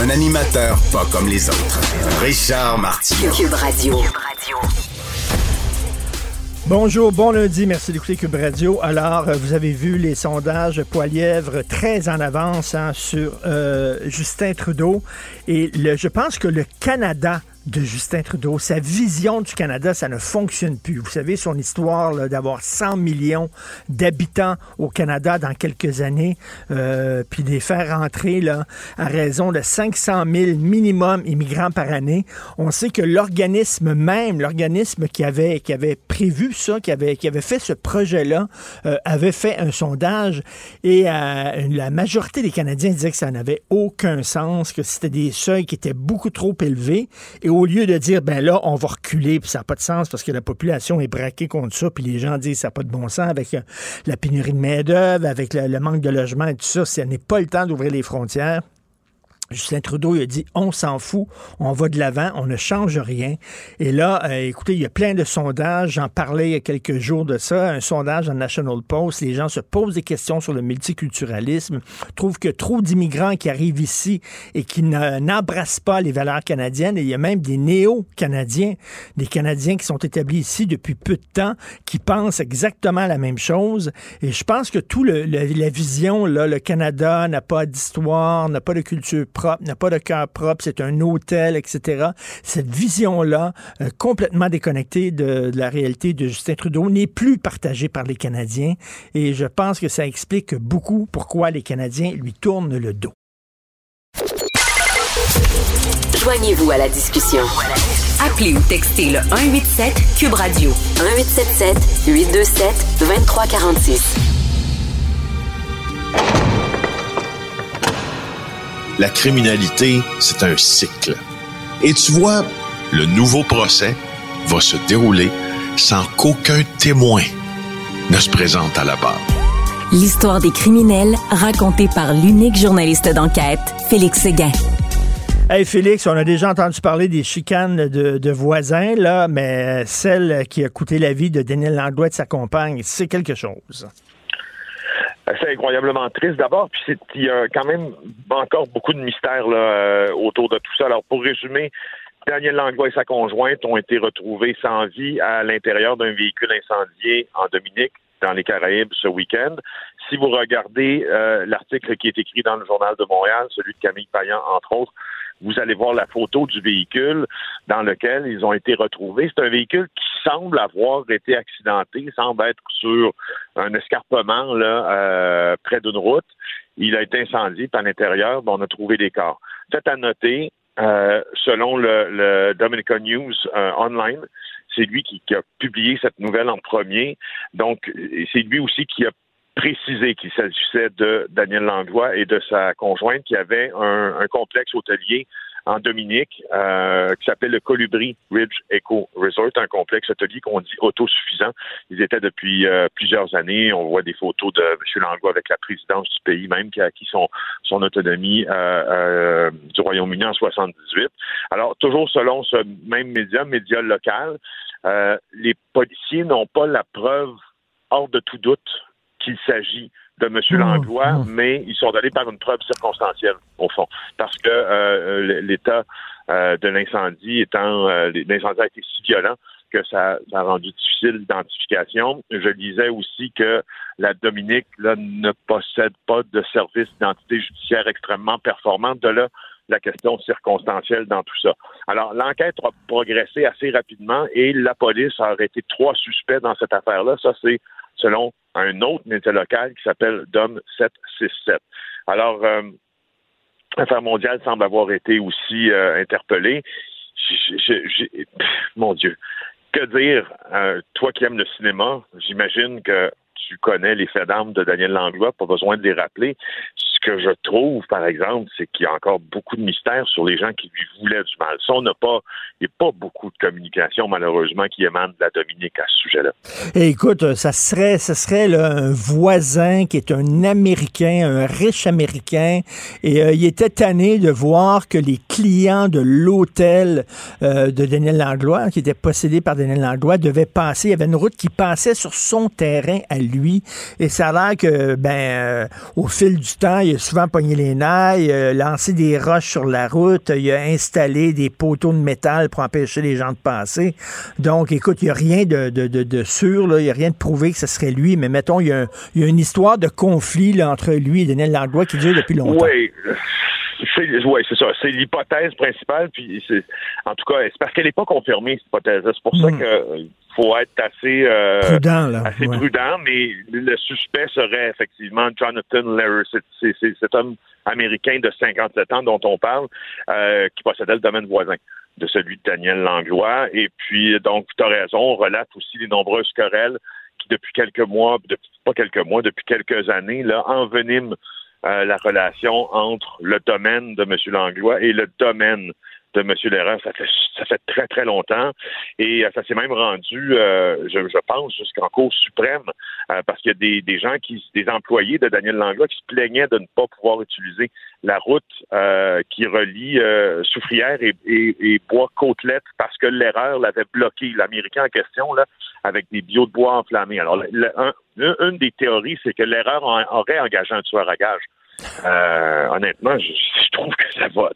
Un animateur pas comme les autres. Richard Martineau. Cube Radio. Bonjour, bon lundi, merci d'écouter Cube Radio. Alors, euh, vous avez vu les sondages Poilièvre très en avance hein, sur euh, Justin Trudeau. Et le, je pense que le Canada de Justin Trudeau. Sa vision du Canada, ça ne fonctionne plus. Vous savez, son histoire d'avoir 100 millions d'habitants au Canada dans quelques années, euh, puis de les faire rentrer là, à raison de 500 000 minimum immigrants par année. On sait que l'organisme même, l'organisme qui avait, prévu ça, qui avait, fait ce projet-là, euh, avait fait un sondage et euh, la majorité des Canadiens disaient que ça n'avait aucun sens, que c'était des seuils qui étaient beaucoup trop élevés. Au lieu de dire, ben là, on va reculer, puis ça n'a pas de sens parce que la population est braquée contre ça, puis les gens disent, ça n'a pas de bon sens avec euh, la pénurie de main-d'œuvre, avec le, manque de logement et tout ça, ce n'est pas le temps d'ouvrir les frontières. Justin Trudeau il a dit on s'en fout, on va de l'avant, on ne change rien. Et là, euh, écoutez, il y a plein de sondages. J'en parlais il y a quelques jours de ça, un sondage dans National Post. Les gens se posent des questions sur le multiculturalisme, trouvent que trop d'immigrants qui arrivent ici et qui n'embrassent pas les valeurs canadiennes. Et il y a même des néo-canadiens, des Canadiens qui sont établis ici depuis peu de temps, qui pensent exactement la même chose. Et je pense que tout le, la vision là, le Canada n'a pas d'histoire, n'a pas de culture n'a pas de cœur propre, c'est un hôtel, etc. Cette vision-là, euh, complètement déconnectée de, de, la réalité de Justin Trudeau, n'est plus partagée par les Canadiens. Et je pense que ça explique beaucoup pourquoi les Canadiens lui tournent le dos. Joignez-vous à la discussion. Appelez ou textez le 187 Cube Radio 1877 827 2346. La criminalité, c'est un cycle. Et tu vois, le nouveau procès va se dérouler sans qu'aucun témoin ne se présente à la barre. L'histoire des criminels racontée par l'unique journaliste d'enquête, Félix Séguin. Hey Félix, on a déjà entendu parler des chicanes de, de, voisins, là, mais celle qui a coûté la vie de Daniel Langlois et de sa compagne, c'est quelque chose. C'est incroyablement triste d'abord, puis il y a quand même encore beaucoup de mystères là, euh, autour de tout ça. Alors pour résumer, Daniel Langlois et sa conjointe ont été retrouvés sans vie à l'intérieur d'un véhicule incendié en Dominique, dans les Caraïbes, ce week-end. Si vous regardez euh, l'article qui est écrit dans le Journal de Montréal, celui de Camille Payan, entre autres, vous allez voir la photo du véhicule dans lequel ils ont été retrouvés. C'est un véhicule qui semble avoir été accidenté, semble être sur un escarpement là, euh, près d'une route. Il a été incendié par l'intérieur. on a trouvé des corps. Faites à noter, euh, selon le, le Dominican News euh, Online, c'est lui qui, qui, a publié cette nouvelle en premier. Donc, c'est lui aussi qui a précisé qu'il s'agissait de Daniel Langlois et de sa conjointe qui avait un, un complexe hôtelier en Dominique euh, qui s'appelle le Colibri Ridge Eco Resort, un complexe hôtelier qu'on dit autosuffisant. Ils étaient depuis euh, plusieurs années. On voit des photos de M. Langlois avec la présidence du pays même qui a acquis son, son autonomie euh, euh du Royaume-Uni en 78. Alors, toujours selon ce même média, média local, euh, les policiers n'ont pas la preuve hors de tout doute qu'il s'agit de M. Mmh, Langlois, mmh. mais ils sont allés par une preuve circonstancielle, au fond, parce que euh, l'état euh, de l'incendie étant, euh, l'incendie a été si violent que ça, ça a rendu difficile l'identification. Je disais aussi que la Dominique là, ne possède pas de service d'identité judiciaire extrêmement performant. De là, la question circonstancielle dans tout ça. Alors, l'enquête a progressé assez rapidement et la police a arrêté trois suspects dans cette affaire-là. Ça, c'est selon un autre média local qui s'appelle DOM 767. Alors, euh, mondiales semble avoir été aussi euh, interpellée. mon Dieu, que dire? Euh, toi qui aimes le cinéma, j'imagine que tu connais les faits d'armes de Daniel Langlois, pas besoin de les rappeler. Que je trouve, par exemple, c'est qu'il y a encore beaucoup de mystères sur les gens qui lui voulaient du mal. Ça, on n'a pas, il n'y a pas beaucoup de communication, malheureusement, qui émane de la Dominique à ce sujet-là. écoute, ça serait, ce serait un voisin qui est un Américain, un riche Américain, et euh, il était tanné de voir que les clients de l'hôtel euh, de Daniel Langlois, qui était possédé par Daniel Langlois, devaient passer. Il y avait une route qui passait sur son terrain à lui, et ça a l'air que, ben, euh, au fil du temps, il a souvent pogné les nailles, euh, lancé des roches sur la route, il a installé des poteaux de métal pour empêcher les gens de passer. Donc, écoute, il n'y a rien de, de, de, sûr, là, il n'y a rien de prouvé que ce serait lui, mais mettons, il y a, il y a une histoire de conflit là, entre lui et Daniel Langlois qui dure depuis longtemps. Oui. Oui, c'est ça. C'est l'hypothèse principale. Puis en tout cas, c'est parce qu'elle n'est pas confirmée, cette hypothèse. C'est pour ça hmm. Faut être assez euh, prudent, là, assez prudent, mais le suspect serait effectivement Jonathan Lehrer. C'est cet homme américain de 57 ans dont on parle, euh, qui possédait le domaine voisin de celui de Daniel Langlois. Et puis, donc, tu as raison, on relate aussi les nombreuses querelles qui, depuis quelques mois, depuis, pas quelques mois, depuis quelques années, là, enveniment euh, la relation entre le domaine de M. Langlois et le domaine de M. Lérard. Ça fait, ça fait très, très longtemps. Et euh, ça s'est même rendu, euh, je, je, pense, jusqu'en Cour suprême, parce qu'il y a des, des, gens qui, des employés de Daniel Langlois qui se plaignaient de ne pas pouvoir utiliser la route qui relie Soufrière et, et, Bois-Côtelette parce que l'erreur l'avait bloqué. L'Américain en question, là, avec des bio de bois enflammés. Alors, une des théories, c'est que l'erreur aurait engagé un tueur à gage. Euh, honnêtement, je, trouve que ça va,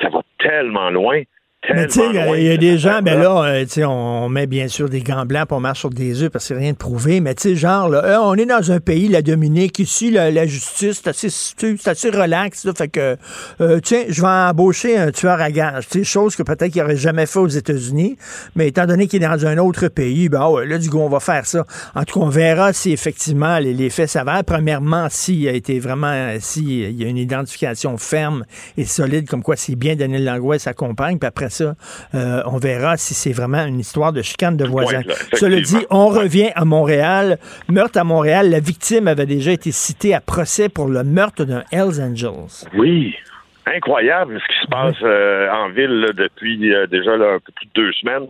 ça va tellement loin. Mais tu sais, il y, a des gens, ben là, euh, tu sais, on met bien sûr des gants blancs pour marcher sur des œufs parce que c'est rien de prouvé, mais tu sais, genre, là, euh, on est dans un pays, la Dominique, ici, la, justice, c'est assez, c'est assez relax, là, fait que, euh, tiens, je vais embaucher un tueur à gage, tu sais, chose que peut-être qu'il n'aurait jamais fait aux États-Unis, mais étant donné qu'il est dans un autre pays, ben ouais, là, du coup, on va faire ça. En tout cas, on verra si effectivement les, faits s'avèrent. Premièrement, s'il a été vraiment, s'il y a une identification ferme et solide, comme quoi c'est bien Daniel Langlois et sa compagne, puis après ça. Euh, on verra si c'est vraiment une histoire de chicane de voisins. Cela dit, on revient à Montréal. Meurtre à Montréal. La victime avait déjà été citée à procès pour le meurtre d'un Hells Angels. Oui. Incroyable ce qui se passe euh, en ville depuis euh, déjà un peu plus de deux semaines.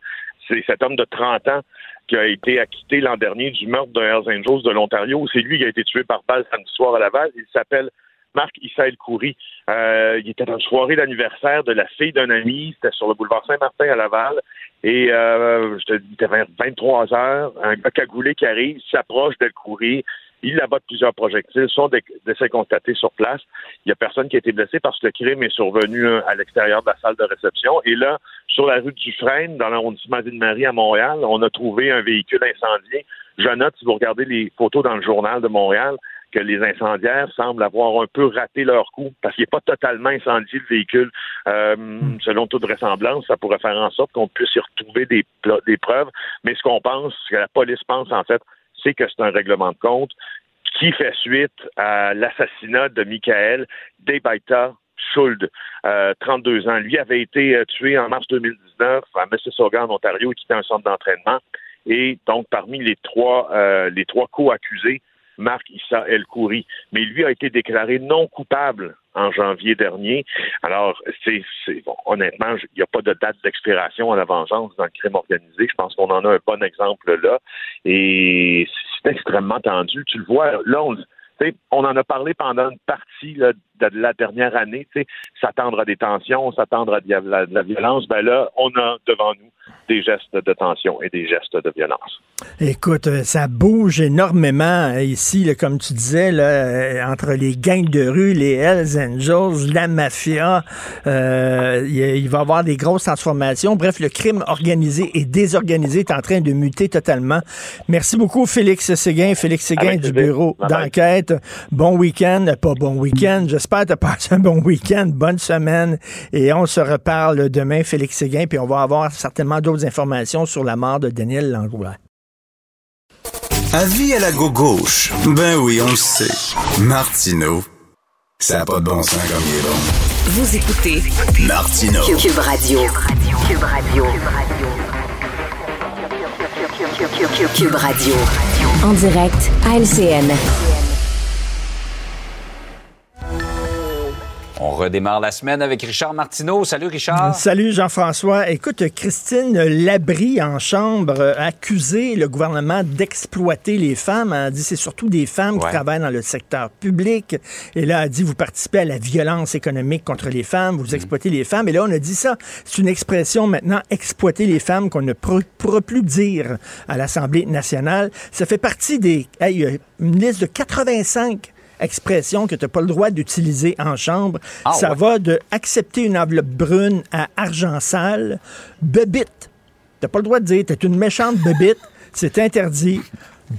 C'est cet homme de 30 ans qui a été acquitté l'an dernier du meurtre d'un Hells Angels de l'Ontario. C'est lui qui a été tué par balle samedi soir à Laval. Il s'appelle Marc Issaël Coury. Euh, il était dans une soirée d'anniversaire de la fille d'un ami. C'était sur le boulevard Saint-Martin à Laval. Et euh, je te dis, il était 23 heures. Un gars qui arrive, s'approche d'El Coury. Il abatte plusieurs projectiles, sont décès constatés sur place. Il n'y a personne qui a été blessé parce que le crime est survenu euh, à l'extérieur de la salle de réception. Et là, sur la rue du Frêne, dans l'arrondissement d'Île-Marie à Montréal, on a trouvé un véhicule incendié. Je note, si vous regardez les photos dans le journal de Montréal, que les incendiaires semblent avoir un peu raté leur coup parce qu'il n'est pas totalement incendié le véhicule. Euh, hmm. selon toute vraisemblance, ça pourrait faire en sorte qu'on puisse y retrouver des, des preuves. Mais ce qu'on pense, ce que la police pense en fait, c'est que c'est un règlement de compte qui fait suite à l'assassinat de Michael Debaita Schuld, euh, 32 ans. Lui avait été euh, tué en mars 2019 à Mississauga, en Ontario, qui était un centre d'entraînement. Et donc, parmi les trois, euh, les trois co-accusés, Marc Issa El Khoury. Mais lui a été déclaré non coupable en janvier dernier. Alors, c'est, bon, honnêtement, il n'y a pas de date d'expiration à la vengeance dans le crime organisé. Je pense qu'on en a un bon exemple là. Et c'est extrêmement tendu. Tu le vois, là, on, on en a parlé pendant une partie de la dernière année, s'attendre à des tensions, s'attendre à de la, de la, violence. Ben là, on a devant nous des gestes de tension et des gestes de violence. Écoute, euh, ça bouge énormément euh, ici, comme tu disais, là, euh, entre les gangs de rue, les Hells Angels, la mafia. il, va y avoir des grosses transformations. Bref, le crime organisé et désorganisé est en train de muter totalement. Merci beaucoup, Félix Séguin. Félix Séguin du bureau d'enquête. Bon week-end. Pas bon week-end. J'espère que tu as passé un bon week-end. Bonne semaine. Et on se reparle demain, Félix Séguin, puis on va avoir certainement d'autres informations sur la mort de Daniel Langlois. Avis à la gauche. Ben oui, on le sait. Martineau, ça n'a pas de bon sens comme il est bon. Vous écoutez Martineau. Cube Radio. Cube Radio. Cube Radio. En direct à LCN. On redémarre la semaine avec Richard Martineau. Salut Richard. Salut Jean-François. Écoute, Christine Labrie en chambre a accusé le gouvernement d'exploiter les femmes. Elle a dit c'est surtout des femmes qui travaillent dans le secteur public. Et là, elle a dit vous participez à la violence économique contre les femmes, vous mm. exploitez les femmes. Et là, on a dit ça. C'est une expression maintenant, exploiter les femmes, qu'on ne pourra plus dire à l'Assemblée nationale. Ça fait partie des... Hey, une liste de 85 expression que tu n'as pas le droit d'utiliser en chambre. Ah, ça va de accepter une enveloppe brune à argent sale, bebite. Tu n'as pas le droit de dire tu es une méchante bebite. C'est interdit.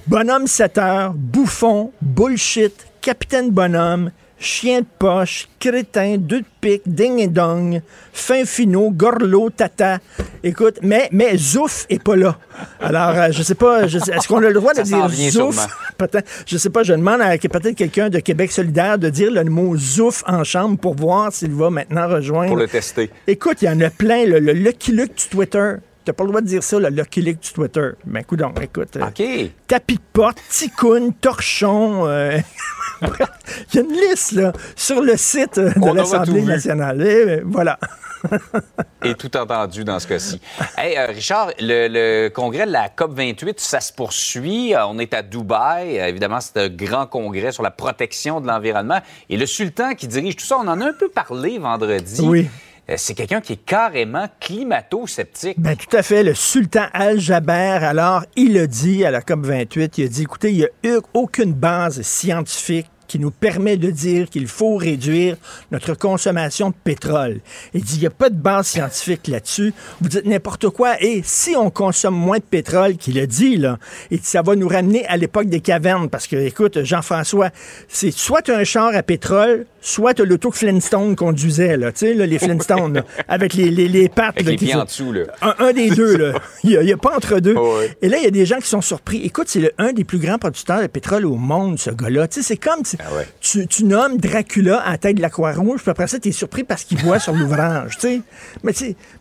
Bonhomme 7 heures, bouffon, bullshit, capitaine bonhomme, chien de poche, crétin, deux de pique, ding et dong, fin finot, gorlot, tata. Écoute, mais, mais Zouf est pas là. Alors, euh, je sais pas, est-ce qu'on a le droit de dire Zouf? Peut-être, je sais pas, je demande à peut-être quelqu'un de Québec solidaire de dire le mot Zouf en chambre pour voir s'il va maintenant rejoindre. Pour le tester. Écoute, il y en a plein, le, le Lucky Luke du Twitter. T'as pas le droit de dire ça, le Lucky Luke du Twitter. Ben, coudon, écoute. Euh, OK. tapis de porte, ticoune, torchon. Euh, il y a une liste, là, sur le site de l'Assemblée nationale. Et, ben, voilà. Et tout entendu dans ce cas-ci. Hey, euh, Richard, le, congrès de la COP28, ça se poursuit. On est à Dubaï. Évidemment, c'est un grand congrès sur la protection de l'environnement. Et le sultan qui dirige tout ça, on en a un peu parlé vendredi. Oui. Euh, c'est quelqu'un qui est carrément climato-sceptique. Ben, tout à fait. Le sultan Al-Jaber, alors, il a dit à la COP28, il a dit, écoutez, il n'y a aucune base scientifique qui nous permet de dire qu'il faut réduire notre consommation de pétrole. Il dit, il n'y a pas de base scientifique là-dessus. Vous dites n'importe quoi. Et si on consomme moins de pétrole, qu'il a dit, là, et ça va nous ramener à l'époque des cavernes, parce que, écoute, Jean-François, c'est soit un char à pétrole, soit l'auto que Flintstone conduisait, là, tu sais, les Flintstones, avec les, les, les pattes. Avec les en dessous, là. Un, des deux, là. Il n'y a, pas entre deux. Et là, il y a des gens qui sont surpris. Écoute, c'est un des plus grands producteurs de pétrole au monde, ce gars-là. Tu sais, c'est comme... Ah tu, tu, nommes Dracula à la tête de la Croix-Rouge, puis après ça, tu es surpris parce qu'il voit sur l'ouvrage, tu sais. Mais,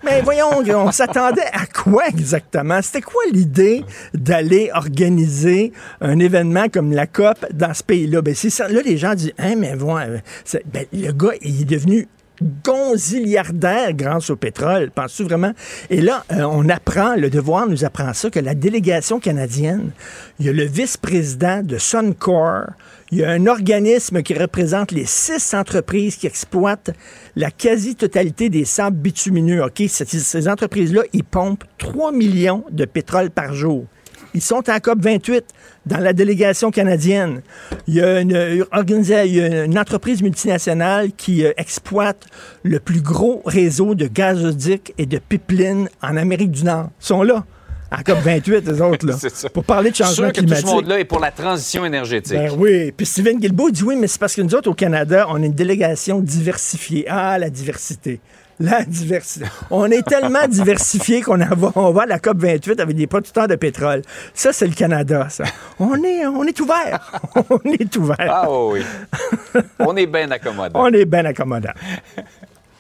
mais voyons, on s'attendait à quoi exactement? C'était quoi l'idée d'aller organiser un événement comme la COP dans ce pays-là? Ben, ça. Là, les gens disent, hein, mais voilà, ben, le gars, il est devenu gonziliardaire grâce au pétrole. Penses-tu vraiment? Et là, euh, on apprend, le devoir nous apprend ça, que la délégation canadienne, il y a le vice-président de Suncor, il y a un organisme qui représente les six entreprises qui exploitent la quasi-totalité des sables bitumineux. OK? Ces entreprises-là, ils pompent 3 millions de pétrole par jour. Ils sont à COP 28 dans la délégation canadienne. Il y a une, une entreprise multinationale qui euh, exploite le plus gros réseau de gazoducs et de pipelines en Amérique du Nord. Ils sont là à COP28, les autres, là. Pour parler de changement sûr que climatique. Tout ce monde-là est pour la transition énergétique. Ben oui. Puis Steven Guilbeault dit oui, mais c'est parce que nous autres, au Canada, on est une délégation diversifiée. Ah, la diversité. La diversité. On est tellement diversifié qu'on va, on va à la COP 28 avec des producteurs de pétrole. Ça, c'est le Canada, ça. On est, on est ouvert. On est ouvert. Ah oui. On est bien accommodant. On est bien accommodant.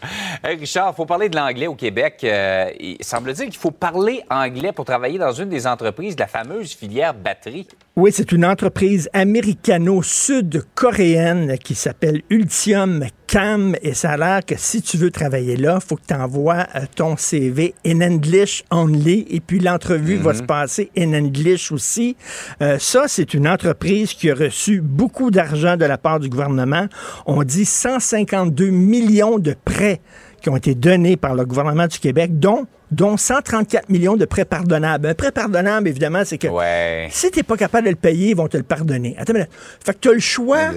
Richard, il faut parler de l'anglais au Québec. Euh, il semble-t-il qu'il faut parler anglais pour travailler dans une des entreprises la fameuse filière batterie. Oui, c'est une entreprise américano-sud-coréenne qui s'appelle Ultium Cam et ça a l'air que si tu veux travailler là, il faut que tu envoies euh, ton CV in English only et puis l'entrevue va mhm. se passer in English aussi. Euh, ça, c'est une entreprise qui a reçu beaucoup d'argent de la part du gouvernement. On dit 152 millions de prêts qui ont été donnés par le gouvernement du Québec, dont dont 134 millions de prêts pardonnables. Un prêt pardonnable, évidemment, c'est que si tu n'es pas capable de le payer, ils vont te le pardonner. Attends, mais, fait que tu as le choix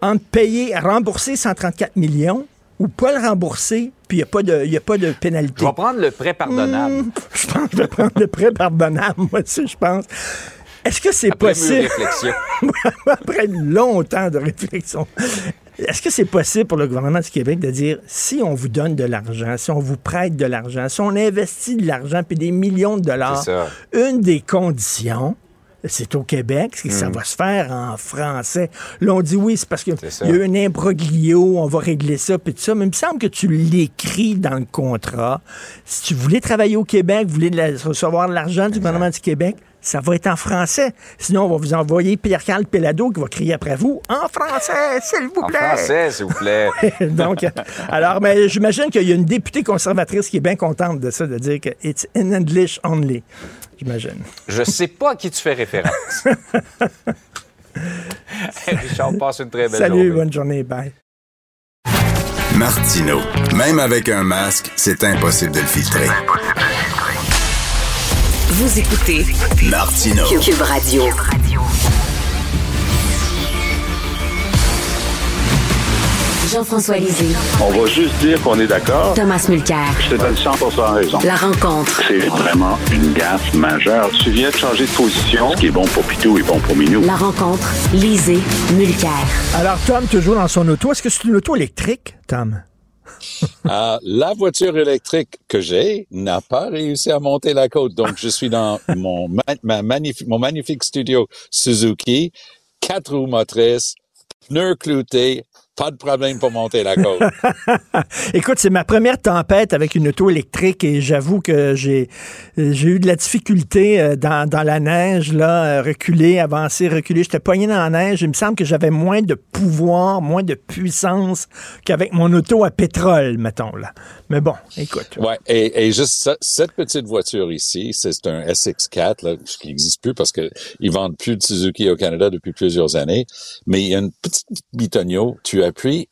entre payer, rembourser 134 millions ou pas le rembourser, puis il n'y a, pas de, a pas de pénalité. Je vais prendre le prêt pardonnable. Hmm, je pense que je vais prendre le prêt pardonnable, moi aussi, je pense. Est-ce que c'est possible? Après longtemps de réflexion. Est-ce que c'est possible pour le gouvernement du Québec de dire si on vous donne de l'argent, si on vous prête de l'argent, si on investit de l'argent puis des millions de dollars, une des conditions, c'est au Québec, ça hmm. va se faire en français. Là, on dit oui, c'est parce qu'il y a eu un imbroglio, on va régler ça, puis tout ça. Mais il me semble que tu l'écris dans le contrat. Si tu voulais travailler au Québec, vous voulez recevoir de l'argent du gouvernement du Québec, ça va être en français. Sinon, on va vous envoyer Pierre-Carl Pelado qui va crier après vous en français, s'il vous plaît. En français, s'il vous plaît. Donc, alors, mais j'imagine qu'il y a une députée conservatrice qui est bien contente de ça, de dire que it's in English only. J'imagine. Je sais pas à qui tu fais référence. Richard, passe une très belle Salut, journée. bonne journée. Bye. Martino. Même avec un masque, c'est impossible de le filtrer. Vous écoutez Martino. Cube Radio. Jean-François Lisée, On va juste dire qu'on est d'accord. Thomas Mulcair. Je te donne 100 raison. La rencontre. C'est vraiment une gaffe majeure. Tu viens de changer de position. Ce qui est bon pour Pitou est bon pour Minou. La rencontre. Lisée. Mulcair. Alors, Tom, toujours dans son auto. Est-ce que c'est une auto électrique, Tom? Ah, la voiture électrique que j'ai n'a pas réussi à monter la côte. Donc, je suis dans mon, ma- ma magnifique, mon magnifique studio Suzuki, quatre roues motrices, pneus cloutés, pas de problème pour monter la côte. Écoute, c'est ma première tempête avec une auto électrique et j'avoue que j'ai j'ai eu de la difficulté euh, dans, dans la neige, là, euh, reculer, avancer, reculer. J'étais poigné dans la neige. Il me semble que j'avais moins de pouvoir, moins de puissance qu'avec mon auto à pétrole, mettons, là. Mais bon, écoute. Ouais, et, et juste ça- cette petite voiture ici, c'est un SX4 là, qui n'existe plus parce que ils vendent plus de Suzuki au Canada depuis plusieurs années. Mais il y a une petite bitonio, tu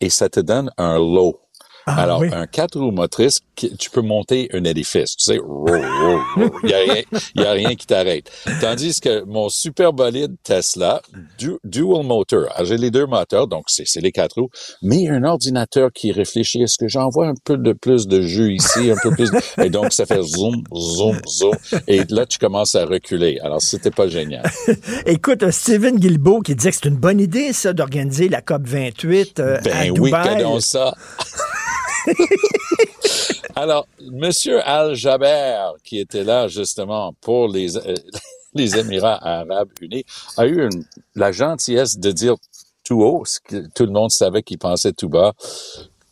et ça te donne un low. Ah, Alors, oui. un quatre roues motrices, tu peux monter un édifice. Tu sais, il y a rien, il y a rien qui t'arrête. Tandis que mon super bolide Tesla, du- dual motor, alors, j'ai les deux moteurs, donc c'est les quatre roues, mais un ordinateur qui réfléchit, est-ce que j'envoie un peu de plus de jus ici, un peu plus, de- et donc ça fait zoom, zoom, zoom, et là tu commences à reculer. Alors, c'était pas génial. Écoute, euh, Steven Guilbeault qui disait que c'est une bonne idée, ça, d'organiser la COP 28 euh, à Ben oui, Dubaï. que donc ça. Alors, Monsieur Al Jaber, qui était là justement pour les euh, les Émirats Arabes Unis, a eu la gentillesse de dire tout haut, ce que tout le monde savait qu'il pensait tout bas,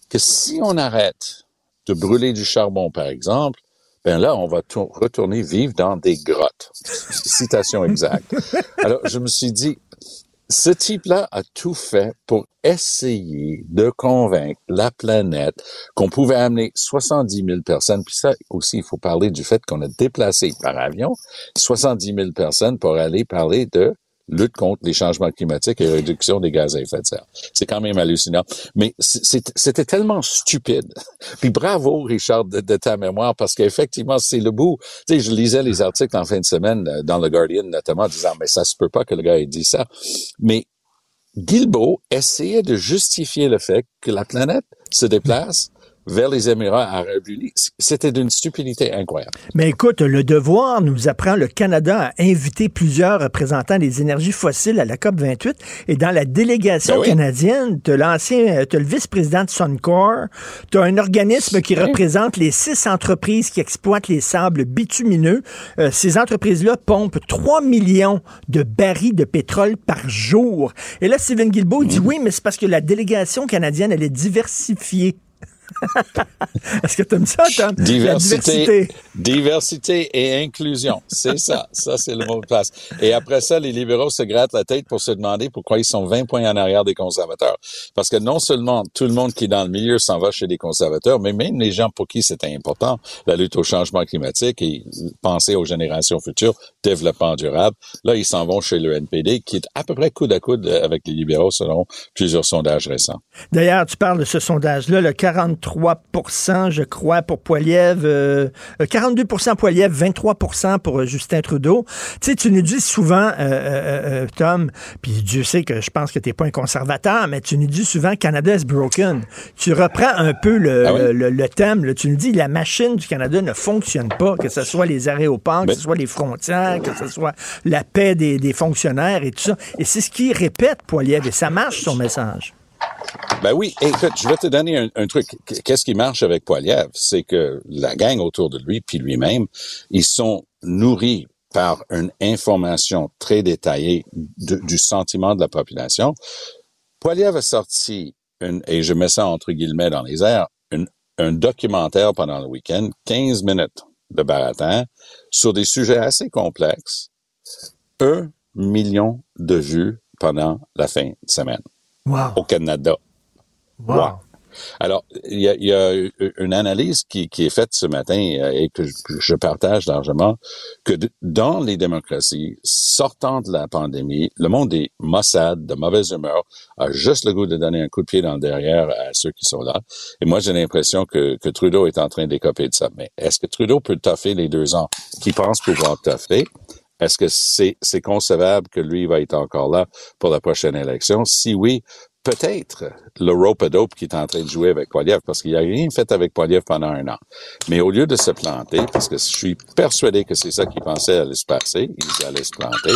que si on arrête de brûler du charbon, par exemple, ben là, on va tour- retourner vivre dans des grottes. Citation exacte. Alors, je me suis dit, ce type-là a tout fait pour essayer de convaincre la planète qu'on pouvait amener 70 000 personnes. Puis ça aussi, il faut parler du fait qu'on a déplacé par avion 70 000 personnes pour aller parler de lutte contre les changements climatiques et réduction des gaz à effet de serre. C'est quand même hallucinant. Mais c'était tellement stupide. Puis bravo, Richard, de, de ta mémoire, parce qu'effectivement, c'est le bout. Tu sais, je lisais les articles en fin de semaine euh, dans le Guardian, notamment, disant, mais ça se peut pas que le gars ait dit ça. Mais Guilbeault essayait de justifier le fait que la planète se déplace vers les Émirats arabes unis. C'était d'une stupidité incroyable. Mais écoute, le devoir nous apprend le Canada à inviter plusieurs représentants des énergies fossiles à la COP 28 et dans la délégation Ben oui. canadienne, tu l'ancien, t'as le vice-président de Suncor, tu as un organisme qui représente les six entreprises qui exploitent les sables bitumineux. Euh, ces entreprises-là pompent 3 millions de barils de pétrole par jour. Et là, Stephen Guilbeault dit oui, mais c'est parce que la délégation canadienne, elle est diversifiée. Est-ce que tu aimes ça, Tom? Diversité, diversité et inclusion. C'est ça. Ça, c'est le mot de place. Et après ça, les libéraux se grattent la tête pour se demander pourquoi ils sont 20 points en arrière des conservateurs. Parce que non seulement tout le monde qui est dans le milieu s'en va chez les conservateurs, mais même les gens pour qui c'était important, la lutte au changement climatique et penser aux générations futures, développement durable, là, ils s'en vont chez le NPD, qui est à peu près coude à coude avec les libéraux selon plusieurs sondages récents. D'ailleurs, tu parles de ce sondage-là, le 43 je crois, pour Poiliev, euh, euh, 42 Poiliev, 23 pour euh, Justin Trudeau. Tu sais, tu nous dis souvent, euh, euh, euh, Tom, puis Dieu sait que je pense que tu n'es pas un conservateur, mais tu nous dis souvent Canada is broken. Tu reprends un peu le, Ah oui? le, thème, là. tu nous dis la machine du Canada ne fonctionne pas, que ce soit les aéroports, que Ben- ce soit les frontières, que ce soit la paix des, des fonctionnaires et tout ça. Et c'est ce qu'il répète, Poiliev, et ça marche son message. Ben oui, écoute, je vais te donner un, truc. Qu'est-ce qui marche avec Poiliev? C'est que la gang autour de lui, puis lui-même, ils sont nourris par une information très détaillée du sentiment de la population. Poiliev a sorti, une, et je mets ça entre guillemets dans les airs, un documentaire pendant le week-end, 15 minutes de baratin, sur des sujets assez complexes, un million de vues pendant la fin de semaine Wow. au Canada. Wow. Wow. Alors, il y a, y a une analyse qui, qui est faite ce matin euh, et que je, partage largement, que de- dans les démocraties, sortant de la pandémie, le monde est maussade, de mauvaise humeur, a juste le goût de donner un coup de pied dans le derrière à ceux qui sont là. Et moi, j'ai l'impression que, que Trudeau est en train d'écoper de ça. Mais est-ce que Trudeau peut toffer les deux ans qu'il pense pouvoir toffer? Est-ce que c'est concevable que lui va être encore là pour la prochaine élection? Si oui, peut-être le rope-a-dope qui est en train de jouer avec Poiliev, parce qu'il n'a rien fait avec Poiliev pendant un an. Mais au lieu de se planter, parce que je suis persuadé que c'est ça qu'il pensait allait se passer, il allait se planter,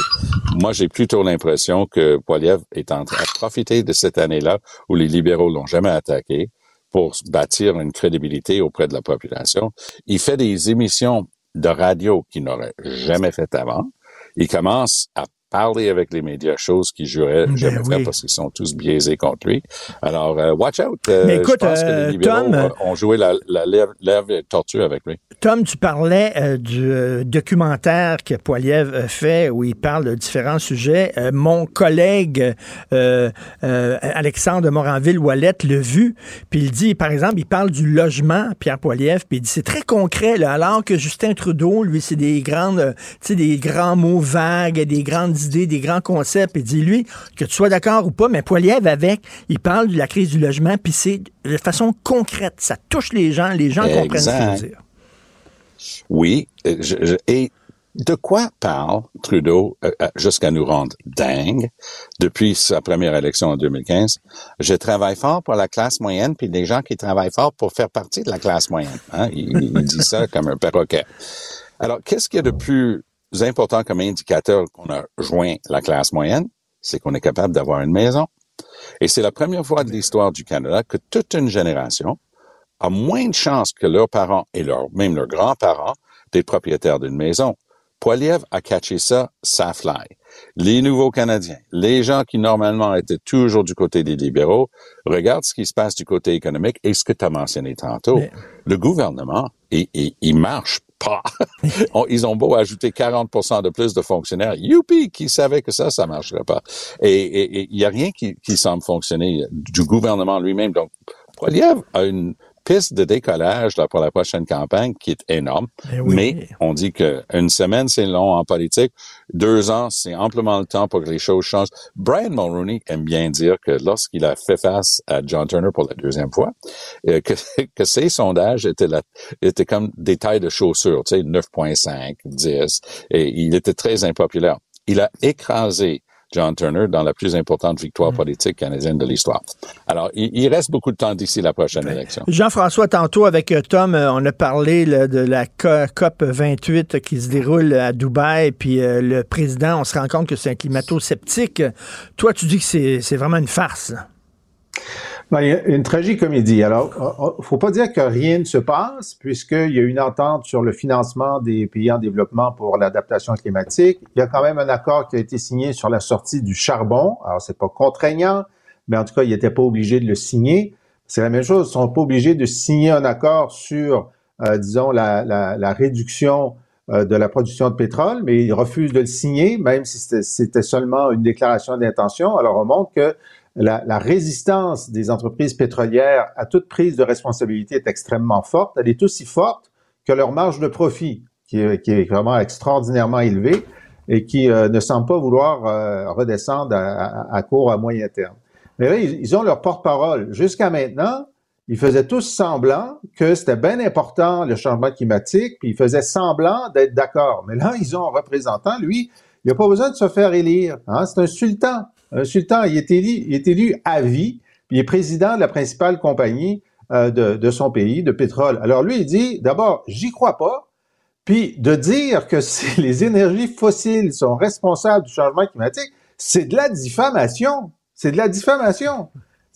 moi j'ai plutôt l'impression que Poiliev est en train de profiter de cette année-là où les libéraux l'ont jamais attaqué pour bâtir une crédibilité auprès de la population. Il fait des émissions de radio qu'il n'aurait jamais fait avant. Il commence à parler avec les médias, chose qu'il jurait Ben jamais oui. faire parce qu'ils sont tous biaisés contre lui. Alors, euh, watch out. Euh, Mais écoute, je pense que euh, les libéraux Tom, euh, ont joué la, la lèvre, lèvre tortue avec lui. Tom, tu parlais euh, du euh, documentaire que Poiliev euh, fait où il parle de différents sujets. Euh, mon collègue euh, euh, Alexandre Moranville-Wallet l'a vu, puis il dit, par exemple, il parle du logement, Pierre Poiliev, puis il dit, c'est très concret, là, alors que Justin Trudeau, lui, c'est des grandes, euh, tu sais, des grands mots vagues, des grandes idées, des grands concepts, il dit, lui, que tu sois d'accord ou pas, mais Poiliev, avec, il parle de la crise du logement, puis c'est de façon concrète, ça touche les gens, les gens comprennent ce qu'il veut dire. Oui. euh, je- je- et de quoi parle Trudeau euh, euh, jusqu'à nous rendre dingue depuis sa première élection en 2015? Je travaille fort pour la classe moyenne, puis des gens qui travaillent fort pour faire partie de la classe moyenne. Hein? Il, il dit ça comme un perroquet. Alors, qu'est-ce qu'il y a de plus important comme indicateur qu'on a joint la classe moyenne? C'est qu'on est capable d'avoir une maison. Et c'est la première fois de l'histoire du Canada que toute une génération a moins de chances que leurs parents et leurs, même leurs grands-parents d'être propriétaires d'une maison. Poiliev a catché ça, ça fly. Les nouveaux Canadiens, les gens qui normalement étaient toujours du côté des libéraux, regardent ce qui se passe du côté économique et ce que tu as mentionné tantôt. Mais- Le gouvernement, il, il, il marche pas. Ils ont beau ajouter 40% de plus de fonctionnaires. Youpi! Qui savait que ça, ça marcherait pas. Et il y a rien qui, qui semble fonctionner du gouvernement lui-même. Donc, Poiliev a une piste de décollage là, pour la prochaine campagne qui est énorme. Ben oui. Mais on dit qu'une semaine, c'est long en politique. Deux ans, c'est amplement le temps pour que les choses changent. Brian Mulroney aime bien dire que lorsqu'il a fait face à John Turner pour la deuxième fois, euh, que, que ses sondages étaient, la, étaient comme des tailles de chaussures, tu sais, 9.5, 10, et il était très impopulaire. Il a écrasé John Turner dans la plus importante victoire politique canadienne de l'histoire. Alors, il, il reste beaucoup de temps d'ici la prochaine élection. Jean-François, tantôt avec euh, Tom, euh, on a parlé là, de la Co- COP 28 qui se déroule à Dubaï, puis euh, le président, on se rend compte que c'est un climato-sceptique. Toi, tu dis que c'est c'est vraiment une farce. Ben, il y a une tragicomédie. Alors, il faut pas dire que rien ne se passe, puisqu'il y a une entente sur le financement des pays en développement pour l'adaptation climatique. Il y a quand même un accord qui a été signé sur la sortie du charbon. Alors, c'est pas contraignant, mais en tout cas, ils n'étaient pas obligés de le signer. C'est la même chose. Ils sont pas obligés de signer un accord sur, euh, disons, la, la, la réduction euh, de la production de pétrole, mais ils refusent de le signer, même si c'était seulement une déclaration d'intention. Alors, on montre que la, résistance des entreprises pétrolières à toute prise de responsabilité est extrêmement forte. Elle est aussi forte que leur marge de profit, qui est, vraiment extraordinairement élevée et qui euh, ne semble pas vouloir euh, redescendre à, court, à moyen terme. Mais là, ils, ils ont leur porte-parole. Jusqu'à maintenant, ils faisaient tous semblant que c'était bien important le changement climatique, puis ils faisaient semblant d'être d'accord. Mais là, ils ont un représentant, lui, il n'a pas besoin de se faire élire. Hein? C'est un sultan. Un sultan, il est élu, il est élu à vie, puis il est président de la principale compagnie euh, de, de, son pays, de pétrole. Alors lui, il dit, d'abord, j'y crois pas, puis de dire que les énergies fossiles sont responsables du changement climatique, c'est de la diffamation. C'est de la diffamation.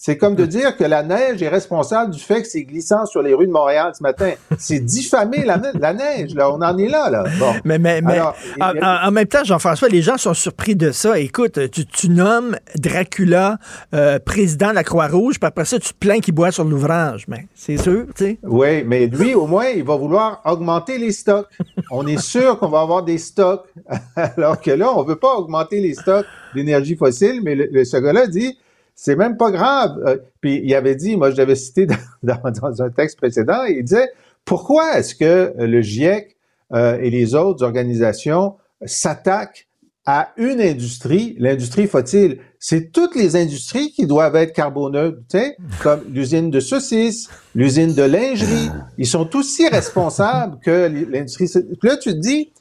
C'est comme de dire que la neige est responsable du fait que c'est glissant sur les rues de Montréal ce matin. C'est diffamer la, la, neige, là. On en est là, là. Bon. Mais, mais, mais en, même temps, Jean-François, les gens sont surpris de ça. Écoute, tu, tu nommes Dracula euh, président de la Croix-Rouge, puis après ça, tu te plains qu'il boit sur l'ouvrage. Mais c'est sûr, tu sais. Oui, mais lui, au moins, il va vouloir augmenter les stocks. On est sûr qu'on va avoir des stocks. Alors que là, on veut pas augmenter les stocks d'énergie fossile, mais le, ce gars-là dit c'est même pas grave. Euh, puis il avait dit, moi je l'avais cité dans, un texte précédent, il disait pourquoi est-ce que le GIEC euh, et les autres organisations s'attaquent à une industrie, l'industrie fossile? C'est toutes les industries qui doivent être carboneutres, comme l'usine de saucisses, l'usine de lingerie. Ils sont aussi responsables que l'industrie. Là, tu te dis,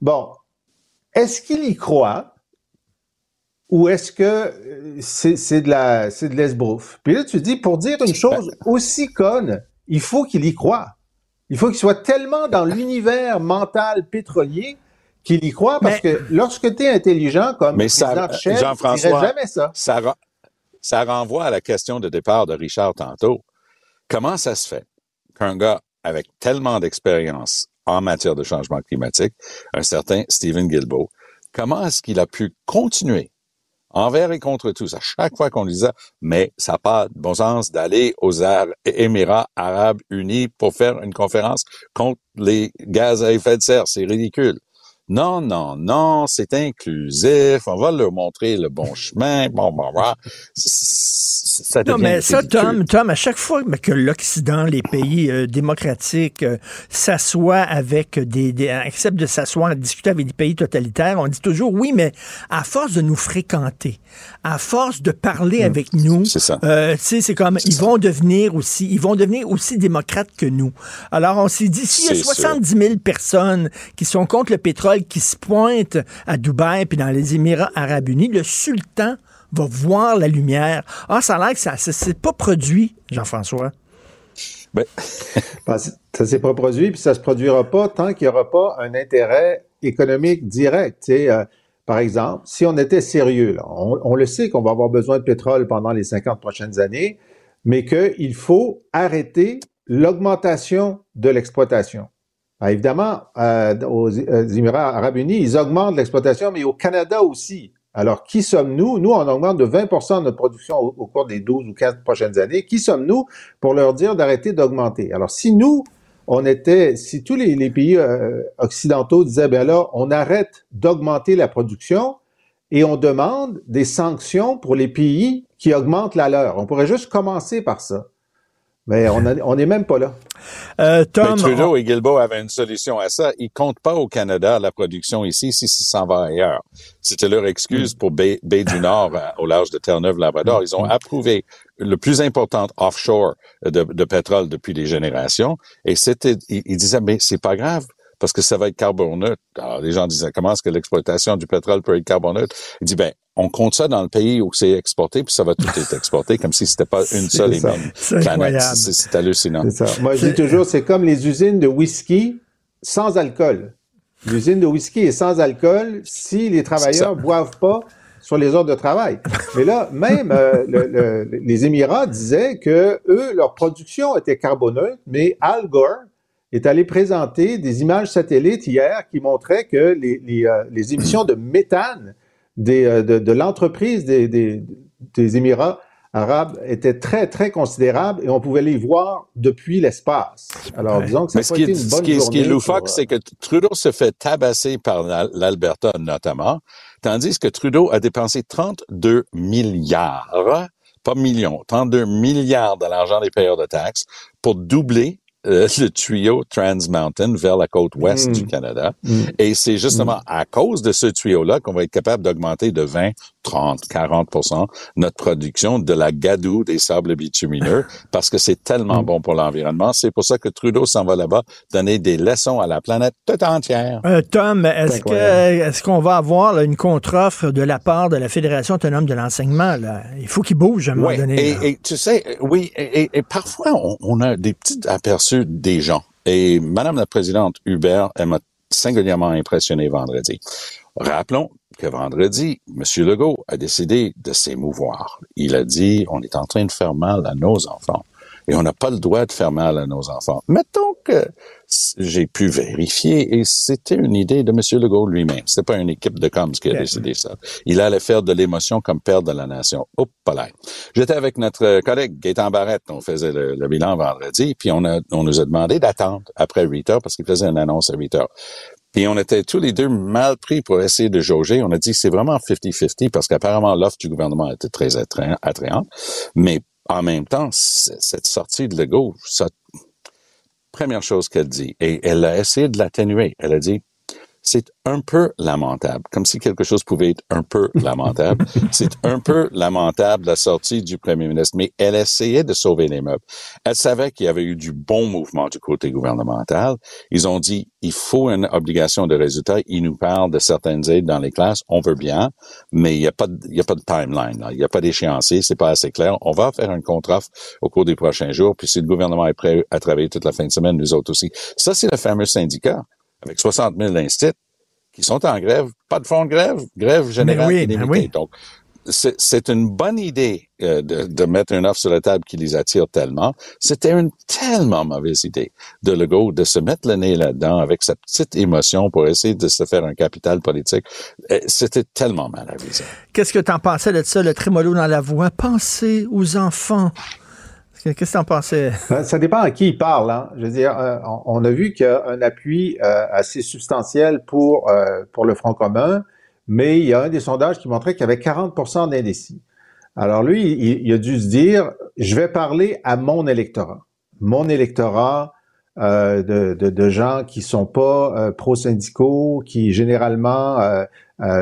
bon, est-ce qu'il y croit ou est-ce que euh, c'est de la c'est de l'esbrouf? Puis là, tu dis, pour dire une chose aussi conne, il faut qu'il y croit. Il faut qu'il soit tellement dans l'univers mental pétrolier qu'il y croit, parce que lorsque tu es intelligent comme mais ça, Jean-François, jamais ça. Ça, ça renvoie à la question de départ de Richard tantôt. Comment ça se fait qu'un gars avec tellement d'expérience en matière de changement climatique, un certain Stephen Guilbeault, comment est-ce qu'il a pu continuer envers et contre tous. À chaque fois qu'on disait, mais ça n'a pas de bon sens d'aller aux Émirats arabes unis pour faire une conférence contre les gaz à effet de serre. C'est ridicule. Non, non, non, c'est inclusif, on va leur montrer le bon chemin, bon, bon, bon. Ça non, mais ça, Tom, Tom, à chaque fois que l'Occident, les pays euh, démocratiques euh, s'assoient avec des, des acceptent de s'asseoir, discuter avec des pays totalitaires, on dit toujours oui, mais à force de nous fréquenter, à force de parler hmm. avec nous, c'est euh, c'est comme ils vont devenir aussi, ils vont devenir aussi démocrates que nous. Alors on s'est dit s'il y a 70 000 personnes qui sont contre le pétrole qui se pointe à Dubaï puis dans les Émirats arabes unis, le sultan va voir la lumière. Ah, ça a l'air que ça ne s'est pas produit, Jean-François. Ben, ça s'est pas produit, puis ça se produira pas tant qu'il n'y aura pas un intérêt économique direct. Euh, par exemple, si on était sérieux, on, on, le sait qu'on va avoir besoin de pétrole pendant les 50 prochaines années, mais qu'il faut arrêter l'augmentation de l'exploitation. Ah, évidemment, euh, aux, Émirats arabes unis, ils augmentent l'exploitation, mais au Canada aussi. Alors, qui sommes-nous? Nous, on augmente de 20 de notre production au, cours des 12 ou 15 prochaines années. Qui sommes-nous pour leur dire d'arrêter d'augmenter? Alors, si nous, on était, si tous les, pays euh, occidentaux disaient, ben là, on arrête d'augmenter la production et on demande des sanctions pour les pays qui augmentent la leur. On pourrait juste commencer par ça. Mais on n'est même pas là. Euh, Tom, Trudeau et Guilbeault avaient une solution à ça. Ils comptent pas au Canada la production ici si ça s'en va ailleurs. C'était leur excuse pour Baie, du Nord au large de Terre-Neuve-Labrador. Ils ont approuvé le plus important offshore de, de pétrole depuis des générations. Et c'était, ils, disaient, mais c'est pas grave parce que ça va être carboneutre. Alors, les gens disaient, comment est-ce que l'exploitation du pétrole peut être carboneutre? Il dit, ben, on compte ça dans le pays où c'est exporté, puis ça va tout être exporté, comme si c'était pas une seule et même planète. C'est hallucinant. Moi, je dis toujours, c'est comme les usines de whisky sans alcool. L'usine de whisky est sans alcool si les travailleurs boivent pas sur les heures de travail. Mais là, même euh, les Émirats disaient que eux, leur production était carboneuse, mais Al Gore est allé présenter des images satellites hier qui montraient que les, les, euh, les émissions de méthane des, euh, de, de l'entreprise des, des, des, Émirats arabes était très, très considérable et on pouvait les voir depuis l'espace. Alors, disons que ça ce, qui est, une bonne ce, qui ce qui est loufoque, c'est que Trudeau se fait tabasser par l'Alberta notamment, tandis que Trudeau a dépensé 32 milliards, pas millions, 32 milliards de l'argent des payeurs de taxes pour doubler euh, le tuyau Trans Mountain vers la côte ouest du mm. Canada. Mm. Et c'est justement mm. à cause de ce tuyau-là qu'on va être capable d'augmenter de 20, 30, 40% notre production de la gadoue des sables bitumineux parce que c'est tellement bon pour l'environnement. C'est pour ça que Trudeau s'en va là-bas donner des leçons à la planète toute entière. Euh, Tom, est-ce que est-ce qu'on va avoir une contre-offre de la part de la Fédération autonome de l'enseignement? Il faut qu'il bouge à un moment donné. Et, tu sais, oui, et, parfois on, on a des petits aperçus des gens. Et Madame la Présidente Hubert, elle m'a singulièrement impressionné vendredi. Rappelons, que vendredi, M. Legault a décidé de s'émouvoir. Il a dit, on est en train de faire mal à nos enfants et on n'a pas le droit de faire mal à nos enfants. Mettons que j'ai pu vérifier et c'était une idée de M. Legault lui-même. C'était pas une équipe de coms qui a décidé ça. Il allait faire de l'émotion comme père de la nation. Hop là. J'étais avec notre collègue Gaétan Barrette, on faisait le, bilan vendredi, puis on, a, on nous a demandé d'attendre après 8 heures parce qu'il faisait une annonce à 8 heures. Puis on était tous les deux mal pris pour essayer de jauger. On a dit c'est vraiment 50-50 parce qu'apparemment l'offre du gouvernement était très attrayante. Mais en même temps, cette sortie de Legault, ça, première chose qu'elle dit, et elle a essayé de l'atténuer. Elle a dit, c'est un peu lamentable, comme si quelque chose pouvait être un peu lamentable. c'est un peu lamentable la sortie du premier ministre, mais elle essayait de sauver les meubles. Elle savait qu'il y avait eu du bon mouvement du côté gouvernemental. Ils ont dit, il faut une obligation de résultat. Ils nous parlent de certaines aides dans les classes. On veut bien, mais il n'y a pas de, il y a pas de timeline, Il n'y a pas d'échéancier. C'est pas assez clair. On va faire un contrat au cours des prochains jours. Puis si le gouvernement est prêt à travailler toute la fin de semaine, nous autres aussi. Ça, c'est le fameux syndicat avec 60 000 instituts qui sont en grève, pas de fonds de grève, grève générale oui, illimitée. Donc, c'est une bonne idée euh, de, de, mettre une offre sur la table qui les attire tellement. C'était une tellement mauvaise idée de Legault de se mettre le nez là-dedans avec sa petite émotion pour essayer de se faire un capital politique. Euh, c'était tellement mal avisé. Qu'est-ce que tu en pensais de ça, le trémolo dans la voix? Pensez aux enfants. Qu'est-ce que tu en pensais? Ben, ça dépend à qui il parle. Hein. Je veux dire, euh, on a vu qu'il y a un appui euh, assez substantiel pour, euh, pour le Front commun, mais il y a un des sondages qui montrait qu'il y avait 40% d'indécis. Alors lui, il, a dû se dire, je vais parler à mon électorat. Mon électorat de, de, gens qui sont pas pro-syndicaux, qui généralement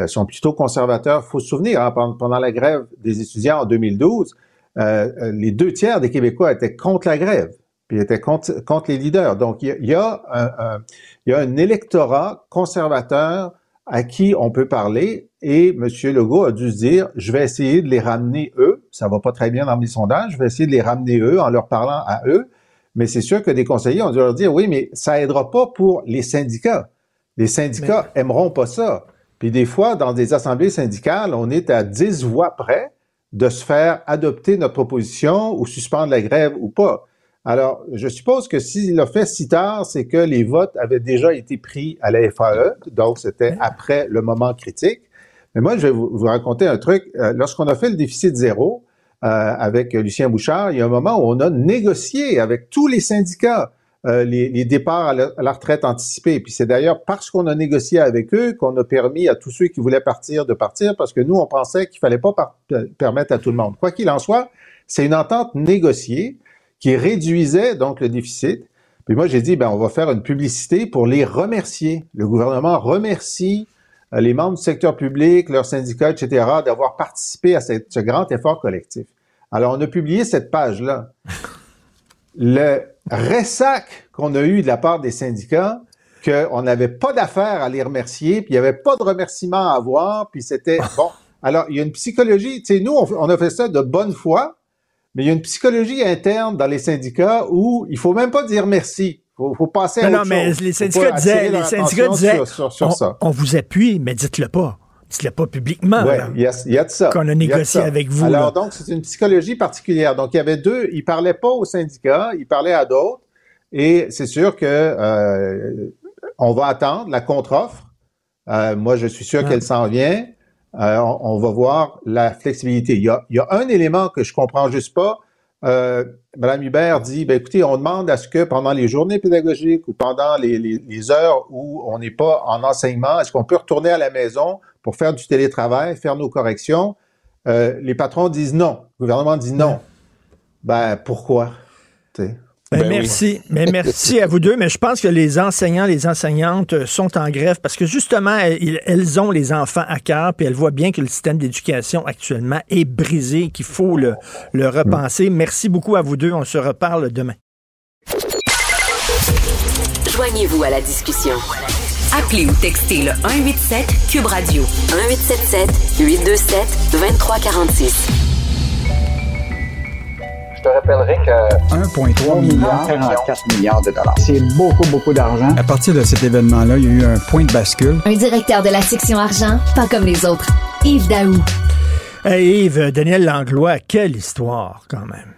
sont plutôt conservateurs. faut se souvenir, hein, pendant la grève des étudiants en 2012, euh, euh, les deux tiers des Québécois étaient contre la grève, puis étaient contre, contre les leaders. Donc, il y a, un, il y a un électorat conservateur à qui on peut parler et M. Legault a dû se dire, je vais essayer de les ramener eux. Ça va pas très bien dans mes sondages. Je vais essayer de les ramener eux en leur parlant à eux. Mais c'est sûr que des conseillers ont dû leur dire, oui, mais ça aidera pas pour les syndicats. Les syndicats aimeront pas ça. Puis des fois, dans des assemblées syndicales, on est à 10 voix près de se faire adopter notre proposition ou suspendre la grève ou pas. Alors, je suppose que s'il a fait si tard, c'est que les votes avaient déjà été pris à la FAE, donc c'était après le moment critique. Mais moi, je vais vous, raconter un truc. Euh, lorsqu'on a fait le déficit zéro euh, avec Lucien Bouchard, il y a un moment où on a négocié avec tous les syndicats euh, les, départs à la, retraite anticipée. Puis c'est d'ailleurs parce qu'on a négocié avec eux qu'on a permis à tous ceux qui voulaient partir de partir, parce que nous, on pensait qu'il fallait pas euh, permettre à tout le monde. Quoi qu'il en soit, c'est une entente négociée qui réduisait donc le déficit. Puis moi, j'ai dit, ben, on va faire une publicité pour les remercier. Le gouvernement remercie euh, les membres du secteur public, leurs syndicats, etc., d'avoir participé à ce grand effort collectif. Alors, on a publié cette page-là. Le ressac qu'on a eu de la part des syndicats, qu'on n'avait pas d'affaires à les remercier, puis il n'y avait pas de remerciements à avoir, puis c'était bon. Alors, il y a une psychologie, tu sais, nous, on, a fait ça de bonne foi, mais il y a une psychologie interne dans les syndicats où il faut même pas dire merci. Faut, faut passer à non, non, mais les syndicats disaient, les syndicats disaient, on, vous appuie, mais dites-le pas. Dites-le pas publiquement. Oui, il y, a de ça. Qu'on a négocié avec vous. Alors, donc, c'est une psychologie particulière. Donc, il y avait deux, il parlait pas aux syndicats, il parlait à d'autres. Et c'est sûr que euh, on va attendre la contre-offre. Euh, moi, je suis sûr qu'elle s'en vient. Euh, on, va voir la flexibilité. Il y, a, il y a un élément que je comprends juste pas. Euh, Madame Hubert dit, ben écoutez, on demande à ce que pendant les journées pédagogiques ou pendant les, les, les heures où on n'est pas en enseignement, est-ce qu'on peut retourner à la maison pour faire du télétravail, faire nos corrections? Euh, les patrons disent non. Le gouvernement dit non. Ben, pourquoi? Ben, ben merci. Mais merci à vous deux. Mais je pense que les enseignants, les enseignantes sont en grève parce que justement, elles, ont les enfants à cœur puis elles voient bien que le système d'éducation actuellement est brisé, qu'il faut le, le repenser. Merci beaucoup à vous deux. On se reparle demain. Joignez-vous à la discussion. Appelez ou textez le 187 Cube Radio 1877 827 2346. Te rappellerai que 1,3 milliard, 44 milliards de dollars. c'est beaucoup, beaucoup d'argent. À partir de cet événement-là, il y a eu un point de bascule. Un directeur de la section argent, pas comme les autres. Yves Daou. Hey Yves, Daniel Langlois, quelle histoire quand même.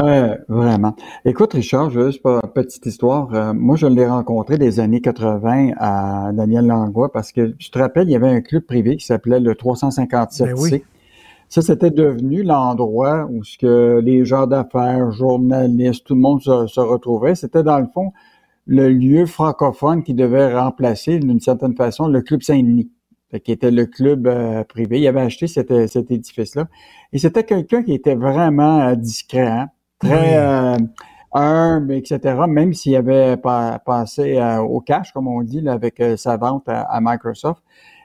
Euh, vraiment. Écoute, Richard, juste pour une petite histoire. euh, moi, je l'ai rencontré des années 80 à Daniel Langlois parce que, tu te rappelles, il y avait un club privé qui s'appelait le 357C. Ben oui. Ça, c'était devenu l'endroit où ce que les gens d'affaires, journalistes, tout le monde se, se retrouvait. C'était, dans le fond, le lieu francophone qui devait remplacer, d'une certaine façon, le club Saint-Denis, qui était le club euh, privé. Il avait acheté cet, cet édifice-là. Et c'était quelqu'un qui était vraiment euh, discret, hein, très euh, humble, etc., même s'il avait pas, passé euh, au cash, comme on dit, là, avec euh, sa vente à, à Microsoft.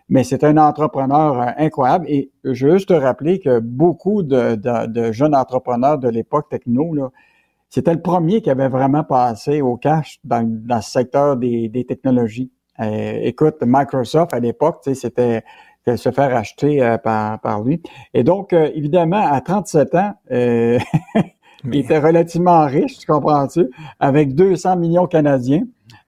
Mais c'est un entrepreneur euh, incroyable. Et je veux juste te rappeler que beaucoup de, de- de jeunes entrepreneurs de l'époque techno, là, c'était le premier qui avait vraiment passé au cash dans, dans ce secteur des, des technologies. Euh, écoute, Microsoft à l'époque, c'était de se faire acheter euh, par, par lui. Et donc, euh, évidemment, à 37 ans, euh, il était relativement riche, tu comprends-tu, avec 200 millions canadiens.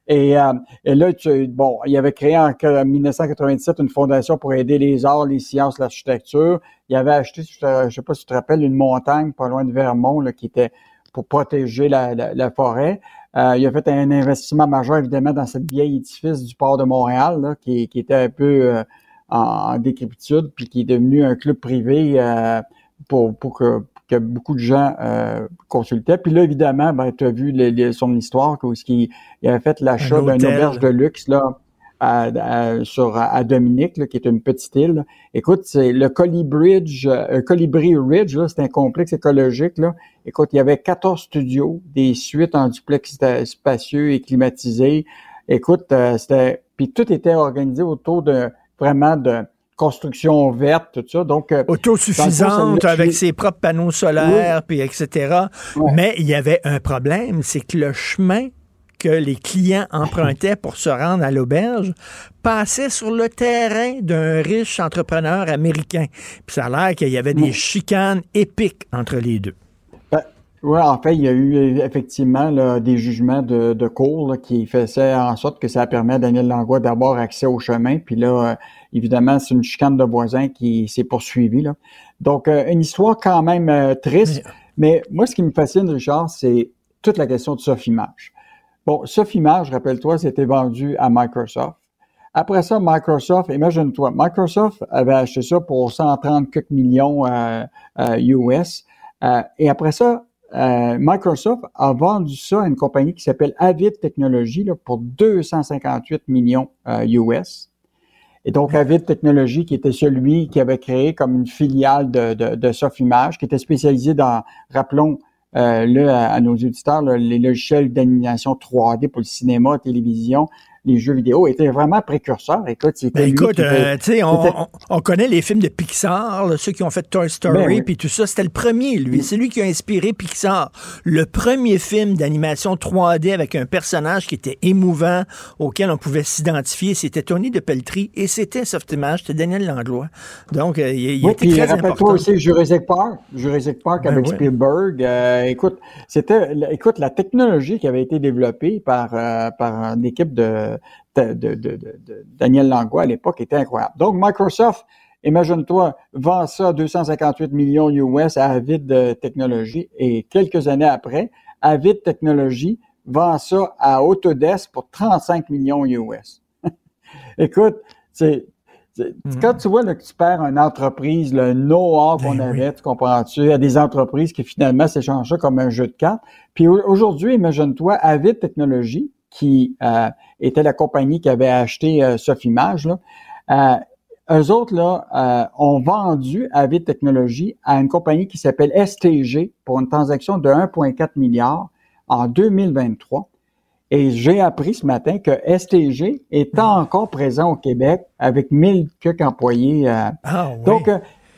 Et, euh, et là, tu, bon, il avait créé en 1997 une fondation pour aider les arts, les sciences, l'architecture. Il avait acheté, je ne sais pas si tu te rappelles, une montagne pas loin de Vermont là, qui était pour protéger la, la, la forêt. Euh, il a fait un investissement majeur, évidemment, dans cette vieille édifice du port de Montréal, là, qui, qui était un peu euh, en, en décrépitude, puis qui est devenu un club privé euh, pour, pour que, que beaucoup de gens euh, consultaient. Puis là, évidemment, ben, tu as vu les- les- son histoire, où il, il avait fait l'achat Un d'un hôtel. auberge de luxe là, à, à- sur, à Dominique, là, qui est une petite île. Écoute, c'est le Colibridge, euh, Colibri Ridge, là, c'est un complexe écologique. Là. Écoute, il y avait 14 studios, des suites en duplex spacieux et climatisés. Écoute, euh, c'était. Puis tout était organisé autour de vraiment de construction verte, tout ça. Donc, euh, Autosuffisante avec ses propres panneaux solaires, puis etc. Ouais. Mais il y avait un problème, c'est que le chemin que les clients empruntaient pour se rendre à l'auberge passait sur le terrain d'un riche entrepreneur américain. Puis ça a l'air qu'il y avait des chicanes épiques entre les deux. Oui, en fait, il y a eu effectivement là, des jugements de, de cour là, qui faisaient en sorte que ça permet à Daniel Langlois d'avoir accès au chemin. Puis là, euh, évidemment, c'est une chicane de voisins qui s'est poursuivie. Là. Donc, euh, une histoire quand même euh, triste. Mais moi, ce qui me fascine, Richard, c'est toute la question de Sofimage. Bon, Sofimage, rappelle-toi, c'était vendu à Microsoft. Après ça, Microsoft, imagine-toi, Microsoft avait acheté ça pour 130 quelques millions US. Euh, et après ça, euh, Microsoft a vendu ça à une compagnie qui s'appelle Avid Technologies là, pour 258 millions euh, US. Et donc, Avid Technologies, qui était celui qui avait créé comme une filiale de, de, de Sofimage, qui était spécialisé dans, rappelons, euh, le, à, à nos auditeurs, là, les logiciels d'animation 3D pour le cinéma, la télévision, les jeux vidéo, était vraiment précurseur. Écoute, Ben écoute, euh, tu sais, on, on- on connaît les films de Pixar, là, ceux qui ont fait Toy Story, Ben puis tout ça. C'était le premier, lui. C'est lui qui a inspiré Pixar. Le premier film d'animation 3D avec un personnage qui était émouvant, auquel on pouvait s'identifier, c'était Tony de Pelletry et c'était Softimage, c'était Daniel Langlois. Donc, euh, il, il Oui, était très rappelle-toi important. aussi Jurassic Park. Jurassic Park Ben avec ouais. Spielberg. Euh, écoute, c'était, écoute, la technologie qui avait été développée par euh, par une équipe de de, de, de, de- de Daniel Langlois à l'époque était incroyable. Donc Microsoft, imagine-toi, vend ça à 258 millions US à Avid euh, Technologies et quelques années après, Avid Technologies vend ça à Autodesk pour 35 millions US. Écoute, c'est c'est- Quand tu vois là, que tu perds une entreprise, le know-how qu'on avait, tu comprends-tu, à des entreprises qui finalement s'échangent ça comme un jeu de cartes. Puis au- aujourd'hui, imagine-toi, Avid Technologies, qui euh, était la compagnie qui avait acheté euh, Sofimage, là, euh, eux autres là, euh, ont vendu Avid Technologies à une compagnie qui s'appelle STG pour une transaction de 1,4 milliard en 2023. Et j'ai appris ce matin que STG est encore présent au Québec avec 1000 quelques employés. euh. Ah, oui. Donc,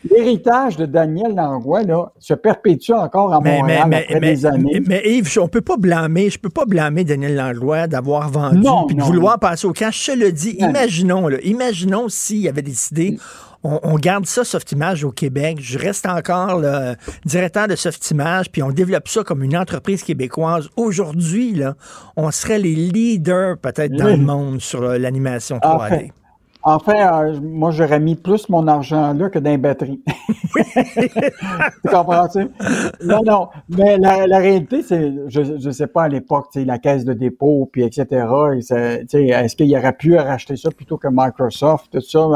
l'héritage de Daniel Langlois là, se perpétue encore à Montréal mais, après des années. Mais, Yves, on peut pas blâmer, je peux pas blâmer Daniel Langlois d'avoir vendu et de vouloir passer au cash. Je le dis, imaginons, là, imaginons s'il avait décidé on, garde ça, Softimage, au Québec. Je reste encore le directeur de Softimage, puis on développe ça comme une entreprise québécoise. Aujourd'hui, là, on serait les leaders peut-être dans le monde sur l'animation 3D. Enfin, euh, moi, j'aurais mis plus mon argent là que dans les batteries. tu comprends-tu? Non, non. Mais la, réalité, c'est, je ne sais pas à l'époque, la caisse de dépôt, puis etc. Est-ce qu'il aurait pu racheter ça plutôt que Microsoft, tout ça?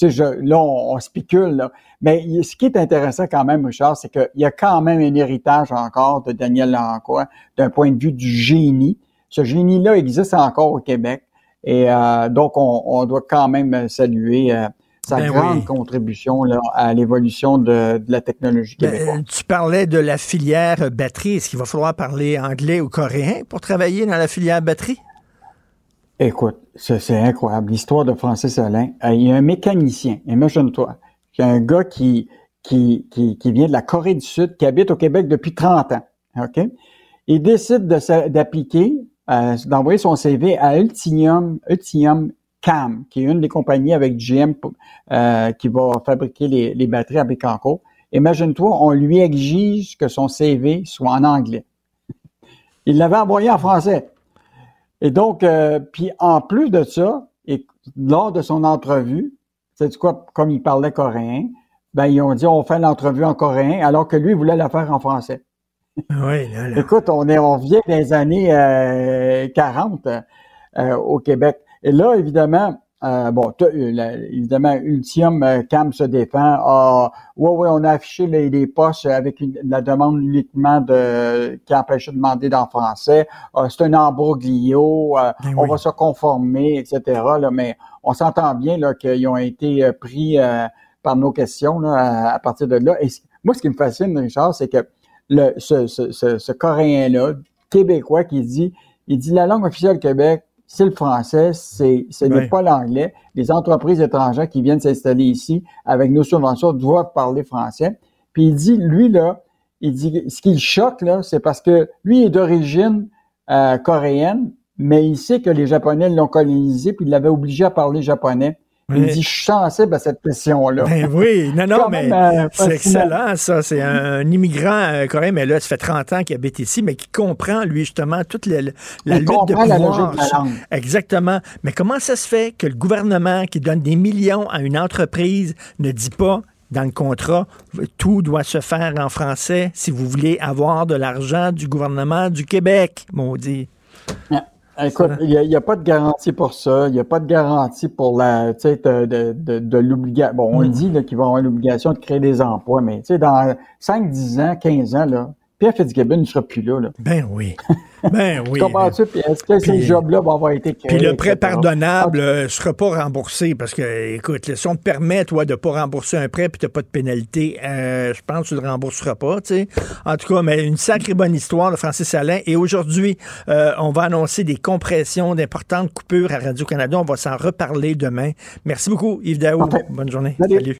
je, là, on, spécule. Là. Mais ce qui est intéressant quand même, Richard, c'est qu'il y a quand même un héritage encore de Daniel Lancois d'un point de vue du génie. Ce génie-là existe encore au Québec. Et euh, donc, on, doit quand même saluer euh, sa ben grande contribution là, à l'évolution de, la technologie ben, québécoise. tu parlais de la filière batterie. Est-ce qu'il va falloir parler anglais ou coréen pour travailler dans la filière batterie? Écoute, c'est incroyable. L'histoire de Francis Alain. Euh, il y a un mécanicien, imagine-toi. Il y a un gars qui, qui, qui, qui, vient de la Corée du Sud, qui habite au Québec depuis 30 ans. OK? Il décide d'appliquer euh, d'envoyer son CV à Ultinium, Ultinium Cam, qui est une des compagnies avec GM euh, qui va fabriquer les, batteries à Bécancourt. Imagine-toi, on lui exige que son CV soit en anglais. Il l'avait envoyé en français. Et donc, euh, puis en plus de ça, et lors de son entrevue, c'est quoi, comme il parlait coréen, ben ils ont dit on fait l'entrevue en coréen, alors que lui voulait la faire en français. Oui, Écoute, on, est, on vient des années euh, 40 euh, au Québec. Et là, évidemment, euh, bon, évidemment, Ultium euh, Cam se défend. Ah, ouais, ouais, on a affiché les, les postes avec la demande uniquement de qui empêche de demander dans français. Ah, c'est un embroglio. Ben on va se conformer, etc. Là, mais on s'entend bien là qu'ils ont été pris par nos questions là, à, partir de là. Et moi, ce qui me fascine, Richard, c'est que le, ce, ce, ce, Coréen-là, québécois, qui dit, il dit la langue officielle du Québec, c'est le français, c'est ce n'est pas l'anglais. Les entreprises étrangères qui viennent s'installer ici avec nos subventions doivent parler français. Puis il dit, lui là, il dit, ce qui le choque là, c'est parce que lui est d'origine euh, coréenne, mais il sait que les Japonais l'ont colonisé puis il l'avait obligé à parler japonais. Il dit, je suis sensible à cette question-là. Ben oui, non, non, mais euh, c'est excellent, ça. C'est un, immigrant euh, coréen, mais là, ça fait 30 ans qu'il habite ici, mais qui comprend, lui, justement, toute la, la lutte de pouvoir. Exactement. Mais comment ça se fait que le gouvernement qui donne des millions à une entreprise ne dit pas dans le contrat, tout doit se faire en français si vous voulez avoir de l'argent du gouvernement du Québec, maudit? Écoute, il n'y a, pas de garantie pour ça. Il n'y a pas de garantie pour la, sais, de, de, de, l'obligation. Bon, on hmm. dit qu'ils vont avoir l'obligation de créer des emplois, mais tu sais, dans 5, 10 ans, 15 ans, là, Pierre Fitzgibbon ne sera plus là. là. Ben oui. Ben oui. Comprends-tu? Puis est-ce que ce job-là va avoir été créé? Puis le prêt pardonnable ne euh, sera pas remboursé parce que, écoute, si on te permet, toi, de ne pas rembourser un prêt puis tu n'as pas de pénalité, euh, je pense que tu ne le rembourseras pas, tu sais. En tout cas, mais une sacrée bonne histoire de Francis Alain. Et aujourd'hui, euh, on va annoncer des compressions d'importantes coupures à Radio-Canada. On va s'en reparler demain. Merci beaucoup, Yves Daou. Bonne journée. Salut.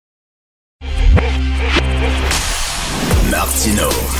Martino.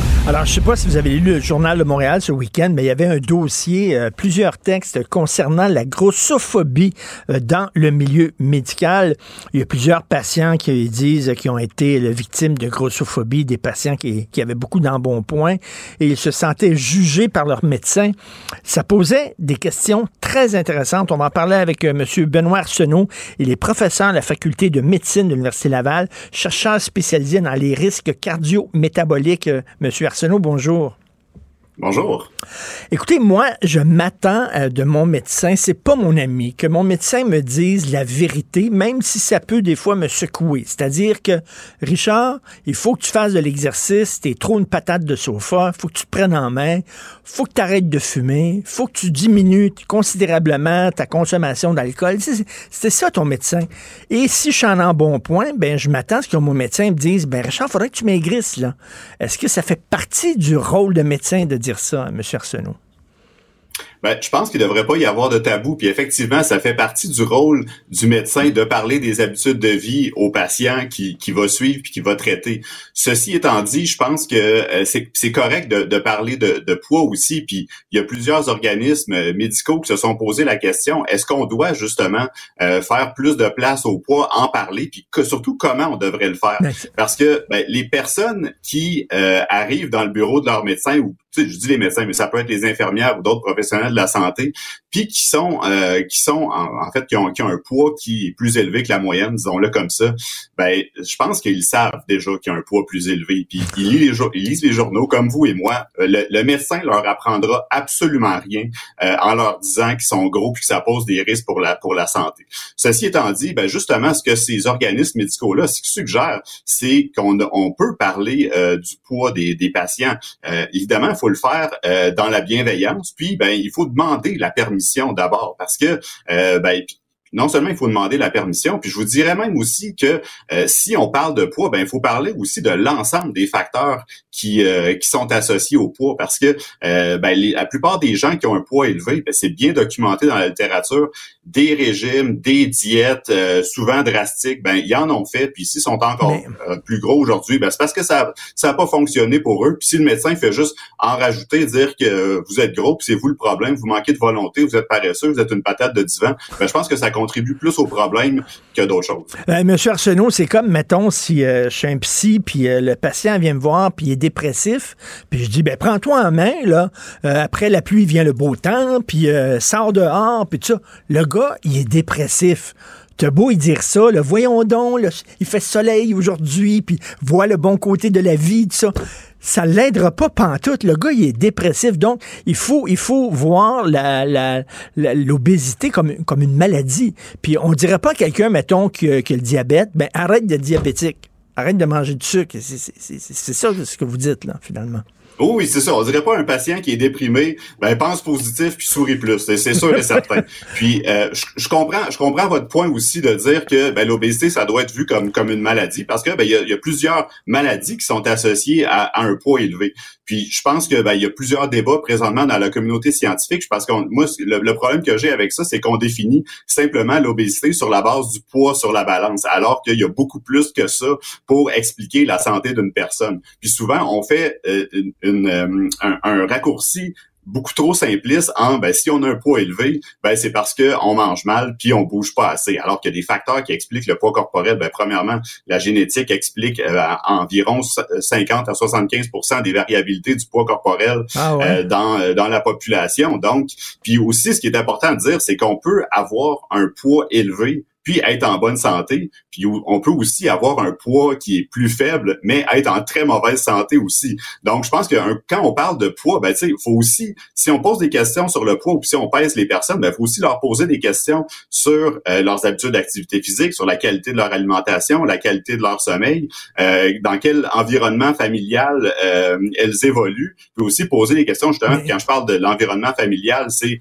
Alors, je ne sais pas si vous avez lu le journal de Montréal ce week-end, mais il y avait un dossier, euh, plusieurs textes concernant la grossophobie euh, dans le milieu médical. Il y a plusieurs patients qui disent qu'ils ont été victimes de grossophobie, des patients qui, avaient beaucoup d'embonpoint et ils se sentaient jugés par leurs médecins. Ça posait des questions très intéressantes. On va en parler avec euh, M. Benoît Arsenault. Il est professeur à la faculté de médecine de l'Université Laval, chercheur spécialisé dans les risques cardio-métaboliques. Monsieur Arsenault, bonjour. Bonjour. Écoutez, moi, je m'attends euh, de mon médecin, c'est pas mon ami, que mon médecin me dise la vérité, même si ça peut des fois me secouer. C'est-à-dire que, Richard, il faut que tu fasses de l'exercice, t'es trop une patate de sofa, faut que tu te prennes en main, faut que tu arrêtes de fumer, faut que tu diminues considérablement ta consommation d'alcool. C'est ça ton médecin. Et si je suis en bon point, ben je m'attends à ce que mon médecin me dise, ben Richard, faudrait que tu maigrisses là. Est-ce que ça fait partie du rôle de médecin de dire ça, M. Arsenault? Ben, je pense qu'il ne devrait pas y avoir de tabou. Puis effectivement, ça fait partie du rôle du médecin de parler des habitudes de vie au patient qui, qui va suivre puis qui va traiter. Ceci étant dit, je pense que euh, c'est correct de, de parler de, de, poids aussi. Puis il y a plusieurs organismes médicaux qui se sont posé la question est-ce qu'on doit justement euh, faire plus de place au poids, en parler, puis que, surtout comment on devrait le faire? Parce que ben, les personnes qui euh, arrivent dans le bureau de leur médecin ou je dis les médecins, mais ça peut être les infirmières ou d'autres professionnels de la santé, puis qui sont euh, qui sont en, fait qui ont, qui ont, un poids qui est plus élevé que la moyenne, disons-le comme ça. Ben, je pense qu'ils savent déjà qu'ils ont un poids plus élevé, puis ils lisent les, ils lisent les journaux comme vous et moi. Euh, le, médecin leur apprendra absolument rien euh, en leur disant qu'ils sont gros puis que ça pose des risques pour la pour la santé. Ceci étant dit, ben justement, ce que ces organismes médicaux-là suggèrent, c'est qu'on on peut parler du poids des, des patients. évidemment, faut le faire euh, dans la bienveillance. Puis, ben, il faut demander la permission d'abord parce que, euh, ben, non seulement il faut demander la permission, puis je vous dirais même aussi que euh, si on parle de poids, ben il faut parler aussi de l'ensemble des facteurs qui euh, qui sont associés au poids, parce que euh, ben, la plupart des gens qui ont un poids élevé, ben, c'est bien documenté dans la littérature, des régimes, des diètes souvent drastiques, ben ils en ont fait, puis s'ils sont encore plus gros aujourd'hui, ben c'est parce que ça ça a pas fonctionné pour eux. Puis si le médecin fait juste en rajouter, dire que vous êtes gros, puis c'est vous le problème, vous manquez de volonté, vous êtes paresseux, vous êtes une patate de divan, ben je pense que ça contribue plus au problème que d'autres choses. Euh, Monsieur Arsenault, c'est comme, mettons, si euh, je suis un psy, puis euh, le patient vient me voir, puis il est dépressif, puis je dis, ben prends-toi en main, là. après la pluie vient le beau temps, puis sors dehors, puis tout ça. Le gars, il est dépressif. T'as beau y dire ça, le voyons donc, il fait soleil aujourd'hui, puis vois le bon côté de la vie, tout ça ça l'aidera pas pantoute. Le gars, il est dépressif. Donc, il faut, il faut voir l'obésité comme, comme une maladie. Puis, on dirait pas à quelqu'un, mettons, qui, a le diabète, ben arrête d'être diabétique. Arrête de manger du sucre. C'est ça ce que vous dites, là, finalement. Oh oui, c'est ça. On dirait pas un patient qui est déprimé, ben pense positif puis sourit plus. C'est sûr et certain. puis euh, je, comprends, je comprends votre point aussi de dire que ben, l'obésité ça doit être vu comme comme une maladie parce que ben il y a, plusieurs maladies qui sont associées à, un poids élevé. Puis je pense que ben il y a plusieurs débats présentement dans la communauté scientifique. Parce que moi le, problème que j'ai avec ça, c'est qu'on définit simplement l'obésité sur la base du poids sur la balance, alors qu'il y a beaucoup plus que ça pour expliquer la santé d'une personne. Puis souvent on fait euh, une euh, un, raccourci beaucoup trop simpliste en ben si on a un poids élevé, ben c'est parce que on mange mal puis on bouge pas assez. Alors qu'il y a des facteurs qui expliquent le poids corporel. Ben premièrement, la génétique explique euh, environ 50 à 75% des variabilités du poids corporel ah euh, dans dans la population. Donc, puis aussi ce qui est important de dire, c'est qu'on peut avoir un poids élevé puis être en bonne santé. Puis on peut aussi avoir un poids qui est plus faible, mais être en très mauvaise santé aussi. Donc, je pense que quand on parle de poids, ben, tu sais, il faut aussi, si on pose des questions sur le poids ou si on pèse les personnes, ben, il faut aussi leur poser des questions sur euh, leurs habitudes d'activité physique, sur la qualité de leur alimentation, la qualité de leur sommeil, euh, dans quel environnement familial euh, elles évoluent. Puis aussi poser des questions, justement, quand je parle de l'environnement familial, c'est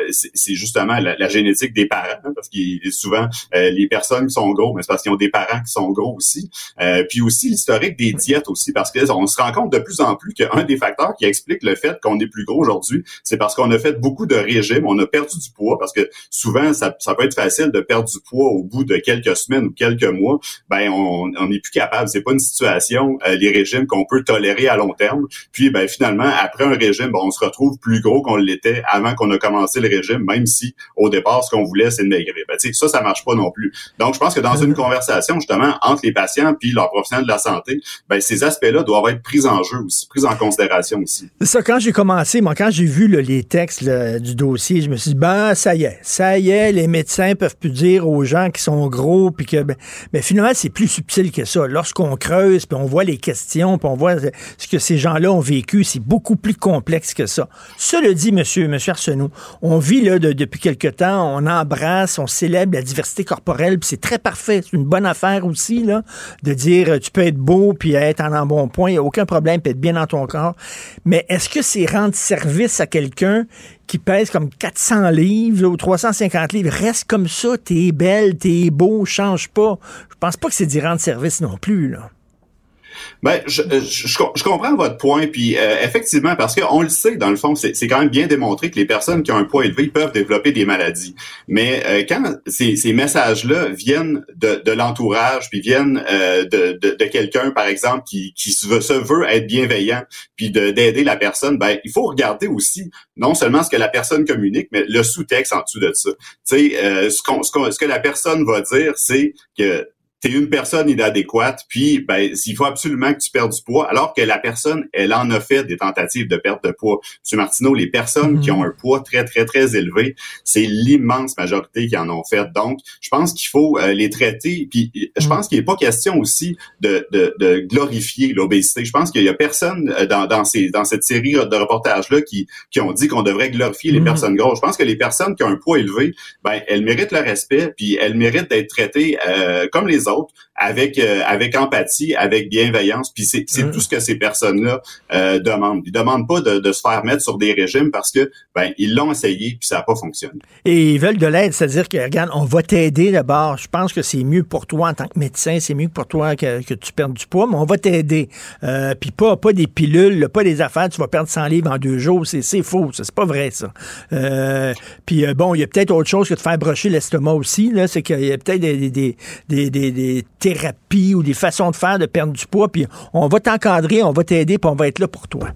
c'est justement la, génétique des parents, hein, parce qu'il est souvent euh, les personnes qui sont gros, mais c'est parce qu'ils ont des parents qui sont gros aussi. Euh, puis aussi l'historique des diètes aussi, parce que on se rend compte de plus en plus qu'un des facteurs qui explique le fait qu'on est plus gros aujourd'hui, c'est parce qu'on a fait beaucoup de régimes, on a perdu du poids, parce que souvent ça, peut être facile de perdre du poids au bout de quelques semaines ou quelques mois. Ben on n'est plus capable. C'est pas une situation euh, les régimes qu'on peut tolérer à long terme. Puis ben finalement après un régime, ben, on se retrouve plus gros qu'on l'était avant qu'on a commencé le régime, même si au départ ce qu'on voulait c'est de maigrir. Ben, ça ça marche pas non plus. Donc, je pense que dans une conversation, justement, entre les patients puis leurs professionnels de la santé, ben, ces aspects-là doivent être pris en jeu aussi, pris en considération aussi. Ça, quand j'ai commencé, moi, quand j'ai vu les textes du dossier, je me suis dit, ben, ça y est, ça y est, les médecins peuvent plus dire aux gens qui sont gros, puis que, ben, ben finalement, c'est plus subtil que ça. Lorsqu'on creuse, puis on voit les questions, puis on voit ce que ces gens-là ont vécu, c'est beaucoup plus complexe que ça. Cela dit, monsieur, monsieur Arsenault, on vit là depuis quelque temps, on embrasse, on célèbre la diversité c'est très parfait. C'est une bonne affaire aussi, là, de dire euh, tu peux être beau puis être en un bon point, il n'y a aucun problème, puis être bien dans ton corps. Mais est-ce que c'est rendre service à quelqu'un qui pèse comme 400 livres ou 350 livres, reste comme ça, t'es belle, t'es beau, change pas. Je pense pas que c'est d'y rendre service non plus, là. Ben, je, je, je, comprends votre point, puis euh, effectivement, parce qu'on le sait, dans le fond, c'est quand même bien démontré que les personnes qui ont un poids élevé peuvent développer des maladies. Mais euh, quand ces, ces messages-là viennent de, de l'entourage, puis viennent euh, de, de, de quelqu'un, par exemple, qui, qui se, veut, se veut être bienveillant, puis d'aider la personne, ben il faut regarder aussi non seulement ce que la personne communique, mais le sous-texte en dessous de ça. Tu sais, ce, qu'on, ce, ce que la personne va dire, c'est que t'es une personne inadéquate, puis ben il faut absolument que tu perdes du poids, alors que la personne, elle en a fait des tentatives de perte de poids. Monsieur Martineau, les personnes qui mhm. ont un poids très, très, très élevé, c'est l'immense majorité qui en ont fait. Donc, je pense qu'il faut euh, les traiter, puis je mhm. pense qu'il n'est pas question aussi de, de, de glorifier l'obésité. Je pense qu'il y a personne euh, dans, dans, ces, dans cette série de reportages-là qui, qui ont dit qu'on devrait glorifier les mhm. personnes grosses. Je pense que les personnes qui ont un poids élevé, ben elles méritent le respect, puis elles méritent d'être traitées euh, comme les autres, avec euh, avec empathie, avec bienveillance. Puis c'est c'est mm. tout ce que ces personnes-là euh, demandent. Ils demandent pas de, de, se faire mettre sur des régimes parce que ben ils l'ont essayé puis ça n'a pas fonctionné. Et ils veulent de l'aide, c'est-à-dire que regarde, on va t'aider d'abord. Je pense que c'est mieux pour toi en tant que médecin, c'est mieux pour toi que, que tu perdes du poids, mais on va t'aider. Euh, puis pas pas des pilules, pas des affaires. Tu vas perdre 100 livres en deux jours. C'est c'est faux, ça. C'est pas vrai ça. Euh, puis euh, bon, il y a peut-être autre chose que de faire brocher l'estomac aussi. Là, c'est qu'il y a peut-être des, des, des, des ou des façons de faire de perdre du poids, puis on va t'encadrer, on va t'aider, puis on va être là pour toi.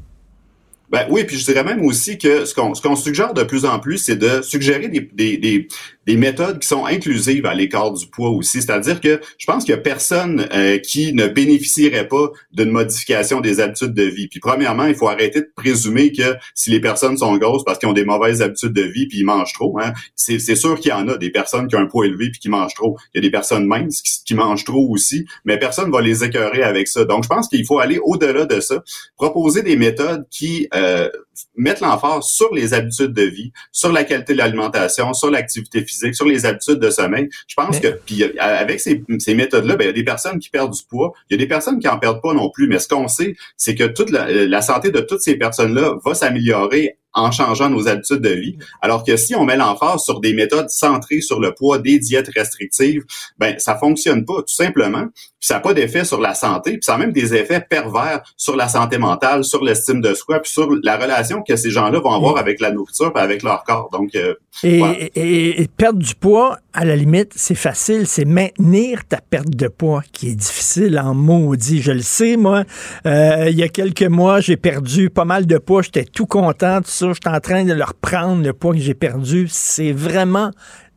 Ben oui, puis je dirais même aussi que ce qu'on qu'on suggère de plus en plus, c'est de suggérer des, des, des, des, méthodes qui sont inclusives à l'écart du poids aussi. C'est-à-dire que je pense qu'il y a personne euh, qui ne bénéficierait pas d'une modification des habitudes de vie. Puis premièrement, il faut arrêter de présumer que si les personnes sont grosses parce qu'ils ont des mauvaises habitudes de vie puis ils mangent trop, hein, c'est sûr qu'il y en a des personnes qui ont un poids élevé puis qui mangent trop. Il y a des personnes minces qui, qui mangent trop aussi, mais personne va les écœurer avec ça. Donc je pense qu'il faut aller au-delà de ça, proposer des méthodes qui euh, uh, mettre l'emphase sur les habitudes de vie, sur la qualité de l'alimentation, sur l'activité physique, sur les habitudes de sommeil. Je pense que puis euh, avec ces, méthodes-là, ben, il y a des personnes qui perdent du poids, il y a des personnes qui en perdent pas non plus. Mais ce qu'on sait, c'est que toute la santé de toutes ces personnes-là va s'améliorer en changeant nos habitudes de vie. Alors que si on met l'emphase sur des méthodes centrées sur le poids, des diètes restrictives, ben ça fonctionne pas tout simplement. Puis ça n'a pas d'effet sur la santé, puis ça a même des effets pervers sur la santé mentale, sur l'estime de soi, puis sur la relation que ces gens-là vont avoir avec la nourriture, puis avec leur corps. Donc euh, et, perdre du poids, à la limite, c'est facile, c'est maintenir ta perte de poids qui est difficile en maudit. Je le sais, moi. Euh, il y a quelques mois, j'ai perdu pas mal de poids, j'étais tout content, je suis en train de leur prendre le poids que j'ai perdu. C'est vraiment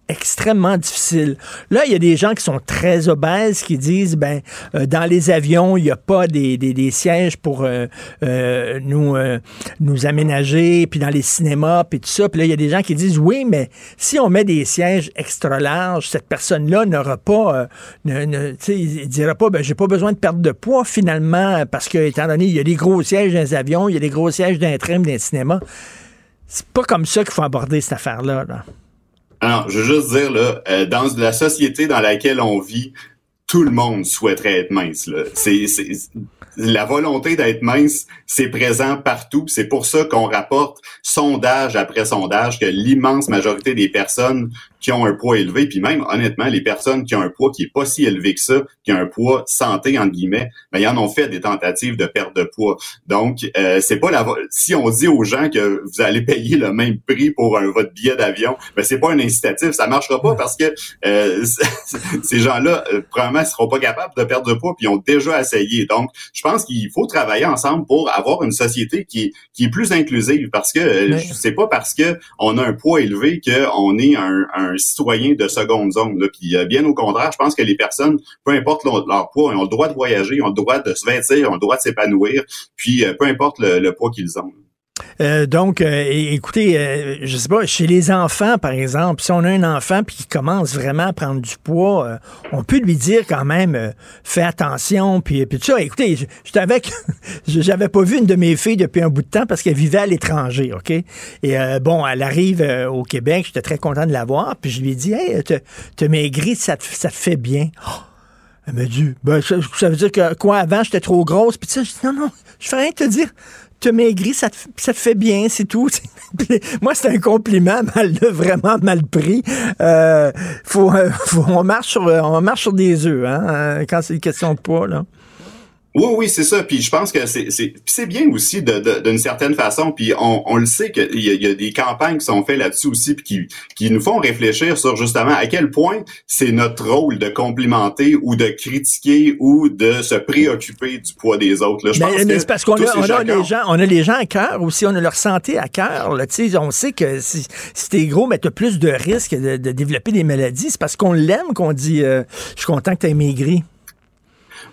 extrêmement difficile. Là, il y a des gens qui sont très obèses qui disent, ben, euh, dans les avions, il n'y a pas des, sièges pour euh, euh, nous, aménager, puis dans les cinémas, puis tout ça. Puis là, il y a des gens qui disent, oui, mais si on met des sièges extra larges, cette personne-là n'aura pas, ne, il dira pas, ben, j'ai pas besoin de perdre de poids finalement, parce que, étant donné, il y a des gros sièges dans les avions, il y a des gros sièges d'un train, dans les cinémas. C'est pas comme ça qu'il faut aborder cette affaire-là. Là. Alors, je veux juste dire, là, euh, dans la société dans laquelle on vit, tout le monde souhaiterait être mince. C'est, la volonté d'être mince, c'est présent partout. C'est pour ça qu'on rapporte sondage après sondage que l'immense majorité des personnes qui ont un poids élevé, puis même honnêtement, les personnes qui ont un poids qui est pas si élevé que ça, qui ont un poids santé entre guillemets, ben ils en ont fait des tentatives de perte de poids. Donc euh, c'est pas la si on dit aux gens que vous allez payer le même prix pour un, votre billet d'avion, ben c'est pas un incitatif, ça marchera pas parce que euh, ces gens-là euh, probablement seront pas capables de perdre de poids puis ils ont déjà essayé. Donc pense qu'il faut travailler ensemble pour avoir une société qui est, qui est plus inclusive parce que euh, c'est pas parce que on a un poids élevé qu'on est un, citoyen de seconde zone. Là. Puis euh, bien au contraire, je pense que les personnes, peu importe leur, poids, ils ont le droit de voyager, ils ont le droit de se vêtir, ils ont le droit de s'épanouir, puis euh, peu importe le poids qu'ils ont. Euh, donc, euh, écoutez, euh, je sais pas, chez les enfants, par exemple, si on a un enfant qui commence vraiment à prendre du poids, on peut lui dire quand même, fais attention, puis, puis ça. Écoutez, j'étais avec, j'avais pas vu une de mes filles depuis un bout de temps parce qu'elle vivait à l'étranger, OK? Et bon, elle arrive au Québec, j'étais très content de la voir, puis je lui ai dit, hey, te maigri, ça te, ça te fait bien. Oh! Elle m'a dit, ben, ça, veut dire que quoi, avant, j'étais trop grosse, puis ça, je dis, non, non, je fais rien te dire te maigris, ça te, ça te fait bien, c'est tout. Moi, c'est un compliment, mal, vraiment mal pris. Euh, faut, on, marche sur, on marche sur des œufs hein, quand c'est une question de poids. Là. Oui, oui, c'est ça. Puis je pense que c'est c'est c'est bien aussi de d'une certaine façon. Puis on, on le sait qu'il y, y a des campagnes qui sont faites là-dessus aussi, puis qui qui nous font réfléchir sur justement à quel point c'est notre rôle de complimenter ou de critiquer ou de se préoccuper du poids des autres. Là. Je Mais, pense mais c'est parce qu'on a, on a les gens, on a les gens à cœur aussi, on a leur santé à cœur. là. Tu sais, On sait que si, si t'es gros, mais t'as plus de risques de, de développer des maladies. C'est parce qu'on l'aime qu'on dit euh, Je suis content que t'aies maigri.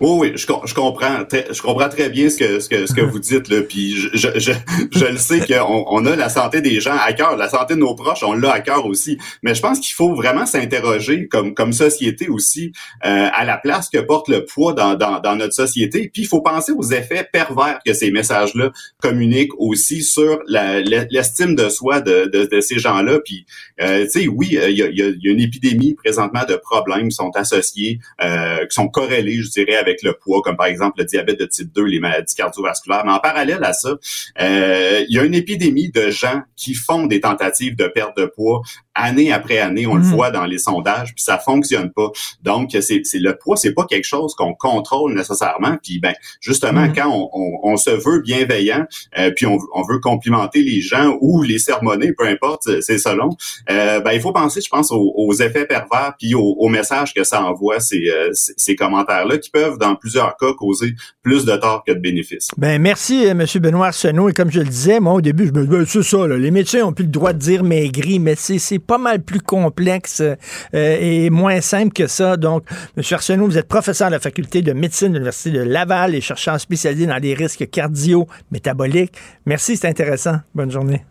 Oui, oui, je, je comprends, très, je comprends très bien ce que ce que ce que vous dites là. Puis je je, je, je le sais qu'on on a la santé des gens à cœur, la santé de nos proches, on l'a à cœur aussi. Mais je pense qu'il faut vraiment s'interroger comme comme société aussi euh, à la place que porte le poids dans dans, dans notre société. Puis il faut penser aux effets pervers que ces messages-là communiquent aussi sur l'estime de soi de, de, de ces gens-là. Puis euh, tu sais, oui, euh, il y a, y a- y a une épidémie présentement de problèmes qui sont associés, euh, qui sont corrélés, je dirais, avec le poids, comme par exemple le diabète de type 2, les maladies cardiovasculaires. Mais en parallèle à ça, euh, il y a une épidémie de gens qui font des tentatives de perte de poids année après année. On le Mhm. voit dans les sondages, puis ça fonctionne pas. Donc, c'est c'est- le poids, c'est pas quelque chose qu'on contrôle nécessairement. Puis, ben, justement, Mhm. quand on, on- on se veut bienveillant, euh, puis on, on veut complimenter les gens ou les sermonner, peu importe, c'est- selon. Euh, ben, il faut penser, je pense, aux, aux effets pervers puis aux, aux messages que ça envoie ces, euh, ces, ces commentaires-là qui peuvent, dans plusieurs cas, causer plus de tort que de bénéfices. Ben merci, euh, M. Benoît Arsenault. Et comme je le disais, moi, au début, je me disais, ben, c'est ça, là, les médecins ont plus le droit de dire maigri, mais c'est pas mal plus complexe euh, et moins simple que ça. Donc, M. Arsenault, vous êtes professeur à la faculté de médecine de l'Université de Laval et chercheur spécialisé dans les risques cardio-métaboliques. Merci, c'est intéressant. Bonne journée.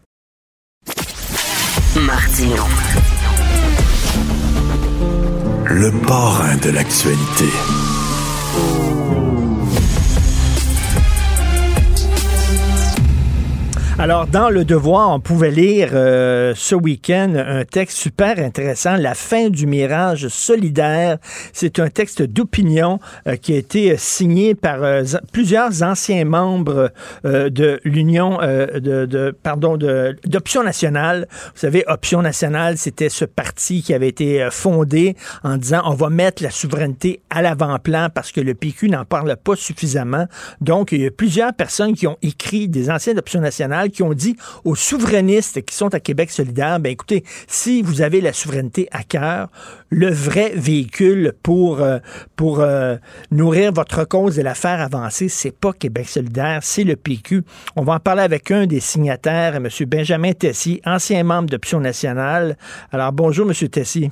Martino. Le parrain de l'actualité. Alors, dans Le Devoir, on pouvait lire euh, ce week-end un texte super intéressant, La fin du mirage solidaire. C'est un texte d'opinion euh, qui a été signé par euh, plusieurs anciens membres euh, de l'Union, euh, de, de- pardon, de- d'Option nationale. Vous savez, Option nationale, c'était ce parti qui avait été euh, fondé en disant on va mettre la souveraineté à l'avant-plan parce que le PQ n'en parle pas suffisamment. Donc, il y a plusieurs personnes qui ont écrit, des anciens d'Option nationale, qui ont dit aux souverainistes qui sont à Québec solidaire, ben écoutez, si vous avez la souveraineté à cœur, le vrai véhicule pour, euh, pour euh, nourrir votre cause et la faire avancer, c'est pas Québec solidaire, c'est le PQ. On va en parler avec un des signataires, M. Benjamin Tessier, ancien membre d'Option nationale. Alors, bonjour, M. Tessier.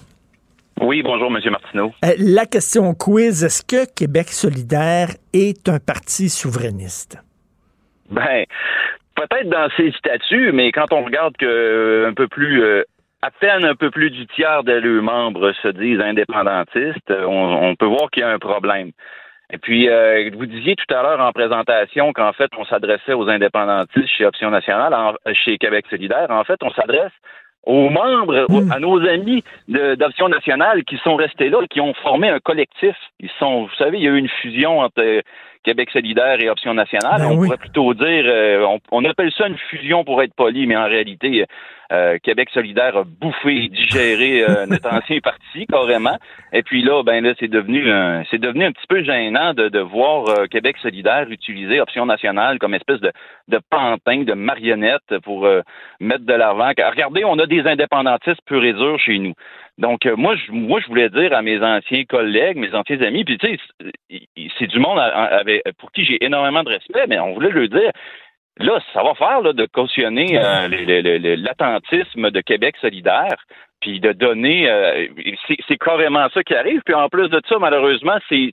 Oui, bonjour, M. Martineau. Euh, la question quiz, est-ce que Québec solidaire est un parti souverainiste? Ben, peut-être dans ses statuts, mais quand on regarde que euh, un peu plus, euh, à peine un peu plus du tiers de leurs membres se disent indépendantistes, euh, on, on peut voir qu'il y a un problème. Et puis, euh, vous disiez tout à l'heure en présentation qu'en fait, on s'adressait aux indépendantistes chez Option nationale, en- chez Québec solidaire. En fait, on s'adresse aux membres, aux- à nos amis d'Option nationale qui sont restés là, qui ont formé un collectif. Ils sont, vous savez, il y a eu une fusion entre euh, Québec solidaire et Option nationale. Ben on oui. pourrait plutôt dire, euh, on, on appelle ça une fusion pour être poli, mais en réalité, euh, Québec solidaire a bouffé et digéré euh, notre ancien parti carrément. Et puis là, ben là, c'est devenu un, c'est devenu un petit peu gênant de, de voir euh, Québec solidaire utiliser Option nationale comme espèce de, de pantin, de marionnette pour mettre de l'avant. Regardez, on a des indépendantistes purs et durs chez nous. Donc, euh, moi, je, moi, je voulais dire à mes anciens collègues, mes anciens amis, puis tu sais, c'est- du monde avec- pour qui j'ai énormément de respect, mais on voulait le dire. Là, ça va faire là, de cautionner euh, l'attentisme de Québec solidaire, puis de donner, euh, c'est carrément ça qui arrive. Puis en plus de ça, malheureusement, c'est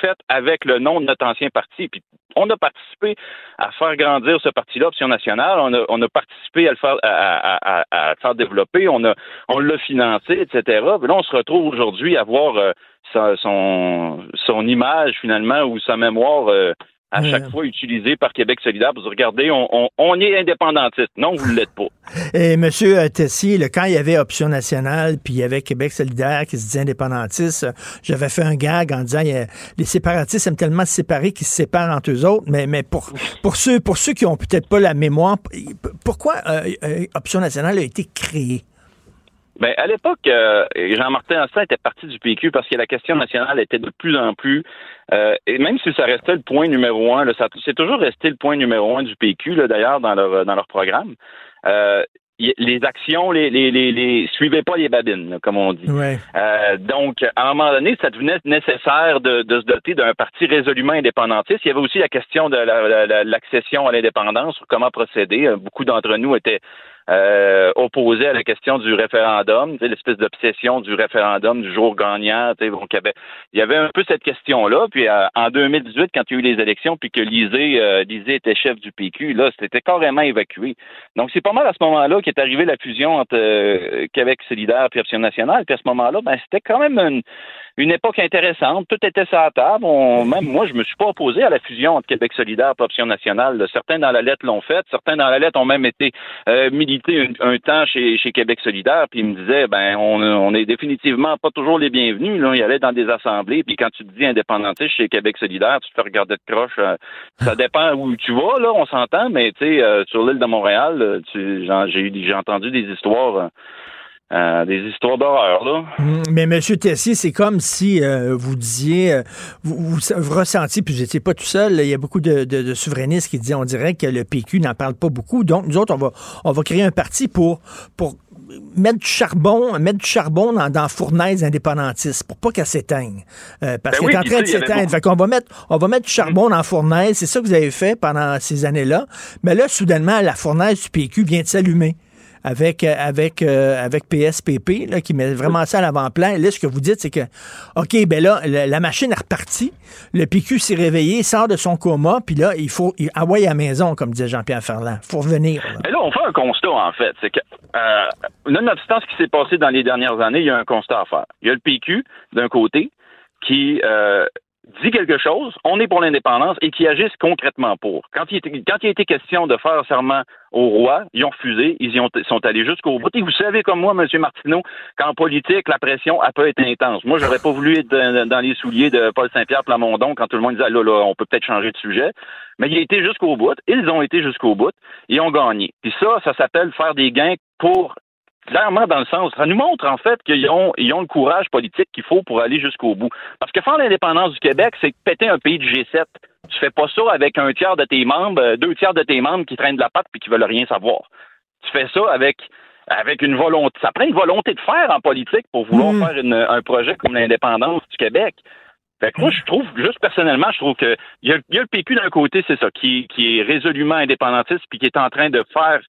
fait avec le nom de notre ancien parti. Puis on a participé à faire grandir ce parti-là, Option nationale. On a, on a participé à le faire, à, à- à- à faire développer. On a, on l'a financé, etc. Puis là, on se retrouve aujourd'hui à voir euh, sa- son, son image finalement ou sa mémoire. euh, à Ouais. chaque fois utilisée par Québec solidaire pour dire, regardez, on, on, on est indépendantiste. Non, vous ne l'êtes pas. Et M. Tessier, là, quand il y avait Option nationale, puis il y avait Québec solidaire qui se disait indépendantiste, euh, j'avais fait un gag en disant a- les séparatistes aiment tellement se séparer qu'ils se séparent entre eux autres. Mais, mais pour, pour, ceux, pour ceux qui ont peut-être pas la mémoire, pourquoi euh, euh, Option nationale a été créée? Ben, à l'époque, euh, Jean-Martin Asselin était parti du PQ parce que la question nationale était de plus en plus, euh, et même si ça restait le point numéro un, là, ça c'est toujours resté le point numéro un du PQ, là, d'ailleurs, dans leur, dans leur programme. Euh, les actions, les, les, les, les suivaient pas les babines, comme on dit. Euh, donc, à un moment donné, ça devenait nécessaire de, de se doter d'un parti résolument indépendantiste. Il y avait aussi la question de l'accession à l'indépendance, comment procéder. Beaucoup d'entre nous étaient euh, opposé à la question du référendum, l'espèce d'obsession du référendum du jour gagnant. Donc, il y, avait, il y avait un peu cette question-là. Puis euh, en 2018, quand il y a eu les élections, puis que Lisée, euh, était chef du PQ, là, c'était carrément évacué. Donc, c'est pas mal à ce moment-là qu'est arrivée la fusion entre euh, Québec solidaire et Option nationale. Puis à ce moment-là, ben, c'était quand même une une époque intéressante. Tout était sur la table. même moi, je me suis pas opposé à la fusion entre Québec solidaire et Option nationale. Certains dans la lettre l'ont fait. Certains dans la lettre ont même été euh, milités un, temps chez, chez Québec solidaire. Puis ils me disaient, ben, on, on est définitivement pas toujours les bienvenus. Là. Ils allaient dans des assemblées. Puis quand tu te dis indépendantiste chez Québec solidaire, tu te fais regarder de croche. Euh, ça dépend où tu vas, là, on s'entend. Mais tu sais, euh, sur l'île de Montréal, j'ai j'ai entendu des histoires euh, des histoires d'horreur, là. Mm, mais M. Tessier, c'est comme si euh, vous disiez, euh, vous, vous, ressentiez, puis vous n'étiez pas tout seul, il y a beaucoup de, souverainistes qui disent, on dirait que le PQ n'en parle pas beaucoup, donc nous autres, on va, on va créer un parti pour, pour mettre du charbon, mettre du charbon dans, dans fournaise indépendantiste pour pas qu'elle s'éteigne. parce ben qu'elle est en train de s'éteindre. Fait qu'on va mettre, on va mettre du charbon dans la fournaise. C'est ça que vous avez fait pendant ces années-là. Mais là, soudainement, la fournaise du PQ vient de s'allumer avec, euh, avec, euh, avec PSPP, là, qui met vraiment ça à l'avant-plan. Là, ce que vous dites, c'est que, OK, ben là, la, machine est repartie, le PQ s'est réveillé, sort de son coma, puis là, il faut il, envoyer à la maison, comme disait Jean-Pierre Ferland. Il faut revenir. Mais là, on fait un constat, en fait. C'est que, euh, nonobstant ce qui s'est passé dans les dernières années, il y a un constat à faire. Il y a le PQ, d'un côté, qui euh, dit quelque chose, on est pour l'indépendance et qui agissent concrètement pour. Quand il, a été question de faire serment au roi, ils ont refusé, ils y ont, sont allés jusqu'au bout. Et vous savez comme moi, M. Martineau, qu'en politique, la pression a peut être intense. Moi, j'aurais pas voulu être dans les souliers de Paul Saint-Pierre Plamondon quand tout le monde disait, là, là, on peut peut-être changer de sujet. Mais il a été jusqu'au bout. Ils ont été jusqu'au bout. Ils ont gagné. Puis ça, ça s'appelle faire des gains pour clairement dans le sens, ça nous montre en fait qu'ils ont, ils ont le courage politique qu'il faut pour aller jusqu'au bout. Parce que faire l'indépendance du Québec, c'est péter un pays du G7. Tu fais pas ça avec un tiers de tes membres, euh, deux tiers de tes membres qui traînent de la patte puis qui veulent rien savoir. Tu fais ça avec avec une volonté. Ça prend une volonté de faire en politique pour vouloir mmh. faire un projet comme l'indépendance du Québec. Fait que moi, je trouve, juste personnellement, je trouve que il y, a, le PQ d'un côté, c'est ça, qui, qui est résolument indépendantiste puis qui est en train de faire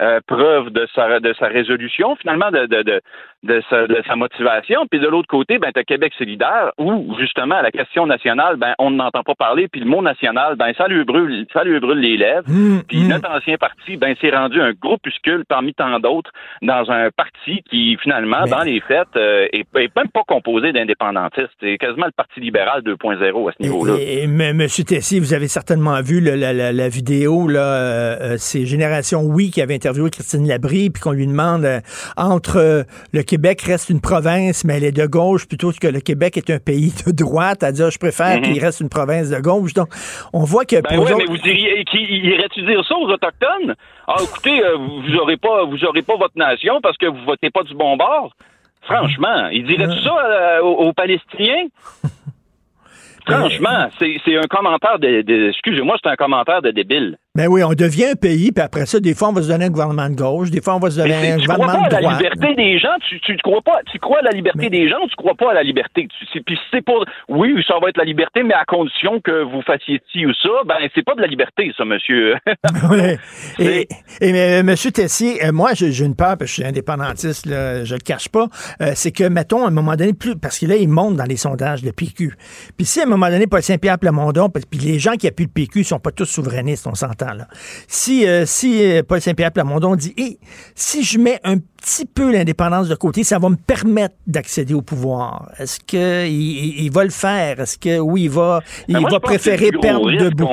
euh, preuve de sa, de sa résolution, finalement, de, de, de, de, sa, de sa motivation. Puis de l'autre côté, ben, tu as Québec solidaire, où, justement, la question nationale, ben, on n'entend pas parler, puis le mot national, ben, ça lui brûle, ça lui brûle les lèvres. Mmh, puis mmh. notre ancien parti, ben, s'est rendu un groupuscule parmi tant d'autres dans un parti qui, finalement, dans les faits, euh, est, même pas composé d'indépendantistes. C'est quasiment le Parti libéral 2.0 à ce niveau-là. Et, M. Tessier, vous avez certainement vu la, la, la, vidéo, là, euh, euh c'est Génération Oui qui avait interviewé Christine Labrie, puis qu'on lui demande euh, entre euh, le Québec reste une province, mais elle est de gauche, plutôt que le Québec est un pays de droite, à dire je préfère mhm. qu'il reste une province de gauche. Donc, on voit que ben mais vous diriez, irait-tu dire ça aux autochtones? Ah, écoutez, euh, vous aurez pas, vous aurez pas votre nation parce que vous votez pas du bon bord. Franchement, il dirait tout ça aux Palestiniens? Franchement, c'est un commentaire de, excusez-moi, c'est un commentaire de débile. Ben oui, on devient un pays, puis après ça, des fois, on va se donner un gouvernement de gauche, des fois, on va se donner un gouvernement de droite. Tu crois pas à la liberté des gens, tu, tu crois pas, tu crois à la liberté des gens, tu crois pas à la liberté? puis c'est pour, oui, ça va être la liberté, mais à condition que vous fassiez ci ou ça, ben c'est pas de la liberté, ça, monsieur. oui. Et, et mais, monsieur Tessier, euh, moi, j'ai une peur, parce que je suis indépendantiste, là, je le cache pas, euh, c'est que, mettons, à un moment donné, plus, parce que là, il monte dans les sondages, le PQ. Puis si à un moment donné, Paul Saint-Pierre Plamondon, puis les gens qui appuient le PQ sont pas tous souverainistes, on s'entend si, euh, si euh, Paul Saint-Pierre Plamondon dit si je mets un petit peu l'indépendance de côté, ça va me permettre d'accéder au pouvoir. Est-ce qu'il il, va le faire? Est-ce que oui, il va, il ben, va préférer perdre debout?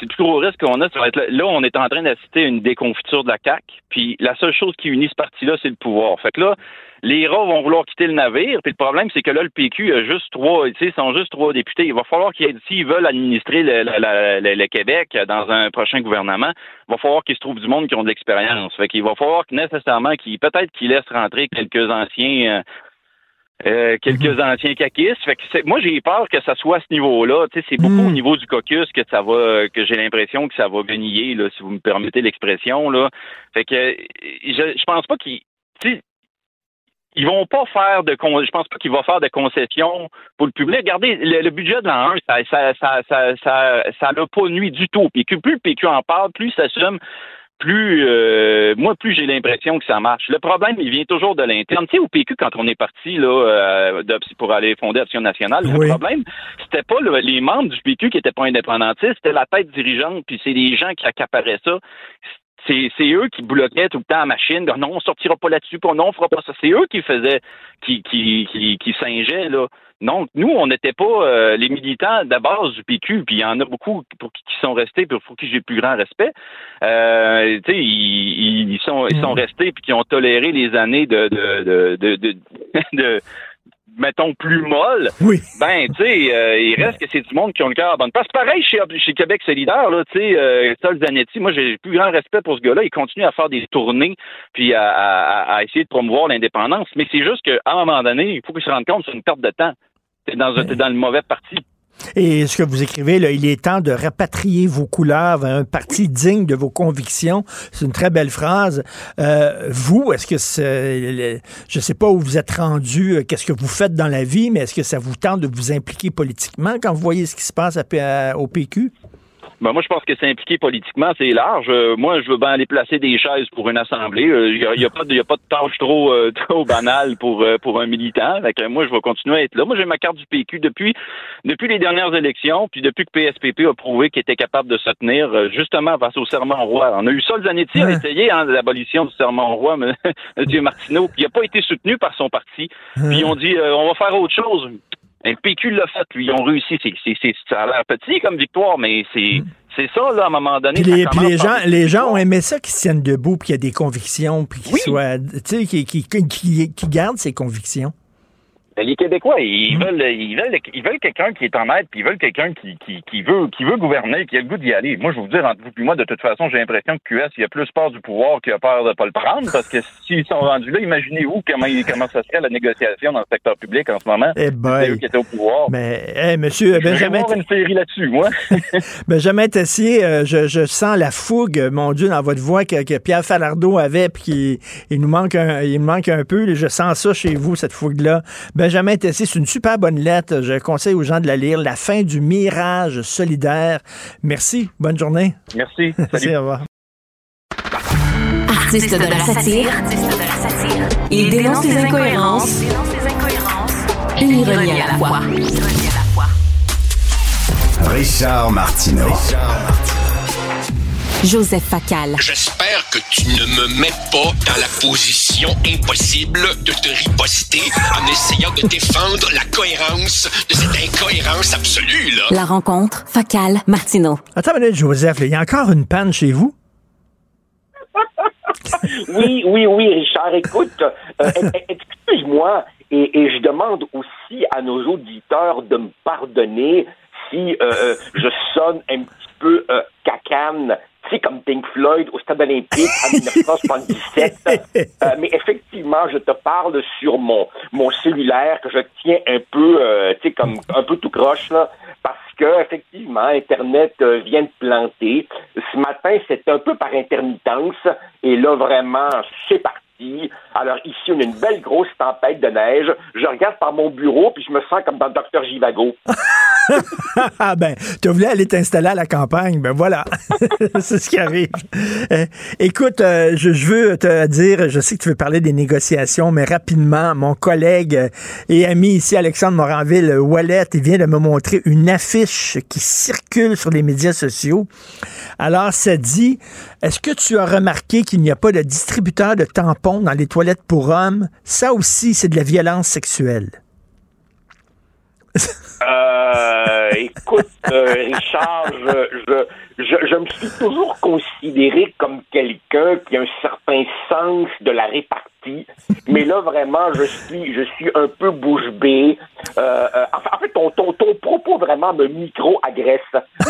c'est le plus gros risque qu'on a, ça va être là, là, on est en train d'assister à une déconfiture de la CAQ, puis la seule chose qui unit ce parti-là, c'est le pouvoir. Fait que là, les rats vont vouloir quitter le navire, puis le problème, c'est que là, le PQ a juste trois, tu sais, sont juste trois députés. Il va falloir qu'ils, s'ils veulent administrer le, le- le- le Québec dans un prochain gouvernement, il va falloir qu'il se trouve du monde qui ont de l'expérience. Fait qu'il va falloir que, nécessairement qu'ils, peut-être qu'ils laissent rentrer quelques anciens, euh, euh, quelques anciens caquistes. Fait que c'est- moi, j'ai peur que ça soit à ce niveau-là. Tu sais, c'est beaucoup au niveau du caucus que ça va, que j'ai l'impression que ça va gagner, là, si vous me permettez l'expression, là. Fait que, je, je pense pas qu'ils, ils vont pas faire de con- je pense pas qu'ils vont faire de concessions pour le public. Regardez, le, le budget de l'an 1, ça ça ça ça ça ça l'a pas nuit du tout. Puis plus le PQ en parle, plus ça s'assume, plus euh, moi plus j'ai l'impression que ça marche. Le problème, il vient toujours de l'interne. Tu sais, au PQ, quand on est parti là euh, de- pour aller fonder Action nationale, Oui. le problème, c'était pas le- les membres du PQ qui étaient pas indépendantistes, c'était la tête dirigeante, puis c'est les gens qui accaparaient ça c'est, c'est eux qui bloquaient tout le temps la machine. Non, on sortira pas là-dessus, puis non, on fera pas ça. C'est eux qui faisaient, qui, qui, qui, qui singeaient, là. Donc, nous, on n'était pas euh, les militants de la base du PQ, puis il y en a beaucoup pour qui, qui sont restés, puis pour qui j'ai plus grand respect. Euh, tu sais, ils, ils sont, ils sont restés, puis qui ont toléré les années de, de, de, de, de, de- mettons, plus molles. Oui. Ben, tu sais, euh, il reste que c'est du monde qui ont le cœur à bonne place. Pareil chez, chez Québec solidaire, là, tu sais, euh, Sol Zanetti, moi, j'ai le plus grand respect pour ce gars-là. Il continue à faire des tournées, puis à, à- à essayer de promouvoir l'indépendance. Mais c'est juste qu'à un moment donné, il faut qu'il se rende compte que c'est une perte de temps. T'es dans, t'es dans le mauvais parti. Et ce que vous écrivez, là, il est temps de rapatrier vos couleurs vers un parti digne de vos convictions. C'est une très belle phrase. Euh, vous, est-ce que c'est, je sais pas où vous êtes rendu, euh, qu'est-ce que vous faites dans la vie, mais est-ce que ça vous tente de vous impliquer politiquement quand vous voyez ce qui se passe à P- à- au PQ? Ben, moi, je pense que c'est impliqué politiquement, c'est large. Euh, moi, je veux bien aller placer des chaises pour une assemblée. Il n'y a, y a pas de, y a pas de tâche trop, euh, trop banale pour, euh, pour un militant. Fait que moi, je vais continuer à être là. Moi, j'ai ma carte du PQ depuis, depuis les dernières élections, puis depuis que PSPP a prouvé qu'il était capable de se tenir, euh, justement, face au serment roi. On a eu ça, Zanetti a essayé hein, l'abolition du serment roi, M. Martineau, puis il n'a pas été soutenu par son parti. Puis ils ont dit, euh, on va faire autre chose. Le PQ l'a fait, lui. Ils ont réussi. C'est, c'est, c'est- ça a l'air petit comme victoire, mais c'est, c'est ça, là, à un moment donné. Puis les, puis les gens, les gens ont aimé ça qu'ils se tiennent debout, puis qu'il y a des convictions, puis qu'ils soient, tu sais, qui, qui, qui, qui gardent ses convictions. Ben, les Québécois, Hmm. ils veulent, ils veulent, ils veulent quelqu'un qui est en aide, puis ils veulent quelqu'un qui, qui, qui veut, qui veut gouverner, qui a le goût d'y aller. Moi, je vais vous dire, entre vous et moi, de toute façon, j'ai l'impression que QS, il a plus peur du pouvoir qu'il a peur de pas le prendre, parce que s'ils sont rendus là, imaginez-vous comment, comment ça serait la négociation dans le secteur public en ce moment. Eh ben. C'est eux qui étaient au pouvoir. Mais, hey, monsieur Benjamin, voir une série là-dessus, moi. Benjamin Tessier, euh, je, je sens la fougue, mon Dieu, dans votre voix que, que Pierre Falardeau avait, puis qu'il il nous manque un, il nous manque un peu. Je sens ça chez vous, cette fougue-là. Benjamin Tessier, c'est une super bonne lettre. Je conseille aux gens de la lire. La fin du mirage solidaire. Merci. Bonne journée. Merci. Merci, au revoir. Artiste de la satire, il dénonce les incohérences et l'ironie à la fois. Richard Martineau. Joseph Facal. J'espère que tu ne me mets pas dans la position impossible de te riposter en essayant de défendre la cohérence de cette incohérence absolue, là. La rencontre, Facal, Martineau. Attends une minute, Joseph. Il y a encore une panne chez vous? Oui, oui, oui, Richard, écoute, euh, excuse-moi, et, et je demande aussi à nos auditeurs de me pardonner si euh, euh, je sonne un petit peu euh, cacane, sais, comme Pink Floyd au Stade olympique en 1977. Euh, mais effectivement, je te parle sur mon, mon cellulaire que je tiens un peu, euh, tu sais, comme un peu tout croche, là, parce que effectivement, Internet euh, vient de planter. Ce matin, c'est un peu par intermittence, et là, vraiment, c'est parti. Alors ici, on a une belle grosse tempête de neige. Je regarde par mon bureau, puis je me sens comme dans Docteur Givago. ah ben, tu voulu aller t'installer à la campagne, ben voilà, c'est ce qui arrive. Euh, écoute, euh, je, je veux te dire, je sais que tu veux parler des négociations, mais rapidement, mon collègue euh, et ami ici, Alexandre Moranville, euh, Wallet, il vient de me montrer une affiche qui circule sur les médias sociaux. Alors, ça dit, est-ce que tu as remarqué qu'il n'y a pas de distributeur de tampons dans les toilettes pour hommes? Ça aussi, c'est de la violence sexuelle. Euh, écoute, euh, Richard, je, me suis toujours considéré comme quelqu'un qui a un certain sens de la répartie, mais là, vraiment, je suis, je suis un peu bouche bée. Euh, euh, en fait- ton, ton, ton propos vraiment me micro-agresse.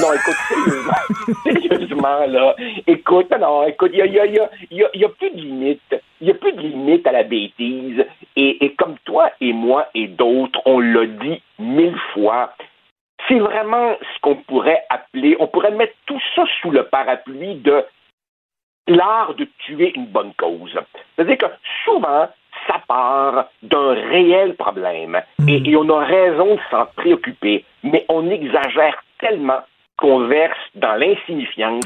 Non, écoute, sérieusement, sérieusement, là, écoute, non, écoute, il y a, y, a, y, y a plus de limite. Il y a plus de limite à la bêtise. Et, et comme toi et moi et d'autres, on l'a dit mille fois, c'est vraiment ce qu'on pourrait appeler, on pourrait mettre tout ça sous le parapluie de l'art de tuer une bonne cause. C'est-à-dire que souvent, ça part d'un réel problème et, et on a raison de s'en préoccuper, mais on exagère tellement qu'on verse dans l'insignifiance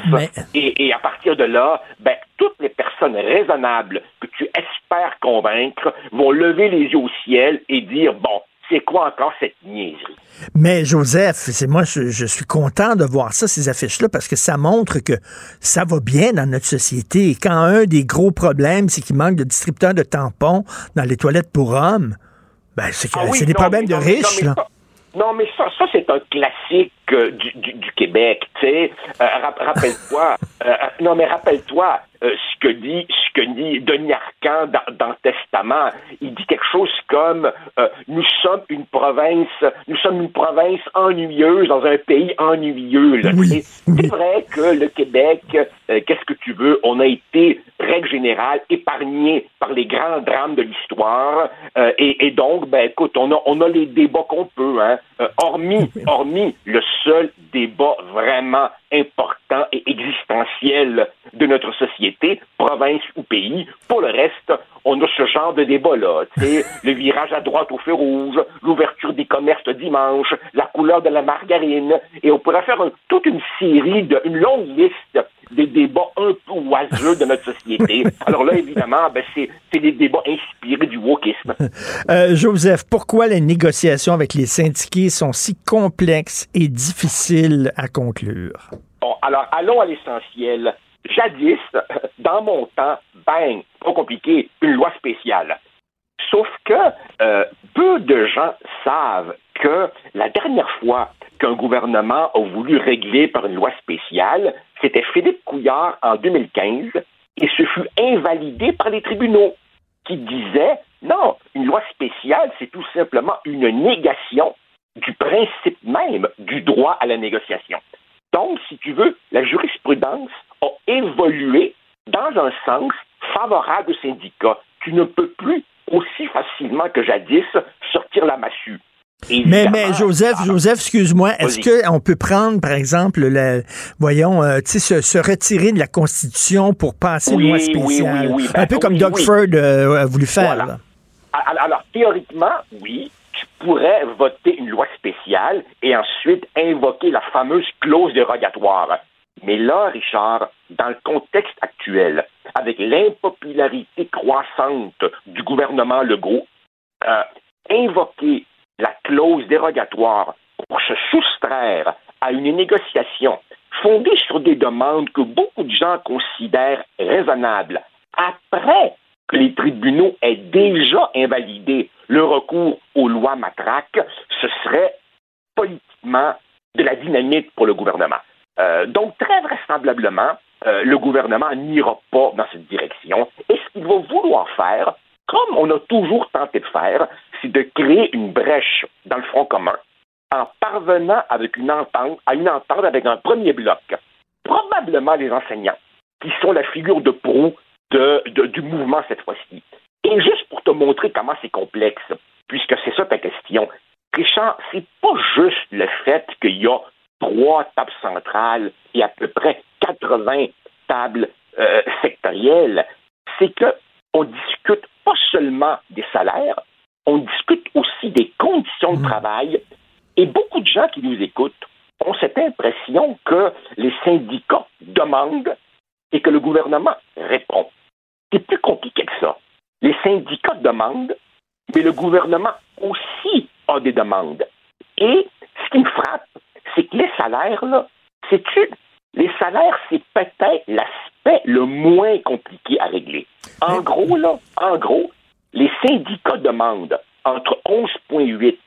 et, et à partir de là, ben, toutes les personnes raisonnables que tu espères convaincre vont lever les yeux au ciel et dire, bon, c'est quoi encore cette niaiserie? Mais Joseph, c'est moi, je, je suis content de voir ça, ces affiches-là, parce que ça montre que ça va bien dans notre société. Et quand un des gros problèmes, c'est qu'il manque de distributeurs de tampons dans les toilettes pour hommes, ben, c'est que Ah oui, c'est des non, problèmes de non, riches, là. Non, mais ça, ça c'est un classique euh, du, du, du Québec, tu sais. Euh, rap- rappelle-toi, euh, non, mais rappelle-toi euh, ce que dit, ce que dit Denis Arcand dans, dans le Testament. Il dit quelque chose comme euh, nous sommes une province, nous sommes une province ennuyeuse dans un pays ennuyeux. sais. C'est vrai que le Québec, euh, qu'est-ce que tu veux, on a été, règle générale, épargné par les grands drames de l'histoire. euh, et, et donc, ben écoute, on a, on a les débats qu'on peut. Hein, Euh, hormis, hormis le seul débat vraiment important et existentiel de notre société, province ou pays. Pour le reste, on a ce genre de débat-là. Le virage à droite au feu rouge, l'ouverture des commerces le dimanche, la couleur de la margarine. Et on pourrait faire un- toute une série, de, une longue liste des débats un peu oiseux de notre société. Alors là, évidemment, ben, c'est des débats inspirés du wokisme. Euh, Joseph, pourquoi les négociations avec les syndiqués sont si complexes et difficiles à conclure? Bon, alors allons à l'essentiel. Jadis, dans mon temps, bang, pas compliqué, une loi spéciale. Sauf que euh, peu de gens savent que la dernière fois qu'un gouvernement a voulu régler par une loi spéciale, c'était Philippe Couillard en 2015 et ce fut invalidé par les tribunaux qui disaient non, une loi spéciale, c'est tout simplement une négation du principe même du droit à la négociation. Donc, si tu veux, la jurisprudence a évolué dans un sens favorable aux syndicats. Tu ne peux plus aussi facilement que jadis sortir la massue. Mais, mais Joseph, Joseph, excuse-moi, est-ce qu'on peut prendre, par exemple, la, voyons, euh, tu sais, se, se retirer de la Constitution pour passer une loi oui, oui, spéciale? oui, ben, Un peu comme Doug. Ford euh, a voulu faire. Voilà. Alors, alors, théoriquement, oui, tu pourrais voter une loi spéciale et ensuite invoquer la fameuse clause dérogatoire. Mais là, Richard, dans le contexte actuel, avec l'impopularité croissante du gouvernement Legault, euh, invoquer la clause dérogatoire pour se soustraire à une négociation fondée sur des demandes que beaucoup de gens considèrent raisonnables, après que les tribunaux aient déjà invalidé le recours aux lois matraques, ce serait politiquement de la dynamite pour le gouvernement. Euh, donc, très vraisemblablement, euh, le gouvernement n'ira pas dans cette direction. Et ce qu'il va vouloir faire, comme on a toujours tenté de faire, c'est de créer une brèche dans le front commun en parvenant avec une entente, à une entente avec un premier bloc. Probablement les enseignants, qui sont la figure de proue du mouvement cette fois-ci. Et juste pour te montrer comment c'est complexe, puisque c'est ça ta question, Richard, c'est pas juste le fait qu'il y a trois tables centrales et à peu près 80 tables euh, sectorielles, c'est que on discute pas seulement des salaires, on discute aussi des conditions de travail. Et beaucoup de gens qui nous écoutent ont cette impression que les syndicats demandent et que le gouvernement répond. C'est plus compliqué que ça. Les syndicats demandent, mais le gouvernement aussi a des demandes. Et ce qui me frappe, c'est que les salaires, là, c'est-tu, les salaires, c'est peut-être l'aspect le moins compliqué à régler. En gros, là, en gros, les syndicats demandent entre 11,8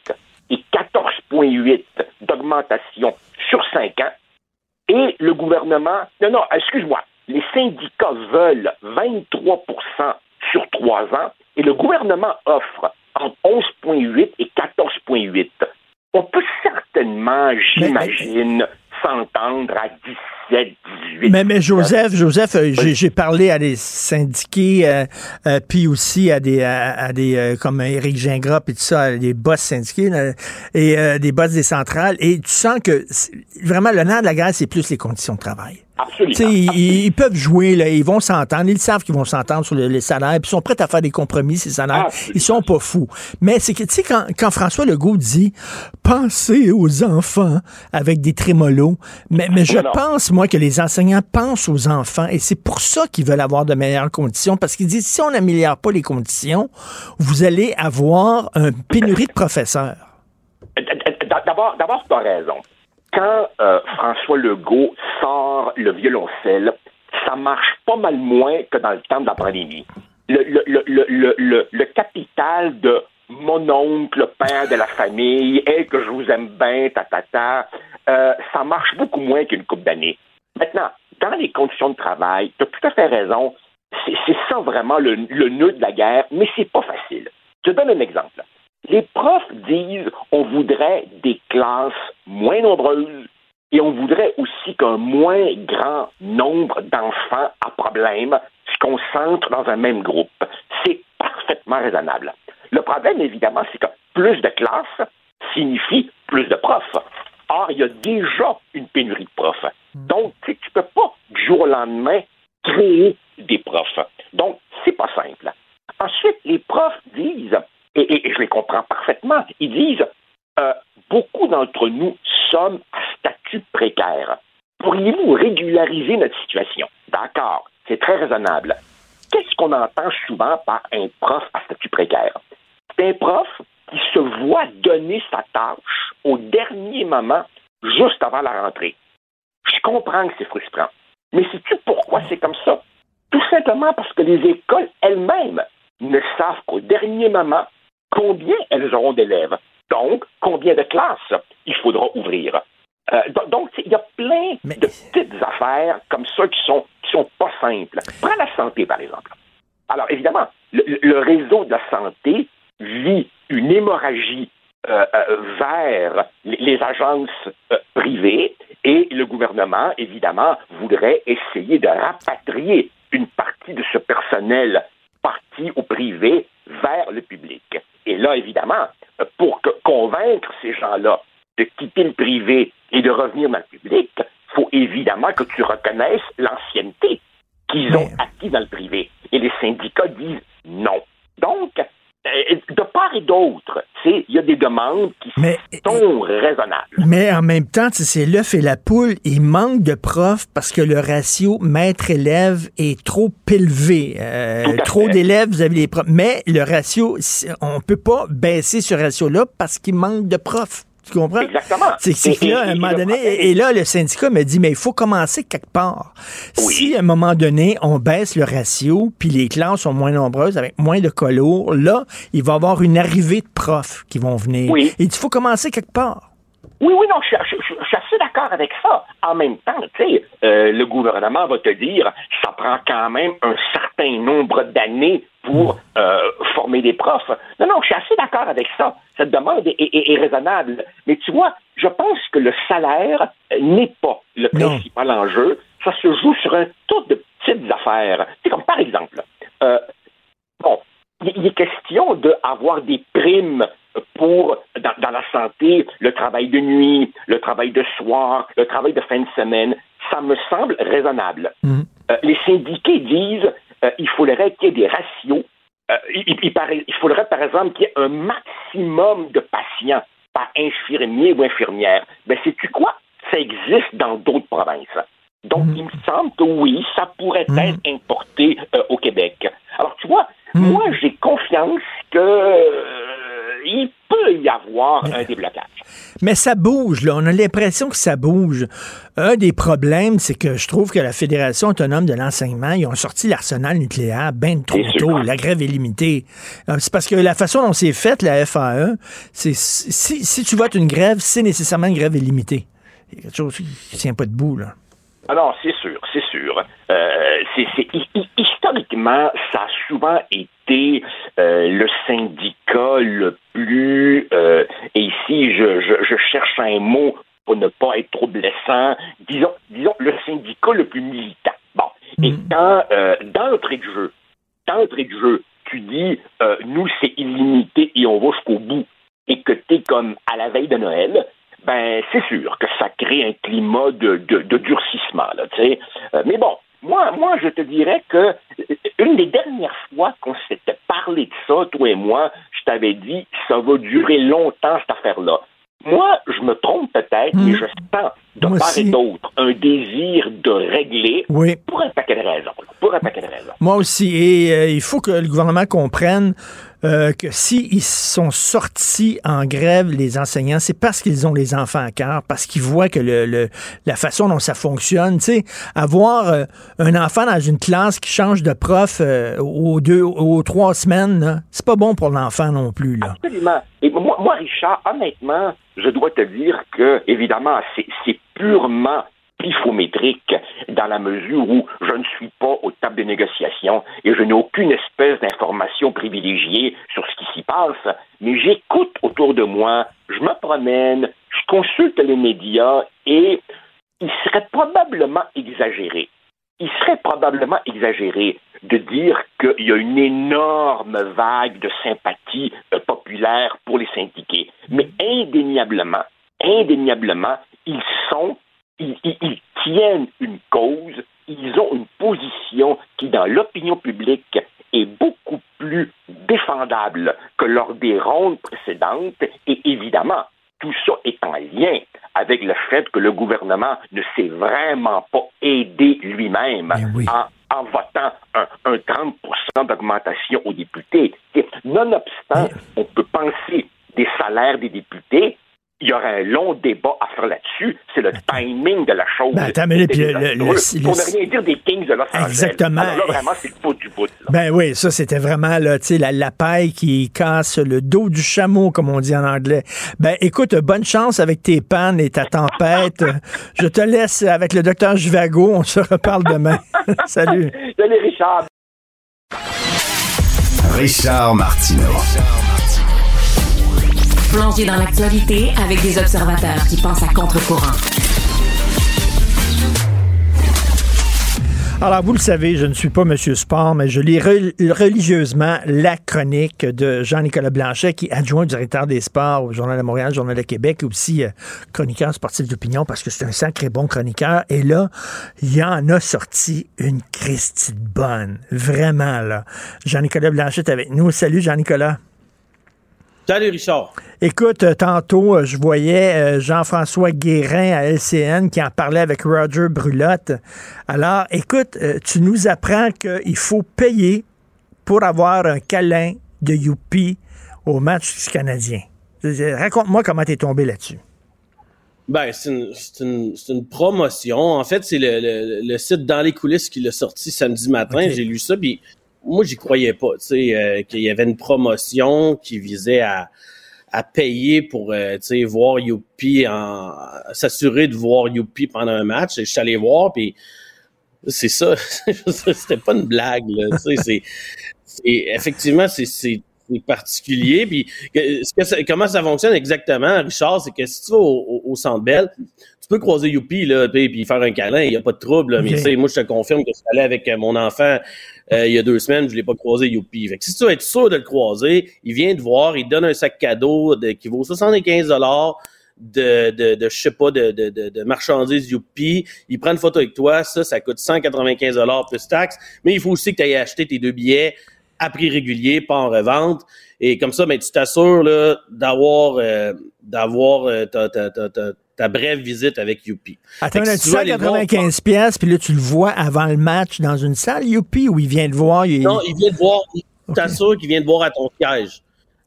et 14,8 d'augmentation sur 5 ans. Et le gouvernement, non, non, excuse-moi, les syndicats veulent 23% sur 3 ans et le gouvernement offre entre 11,8 et 14,8. On peut certainement, j'imagine, s'entendre à 17, 18. Mais, mais Joseph, Joseph, euh, j'ai- j'ai parlé à des syndiqués, euh, euh, puis aussi à des, à, à des euh, comme Éric Gingras, puis tout ça, des boss syndiqués là, et euh, des boss des centrales, et tu sens que vraiment le nerf de la guerre, c'est plus les conditions de travail. Absolument. Ils, ils peuvent jouer, là, ils vont s'entendre, ils savent qu'ils vont s'entendre sur le- les salaires, puis ils sont prêts à faire des compromis, ces salaires. Ils sont pas fous. Mais c'est que, tu sais, quand, quand François Legault dit « Pensez aux enfants » avec des trémolos, mais, mais je Non, pense, moi, que les enseignants pensent aux enfants, et c'est pour ça qu'ils veulent avoir de meilleures conditions, parce qu'ils disent, si on n'améliore pas les conditions, vous allez avoir une pénurie de professeurs. D'abord, d'abord, tu as raison. Quand euh, François Legault sort le violoncelle, ça marche pas mal moins que dans le temps de la pandémie. Le, le, le, le, le, le- le capital de mon oncle, père de la famille, et que je vous aime bien, ta, ta, euh, ça marche beaucoup moins qu'une coupe d'années. Maintenant, dans les conditions de travail, tu as tout à fait raison, c'est ça vraiment le, le nœud de la guerre, mais c'est pas facile. Je te donne un exemple. Les profs disent on voudrait des classes moins nombreuses et on voudrait aussi qu'un moins grand nombre d'enfants à problème se concentrent dans un même groupe. C'est parfaitement raisonnable. Le problème, évidemment, c'est que plus de classes signifie plus de profs. Or, il y a déjà une pénurie de profs. Donc, tu ne peux pas du jour au lendemain créer des profs. Donc, c'est pas simple. Ensuite, les profs disent, et, je les comprends parfaitement, ils disent euh, beaucoup d'entre nous sommes à statut précaire. Pourriez-vous régulariser notre situation? D'accord, c'est très raisonnable. Qu'est-ce qu'on entend souvent par un prof à statut précaire? C'est un prof qui se voit donner sa tâche au dernier moment, juste avant la rentrée. Je comprends que c'est frustrant. Mais sais-tu pourquoi c'est comme ça? Tout simplement parce que les écoles elles-mêmes ne savent qu'au dernier moment combien elles auront d'élèves. Donc, combien de classes il faudra ouvrir. Euh, do- donc, il y a plein de petites affaires comme ça qui sont, qui sont pas simples. Prends la santé, par exemple. Alors, évidemment, le, le réseau de la santé vit une hémorragie euh, euh, vers les, les agences euh, privées et le gouvernement, évidemment, voudrait essayer de rapatrier une partie de ce personnel parti au privé vers le public. Et là, évidemment, pour convaincre ces gens-là de quitter le privé et de revenir dans le public, il faut évidemment que tu reconnaisses l'ancienneté qu'ils ont acquis dans le privé. Et les syndicats disent non. Donc, de part et d'autre, tu sais, il y a des demandes qui sont raisonnables. Mais en même temps, tu sais, c'est l'œuf et la poule. Il manque de profs parce que le ratio maître-élève est trop élevé. Euh, trop d'élèves, vous avez les profs. Mais le ratio, on peut pas baisser ce ratio-là parce qu'il manque de profs. Tu comprends? Exactement. C'est que Et- là, à un moment le donné, et là, le syndicat me dit, mais il faut commencer quelque part. Si, à un moment donné, on baisse le ratio, puis les classes sont moins nombreuses, avec moins de colours, là, il va y avoir une arrivée de profs qui vont venir. Oui. Et il faut commencer quelque part. Oui, oui, non, je, je- je- je suis assez d'accord avec ça. En même temps, tu sais, euh, le gouvernement va te dire, ça prend quand même un certain nombre d'années pour euh, former des profs. Non, non, je suis assez d'accord avec ça. Cette demande est, est- est raisonnable. Mais tu vois, je pense que le salaire euh, n'est pas le principal enjeu. Ça se joue sur un tas de petites affaires. C'est comme par exemple, euh, bon, il est question d'avoir des primes pour, dans, dans la santé, le travail de nuit, le travail de soir, le travail de fin de semaine. Ça me semble raisonnable. Euh, les syndiqués disent euh, il faudrait qu'il y ait des ratios. Euh, il, il- il paraît- il faudrait, par exemple, qu'il y ait un maximum de patients par infirmier ou infirmière. Ben, sais-tu quoi? Ça existe dans d'autres provinces. Donc, il me semble que oui, ça pourrait être importé euh, au Québec. Alors, tu vois, moi, j'ai confiance que euh, il peut y d'avoir un déblocage. Mais ça bouge, là. On a l'impression que ça bouge. Un des problèmes, c'est que je trouve que la Fédération autonome de l'enseignement, ils ont sorti l'arsenal nucléaire bien trop tôt. La grève est limitée. Euh, C'est parce que la façon dont c'est faite, la FAE, c'est si, si tu votes une grève, c'est nécessairement une grève illimitée. Il y a quelque chose qui ne tient pas debout, là. Alors, c'est sûr, c'est sûr. Euh, c'est- c'est- hi- hi- historiquement, ça a souvent été euh, le syndicat le plus, euh, et ici, je, je, je cherche un mot pour ne pas être trop blessant, disons, disons le syndicat le plus militant. Bon. Et quand, euh, d'entrée de jeu, d'entrée de jeu, tu dis, euh, nous, c'est illimité et on va jusqu'au bout, et que tu es comme à la veille de Noël, ben c'est sûr que ça crée un climat de, de, de durcissement, là, tu sais. Euh, mais bon, moi, moi, je te dirais que euh, une des dernières fois qu'on s'était parlé de ça, toi et moi, je t'avais dit, ça va durer longtemps, cette affaire-là. Moi, je me trompe peut-être, mais je sens de Moi part aussi. et d'autre un désir de régler Oui. pour un paquet de raisons. Pour un paquet de raisons. Moi aussi. Et euh, il faut que le gouvernement comprenne euh, que s'ils sont sortis en grève, les enseignants, c'est parce qu'ils ont les enfants à cœur, parce qu'ils voient que le, le- la façon dont ça fonctionne, tu sais, avoir euh, un enfant dans une classe qui change de prof euh, aux deux, aux trois semaines, c'est pas bon pour l'enfant non plus, là. Absolument. Et moi, moi, Richard, honnêtement, je dois te dire que, évidemment, c'est purement pifométrique dans la mesure où je ne suis pas aux tables de négociation et je n'ai aucune espèce d'information privilégiée sur ce qui s'y passe, mais j'écoute autour de moi, je me promène, je consulte les médias et il serait probablement exagéré il serait probablement exagéré de dire qu'il y a une énorme vague de sympathie euh, populaire pour les syndiqués. Mais indéniablement, indéniablement, ils sont, ils, ils- ils tiennent une cause, ils ont une position qui, dans l'opinion publique, est beaucoup plus défendable que lors des rondes précédentes. Et évidemment, tout ça est en lien avec le fait que le gouvernement ne s'est vraiment pas aidé lui-même en, en votant un, un 30% d'augmentation aux députés. Nonobstant, on peut penser des salaires des députés. Il y aura un long débat à faire là-dessus. C'est le timing de la chose. Ben, attends, mais puis le- le- le- Pour ne rien dire des Kings de Los Angeles. Exactement. Alors là, vraiment, c'est le bout du bout. là. Ben oui, ça, c'était vraiment là, tu sais, la, la paille qui casse le dos du chameau, comme on dit en anglais. Ben écoute, bonne chance avec tes pannes et ta tempête. Je te laisse avec le docteur Jivago. On se reparle demain. Salut. Salut, Richard. Richard Martineau. Plongé dans l'actualité avec des observateurs qui pensent à contre-courant. Alors, vous le savez, je ne suis pas Monsieur Sport, mais je lis re- religieusement la chronique de Jean-Nicolas Blanchet, qui est adjoint directeur des sports au Journal de Montréal, Journal de Québec, aussi euh, chroniqueur sportif d'opinion, parce que c'est un sacré bon chroniqueur. Et là, il y en a sorti une Christie bonne. Vraiment, là. Jean-Nicolas Blanchet est avec nous. Salut, Jean-Nicolas. Salut Richard. Écoute, euh, tantôt, euh, je voyais euh, Jean-François Guérin à LCN qui en parlait avec Roger Brulotte. Alors, écoute, tu nous apprends qu'il faut payer pour avoir un câlin de Youpi au match canadien. Euh, Raconte-moi comment t'es tombé là-dessus. Ben, c'est une, promotion. En fait, c'est le, le- le site Dans les coulisses qui l'a sorti samedi matin. J'ai lu ça, puis moi, j'y croyais pas, tu sais, euh, qu'il y avait une promotion qui visait à, à payer pour, euh, tu sais, voir Youpi, en, s'assurer de voir Youpi pendant un match. Je suis allé voir, puis c'est ça. C'était pas une blague. Tu sais, c'est, effectivement, c'est particulier. Puis, que- ce que ça- comment ça fonctionne exactement, Richard, c'est que si tu vas au, Centre Bell, tu peux croiser Youpi, là, puis puis faire un câlin, il n'y a pas de trouble. là. Mais Ok. tu sais, moi, je te confirme que je suis allé avec euh, mon enfant euh, il y a deux semaines, je l'ai pas croisé Youpi. Fait que si tu veux être sûr de le croiser, il vient te voir, il te donne un sac cadeau de, qui vaut 75 de, de, de, je sais pas, de, de, de, de marchandises Youpi. Il prend une photo avec toi, ça, ça coûte 195 plus taxes. Mais il faut aussi que tu ailles acheter tes deux billets à prix régulier, pas en revente. Et comme ça, ben, tu t'assures d'avoir euh, d'avoir euh, ta, ta, ta, ta, ta brève visite avec Youpi. Attends, tu le voir, 195 pièces, puis là, tu le vois avant le match dans une salle Youpi où il vient te voir. il- Non, il vient te voir, il t'assure qu'il vient te voir à ton siège.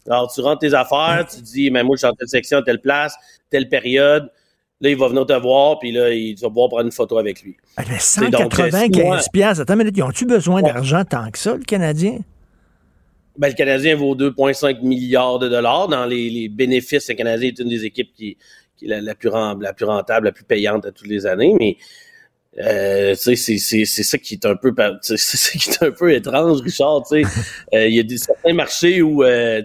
Alors, tu rentres tes affaires, tu dis, mais moi, je suis en telle section, telle place, telle période. Là, il va venir te voir, puis là, il, tu vas pouvoir prendre une photo avec lui. Ah, mais C'est donc, euh, 195 piastres. Attends une minute, ils ont-tu besoin d'argent tant que ça, le Canadien? Ben, le Canadien vaut 2,5 milliards de dollars. Dans les, les bénéfices, le Canadien est une des équipes qui, qui est la, plus, ren- la plus rentable, la plus payante à toutes les années. Mais euh, c'est, ça qui est un peu c'est ça qui est un peu étrange, Richard. Euh, Il y a des, certains marchés où euh,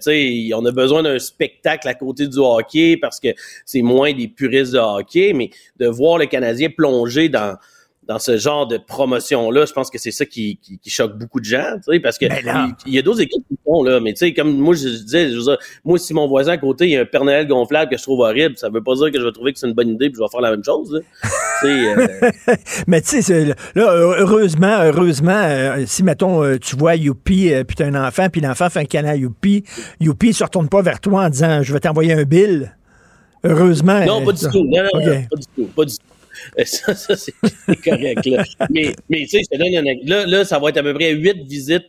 on a besoin d'un spectacle à côté du hockey parce que c'est moins des puristes de hockey, mais de voir le Canadien plonger dans dans ce genre de promotion-là, je pense que c'est ça qui, qui, qui choque beaucoup de gens, tu sais, parce que Ben il il y a d'autres équipes qui font, là, mais tu sais, comme moi, je disais, je veux dire, moi, si mon voisin à côté, il y a un Père Noël gonflable que je trouve horrible, ça veut pas dire que je vais trouver que c'est une bonne idée puis je vais faire la même chose, là. euh, Mais tu sais, là, heureusement, heureusement, euh, si, mettons, euh, tu vois Youpi, euh, puis t'as un enfant, puis l'enfant fait un à Youpi, Youpi ne se retourne pas vers toi en disant « Je vais t'envoyer un bill ». Heureusement. Non, pas du tout. Non, non, pas du tout. Pas du tout. Euh, Ça, ça c'est correct. Là. Mais, mais tu sais, je te donne un. Là, là, ça va être à peu près huit visites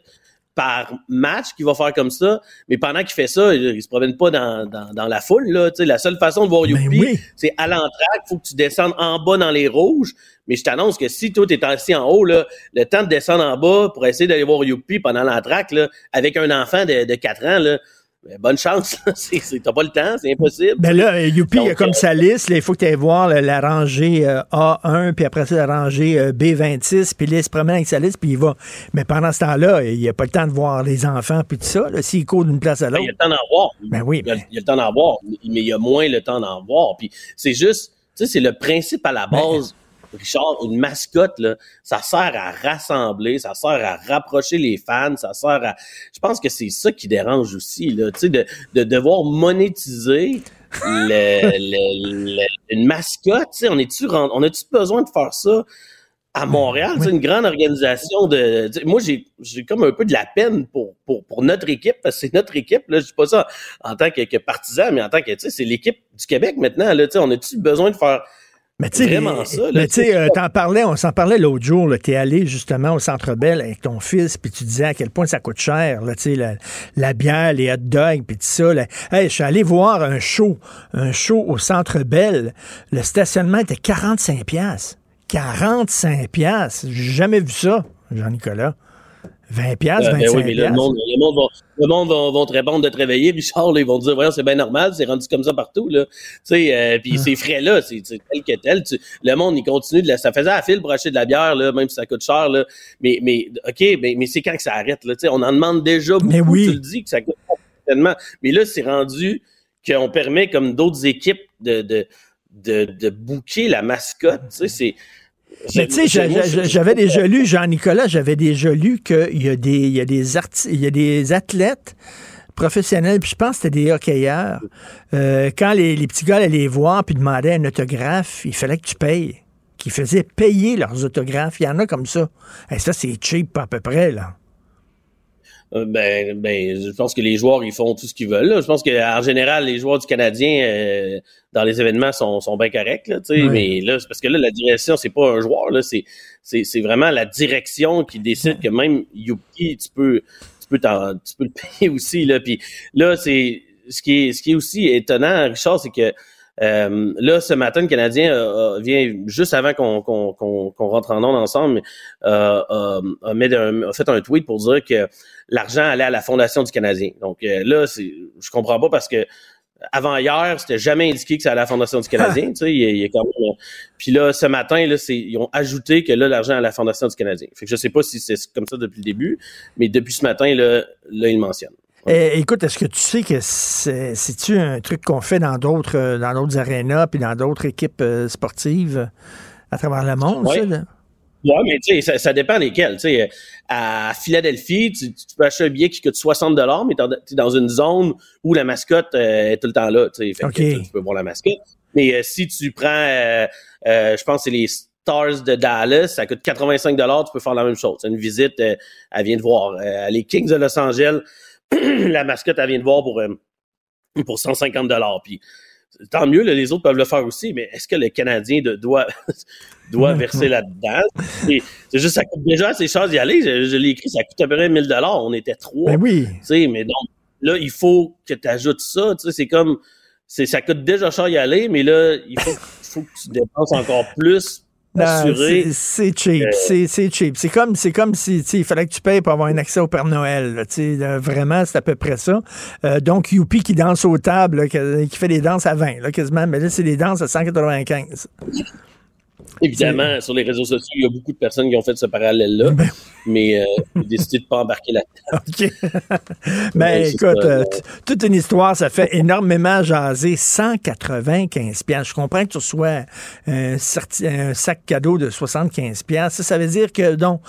par match qu'il va faire comme ça. Mais pendant qu'il fait ça, il, il se promène pas dans, dans, dans la foule. Là. Tu sais, la seule façon de voir Ben Youpi, c'est à l'entraque. faut que tu descendes en bas dans les rouges. Mais je t'annonce que si toi, tu es assis en haut, là, le temps de descendre en bas pour essayer d'aller voir Youpi pendant l'entraque, avec un enfant de, de 4 ans, là, ben, bonne chance. T'as pas le temps, c'est impossible. Ben là, euh, Youpi, il a Donc, comme euh, sa liste. là, il faut que tu ailles voir là, la rangée euh, A1, puis après ça, la rangée euh, B26, puis là, il se promène avec sa liste, puis il va. Mais pendant ce temps-là, il a pas le temps de voir les enfants, puis tout ça. S'il court d'une place à Ben, l'autre. il y a le temps d'en voir. Ben oui, Il y a, il y a le temps d'en voir, mais il y a moins le temps d'en voir. Puis c'est juste, tu sais, c'est le principe à la base. Richard, une mascotte, là, ça sert à rassembler, ça sert à rapprocher les fans, ça sert à. Je pense que c'est ça qui dérange aussi, là, tu sais, de, de devoir monétiser le, le- le- une mascotte. Tu sais, on est-tu on a-tu besoin de faire ça? À Montréal, c'est une grande organisation de. Moi, j'ai j'ai comme un peu de la peine pour, pour, pour notre équipe, parce que c'est notre équipe. Là, je dis pas ça en tant que, que partisan, mais en tant que tu sais, c'est l'équipe du Québec maintenant. Là, tu sais, on a-tu besoin de faire Mais tu sais, t'en parlais, on s'en parlait l'autre jour. Tu es allé justement au Centre Bell avec ton fils, puis tu disais à quel point ça coûte cher, là, la, la bière, les hot dogs, puis tout ça. là. Hey, je suis allé voir un show, un show au Centre Bell. Le stationnement était 45 pièces. 45 pièces. J'ai jamais vu ça, Jean-Nicolas. 20 pièces, Euh, ben 25 oui, mais là, le monde, le monde, va, le monde va, vont te répondre de te réveiller, Richard. Là, ils vont te dire, voyons, c'est bien normal, c'est rendu comme ça partout. Là. Tu sais, euh, puis ces frais-là, c'est c'est tel que tel. Tu- le monde, il continue de la, ça faisait à fil pour acheter de la bière, là, même si ça coûte cher. Là. Mais, mais OK, mais, mais c'est quand que ça arrête. Là, Tu sais, on en demande déjà beaucoup. oui. Tu le dis que ça coûte certainement. Mais là, c'est rendu qu'on permet, comme d'autres équipes, de, de, de, de booker la mascotte. Tu sais, c'est. Mais tu sais, j'avais déjà lu, Jean-Nicolas, j'avais déjà lu qu'il y a des, il y a des il y a des athlètes professionnels, puis je pense que c'était des hockeyeurs. euh, quand les, les petits gars allaient les voir puis demandaient un autographe, il fallait que tu payes. Qu'ils faisaient payer leurs autographes. Il y en a comme ça. Et ça, c'est cheap à peu près, là. Euh, Ben, ben, je pense que les joueurs, ils font tout ce qu'ils veulent. là. Je pense qu'en général, les joueurs du Canadien euh, dans les événements sont, sont bien corrects. Là, tu sais. Ouais. Mais là, c'est parce que là, la direction, c'est pas un joueur. Là, c'est, c'est, c'est vraiment la direction qui décide que même Yuki, tu peux, tu peux, t'en- tu peux le payer aussi. Là. Puis là, c'est ce qui est, ce qui est aussi étonnant, Richard, c'est que euh, là, ce matin, le Canadien euh, euh, vient juste avant qu'on rentre en onde ensemble, euh, euh, a, mis un- a fait un tweet pour dire que l'argent allait à la fondation du Canadien. Donc là, je comprends pas parce que avant hier, c'était jamais indiqué que c'est à la fondation du Canadien. tu sais, il il a quand même, Puis là, ce matin, là, c'est, ils ont ajouté que là, l'argent est à la fondation du Canadien. Fait que je sais pas si c'est comme ça depuis le début, mais depuis ce matin, là, là ils le mentionnent. Eh, écoute, est-ce que tu sais que c'est, c'est-tu un truc qu'on fait dans d'autres, euh, dans d'autres arénas puis dans d'autres équipes euh, sportives à travers le monde, Ouais. ça, là? Ouais, mais tu sais, ça, ça dépend lesquels. Tu sais, à Philadelphie, tu, tu peux acheter un billet qui coûte 60 mais tu es dans une zone où la mascotte euh, est tout le temps là. Tu sais, Fait que OK. tu, peux voir la mascotte. Mais euh, si tu prends, euh, euh, je pense que c'est les Stars de Dallas, ça coûte 85 tu peux faire la même chose. C'est une visite, euh, elle vient de voir. Euh, les Kings de Los Angeles, la mascotte, elle vient de voir pour, euh, pour 150 Puis tant mieux, là, les autres peuvent le faire aussi, mais est-ce que le Canadien de- doit, doit verser là-dedans? C'est juste, ça coûte déjà assez cher d'y aller. Je, je l'ai écrit, ça coûte à peu près 1000 On était trois. Ben oui. Tu sais, mais donc, là, il faut que tu ajoutes ça. Tu sais, c'est comme, c'est, ça coûte déjà cher y aller, mais là, il faut, faut que tu dépenses encore plus. C'est cheap, c'est cheap. C'est comme, c'est comme si il fallait que tu payes pour avoir un accès au Père Noël. Là, vraiment, c'est à peu près ça. Euh, donc, Youpi qui danse aux tables, qui, fait des danses à 20, là, quasiment, mais là, c'est des danses à 195. Évidemment, sur les réseaux sociaux, il y a beaucoup de personnes qui ont fait ce parallèle-là, ben mais euh, ont décidé de ne pas embarquer là-dedans. OK. ben, écoute, euh, toute une histoire, ça fait énormément jaser. 195 pièces. Je comprends que tu reçois un, sac cadeau de 75 pièces. Ça, ça veut dire que donc,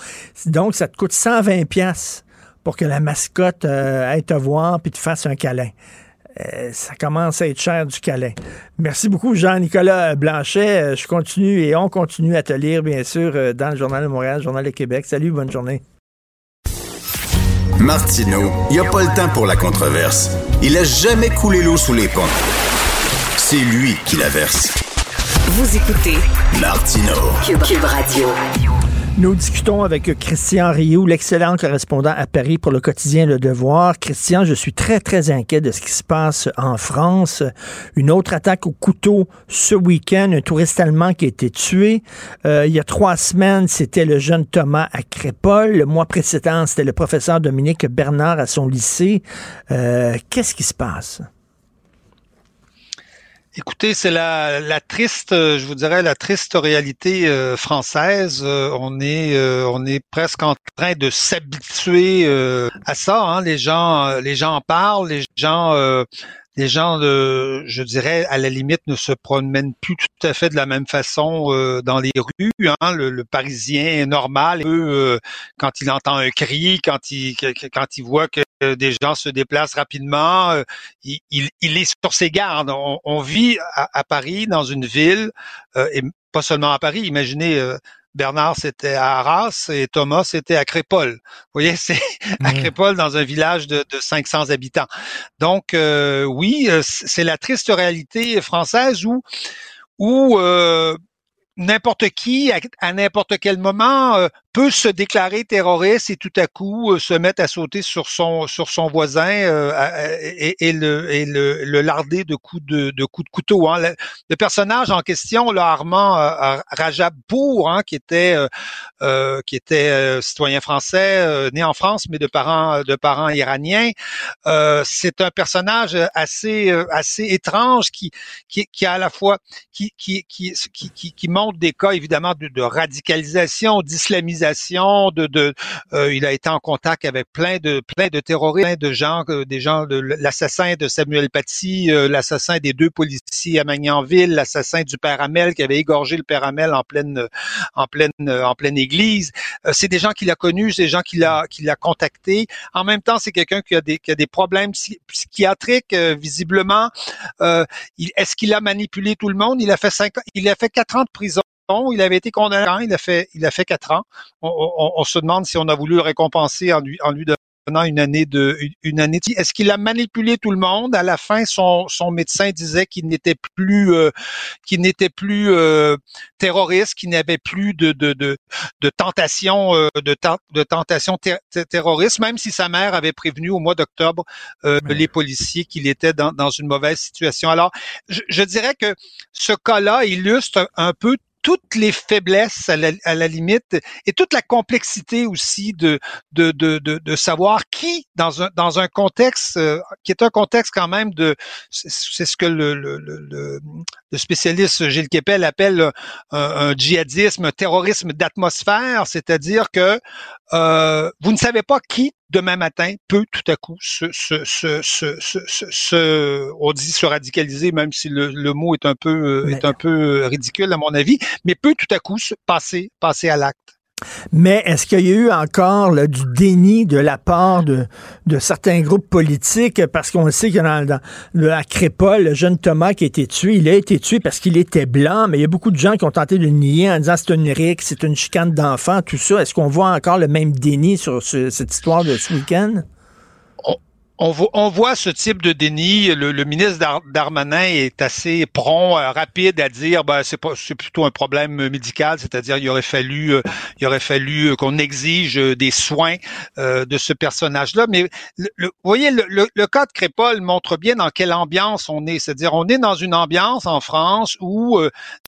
donc ça te coûte 120 pièces pour que la mascotte euh, aille te voir puis te fasse un câlin. Euh, ça commence à être cher du câlin. Merci beaucoup, Jean-Nicolas Blanchet. Euh, je continue et on continue à te lire, bien sûr, euh, dans le Journal de Montréal, le Journal de Québec. Salut, bonne journée. Martineau, il n'y a pas le temps pour la controverse. Il a jamais coulé l'eau sous les ponts. C'est lui qui la verse. Vous écoutez Martineau. Cube Radio. Nous discutons avec Christian Rioux, l'excellent correspondant à Paris pour le quotidien Le Devoir. Christian, je suis très, très inquiet de ce qui se passe en France. Une autre attaque au couteau ce week-end, un touriste allemand qui a été tué. Euh, il y a trois semaines, c'était le jeune Thomas à Crépol. Le mois précédent, c'était le professeur Dominique Bernard à son lycée. Euh, qu'est-ce qui se passe? Écoutez, c'est la, la, triste, euh, je vous dirais, la triste réalité euh, française. Euh, on est, on est presque en train de s'habituer à ça. Hein. Les gens, les gens en parlent, les gens les gens, de, je dirais, à la limite, ne se promènent plus tout à fait de la même façon euh, dans les rues. Hein. Le, Parisien normal, euh, quand il entend un cri, quand il, quand il voit que des gens se déplacent rapidement, euh, il, est sur ses gardes. On, vit à, Paris, dans une ville, et pas seulement à Paris. Imaginez Bernard, c'était à Arras et Thomas, c'était à Crépol. Vous voyez, c'est à mmh. Crépol, dans un village de, de 500 habitants. Donc, euh, oui, euh, c'est la triste réalité française où, où euh, n'importe qui, à, n'importe quel moment, euh, peut se déclarer terroriste et tout à coup euh, se mettre à sauter sur son sur son voisin euh, et, et, le, et le, le larder de coups de, de coups de couteau. Hein. Le, personnage en question, là, Armand Rajabpour, hein, qui était qui était citoyen français, né en France mais de parents de parents iraniens, c'est un personnage assez assez étrange qui qui, qui a à la fois qui qui qui qui, qui, qui des cas évidemment de, radicalisation, d'islamisation, de, de euh, il a été en contact avec plein de plein de terroristes, plein de gens, euh, des gens, de, l'assassin de Samuel Paty, euh, l'assassin des deux policiers à Magnanville, l'assassin du père Amel qui avait égorgé le père Amel en pleine en pleine en pleine église. c'est des gens qu'il a connus, c'est des gens qu'il a qu'il a contactés. En même temps, c'est quelqu'un qui a des qui a des problèmes psychiatriques visiblement. Est-ce qu'il a manipulé tout le monde? Il a fait cinq, il a fait quatre ans de prison il avait été condamné, il a fait, il a fait quatre ans. On, se demande si on a voulu le récompenser en lui, en lui donnant une année de, une année. Est-ce qu'il a manipulé tout le monde? À la fin, son, son médecin disait qu'il n'était plus, euh, qu'il n'était plus euh, terroriste, qu'il n'avait plus de, de, de, de tentation, euh, de, de tentation terroriste, même si sa mère avait prévenu au mois d'octobre les policiers qu'il était dans, dans une mauvaise situation. Alors, je, je dirais que ce cas-là illustre un peu toutes les faiblesses à la, limite et toute la complexité aussi de de, de, de, savoir qui dans un dans un contexte euh, qui est un contexte quand même de c'est ce que le, le, le, le spécialiste Gilles Kepel appelle un, un djihadisme, un terrorisme d'atmosphère, c'est-à-dire que euh, vous ne savez pas qui demain matin peut tout à coup se, se, se, se, se, on dit se radicaliser, même si le, le mot est un peu est un peu ridicule à mon avis, mais peut tout à coup se passer passer à l'acte. Mais est-ce qu'il y a eu encore du déni de la part de, certains groupes politiques? Parce qu'on sait que dans, dans le, à Crépol, le jeune Thomas qui a été tué, il a été tué parce qu'il était blanc, mais il y a beaucoup de gens qui ont tenté de nier en disant c'est une rique, c'est une chicane d'enfant, tout ça. Est-ce qu'on voit encore le même déni sur cette histoire de ce week-end? On, on voit ce type de déni. Le, le ministre Dar Darmanin est assez prompt, euh, rapide à dire, ben, c'est plutôt un problème médical, c'est-à-dire il aurait fallu, euh, il aurait fallu euh, qu'on exige des soins de ce personnage-là. Mais le, vous voyez, le, le, cas de Crépol montre bien dans quelle ambiance on est. C'est-à-dire, on est dans une ambiance en France où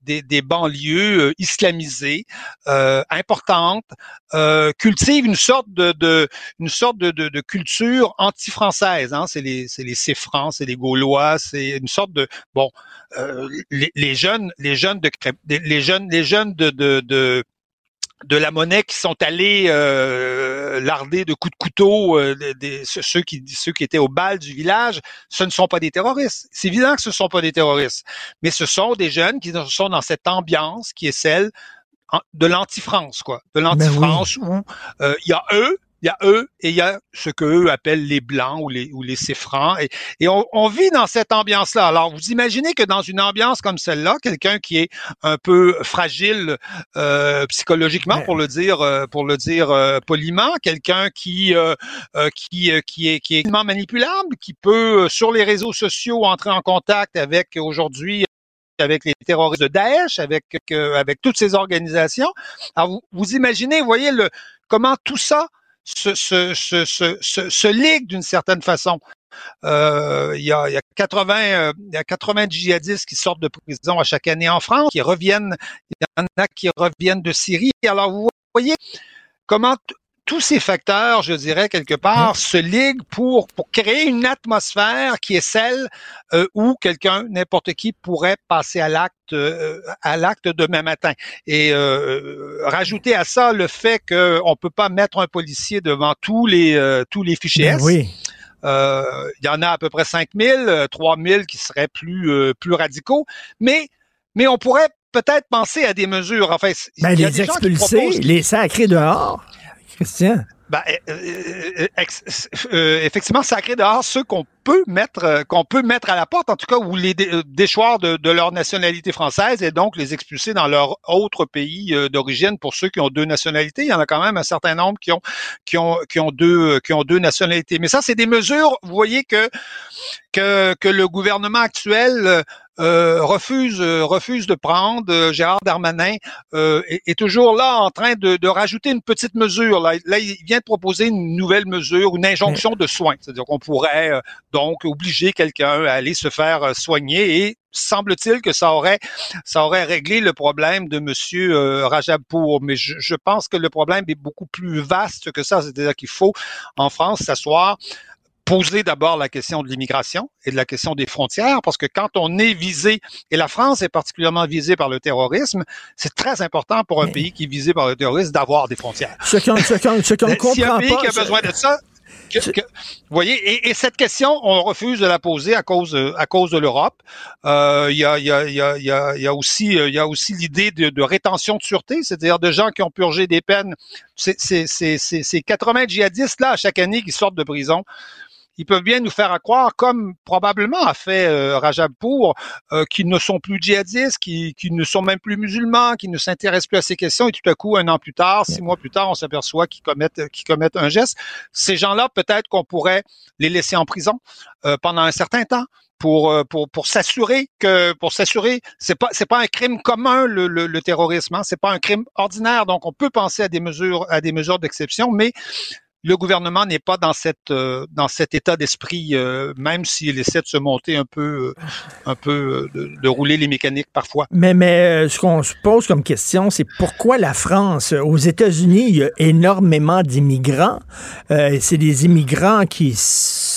des, des, banlieues islamisées importantes cultivent une sorte de, de une sorte de, de, de culture anti-française. Hein? C'est les, c'est les Céfrans, c'est les Gaulois, c'est une sorte de bon. Euh, les, les, jeunes, les jeunes de, les jeunes, les jeunes de, de, de de la monnaie qui sont allés euh, larder de coups de couteau euh, des, ceux qui ceux qui étaient au bal du village, ce ne sont pas des terroristes. C'est évident que ce ne sont pas des terroristes, mais ce sont des jeunes qui sont dans cette ambiance qui est celle de l'anti-France, quoi, de ben l'anti-France où euh, il y a eux il y a eux et il y a ce que eux appellent les blancs ou les ou les céfrans et, et on, on, vit dans cette ambiance là. Alors vous imaginez que dans une ambiance comme celle-là, quelqu'un qui est un peu fragile euh, psychologiquement pour le dire euh, pour le dire euh, poliment, quelqu'un qui euh, qui qui est qui est manipulable, qui peut sur les réseaux sociaux entrer en contact avec aujourd'hui avec les terroristes de Daesh, avec avec toutes ces organisations. Alors vous, vous imaginez, vous voyez le comment tout ça se, se, se, se, ligue d'une certaine façon. Euh, il, y a, il, y a 80, euh, il y a 80 djihadistes qui sortent de prison à chaque année en France, qui reviennent, il y en a qui reviennent de Syrie. Alors vous voyez comment tous ces facteurs, je dirais quelque part, mmh. se liguent pour pour créer une atmosphère qui est celle euh, où quelqu'un, n'importe qui, pourrait passer à l'acte euh, à l'acte demain matin. Et euh, rajouter à ça le fait qu'on peut pas mettre un policier devant tous les tous les fichiers ben Oui. Il y en a à peu près 5000, 3000 qui seraient plus plus radicaux, mais mais on pourrait peut-être penser à des mesures. Enfin, ben, les expulser, les sacrer dehors. Christian? Ben, euh, euh, euh, effectivement, sacré dehors ceux qu'on peut mettre, qu'on peut mettre à la porte, en tout cas, ou les déchoir de, de, leur nationalité française et donc les expulser dans leur autre pays d'origine pour ceux qui ont deux nationalités. Il y en a quand même un certain nombre qui ont, qui ont, qui ont deux, qui ont deux nationalités. Mais ça, c'est des mesures. Vous voyez que que, que le gouvernement actuel euh, refuse euh, refuse de prendre. Euh, Gérard Darmanin est, est, toujours là en train de, de, rajouter une petite mesure. Là, là, il vient de proposer une nouvelle mesure, une injonction de soins. C'est-à-dire qu'on pourrait donc obliger quelqu'un à aller se faire soigner et semble-t-il que ça aurait ça aurait réglé le problème de Monsieur euh, Rajabpour. Mais je, je pense que le problème est beaucoup plus vaste que ça. C'est-à-dire qu'il faut en France s'asseoir poser d'abord la question de l'immigration et de la question des frontières, parce que quand on est visé, et la France est particulièrement visée par le terrorisme, c'est très important pour un pays qui est visé par le terrorisme d'avoir des frontières. Ce qu'on qu comprend si un pays qui a besoin de ça, que, que, voyez, et, et, cette question, on refuse de la poser à cause à cause de l'Europe. Euh, il y, a, y, a, y, a, y, a, aussi il y a aussi l'idée de, de, rétention de sûreté, c'est-à-dire de gens qui ont purgé des peines. C'est 80 djihadistes là chaque année qui sortent de prison ils peuvent bien nous faire croire, comme probablement a fait euh, Rajabpour, euh, qu'ils ne sont plus djihadistes, qu'ils ne sont même plus musulmans, qu'ils ne s'intéressent plus à ces questions, et tout à coup, un an plus tard, six mois plus tard, on s'aperçoit qu'ils commettent, qu'ils commettent un geste. Ces gens-là, peut-être qu'on pourrait les laisser en prison euh, pendant un certain temps pour euh, pour pour s'assurer que pour s'assurer c'est pas c'est pas un crime commun le, le, le terrorisme hein, c'est pas un crime ordinaire. Donc on peut penser à des mesures à des mesures d'exception mais le gouvernement n'est pas dans cette euh, dans cet état d'esprit, euh, même s'il essaie de se monter un peu euh, un peu de, de, rouler les mécaniques parfois. Mais mais ce qu'on se pose comme question, c'est pourquoi la France, aux États-Unis, il y a énormément d'immigrants. c'est des immigrants qui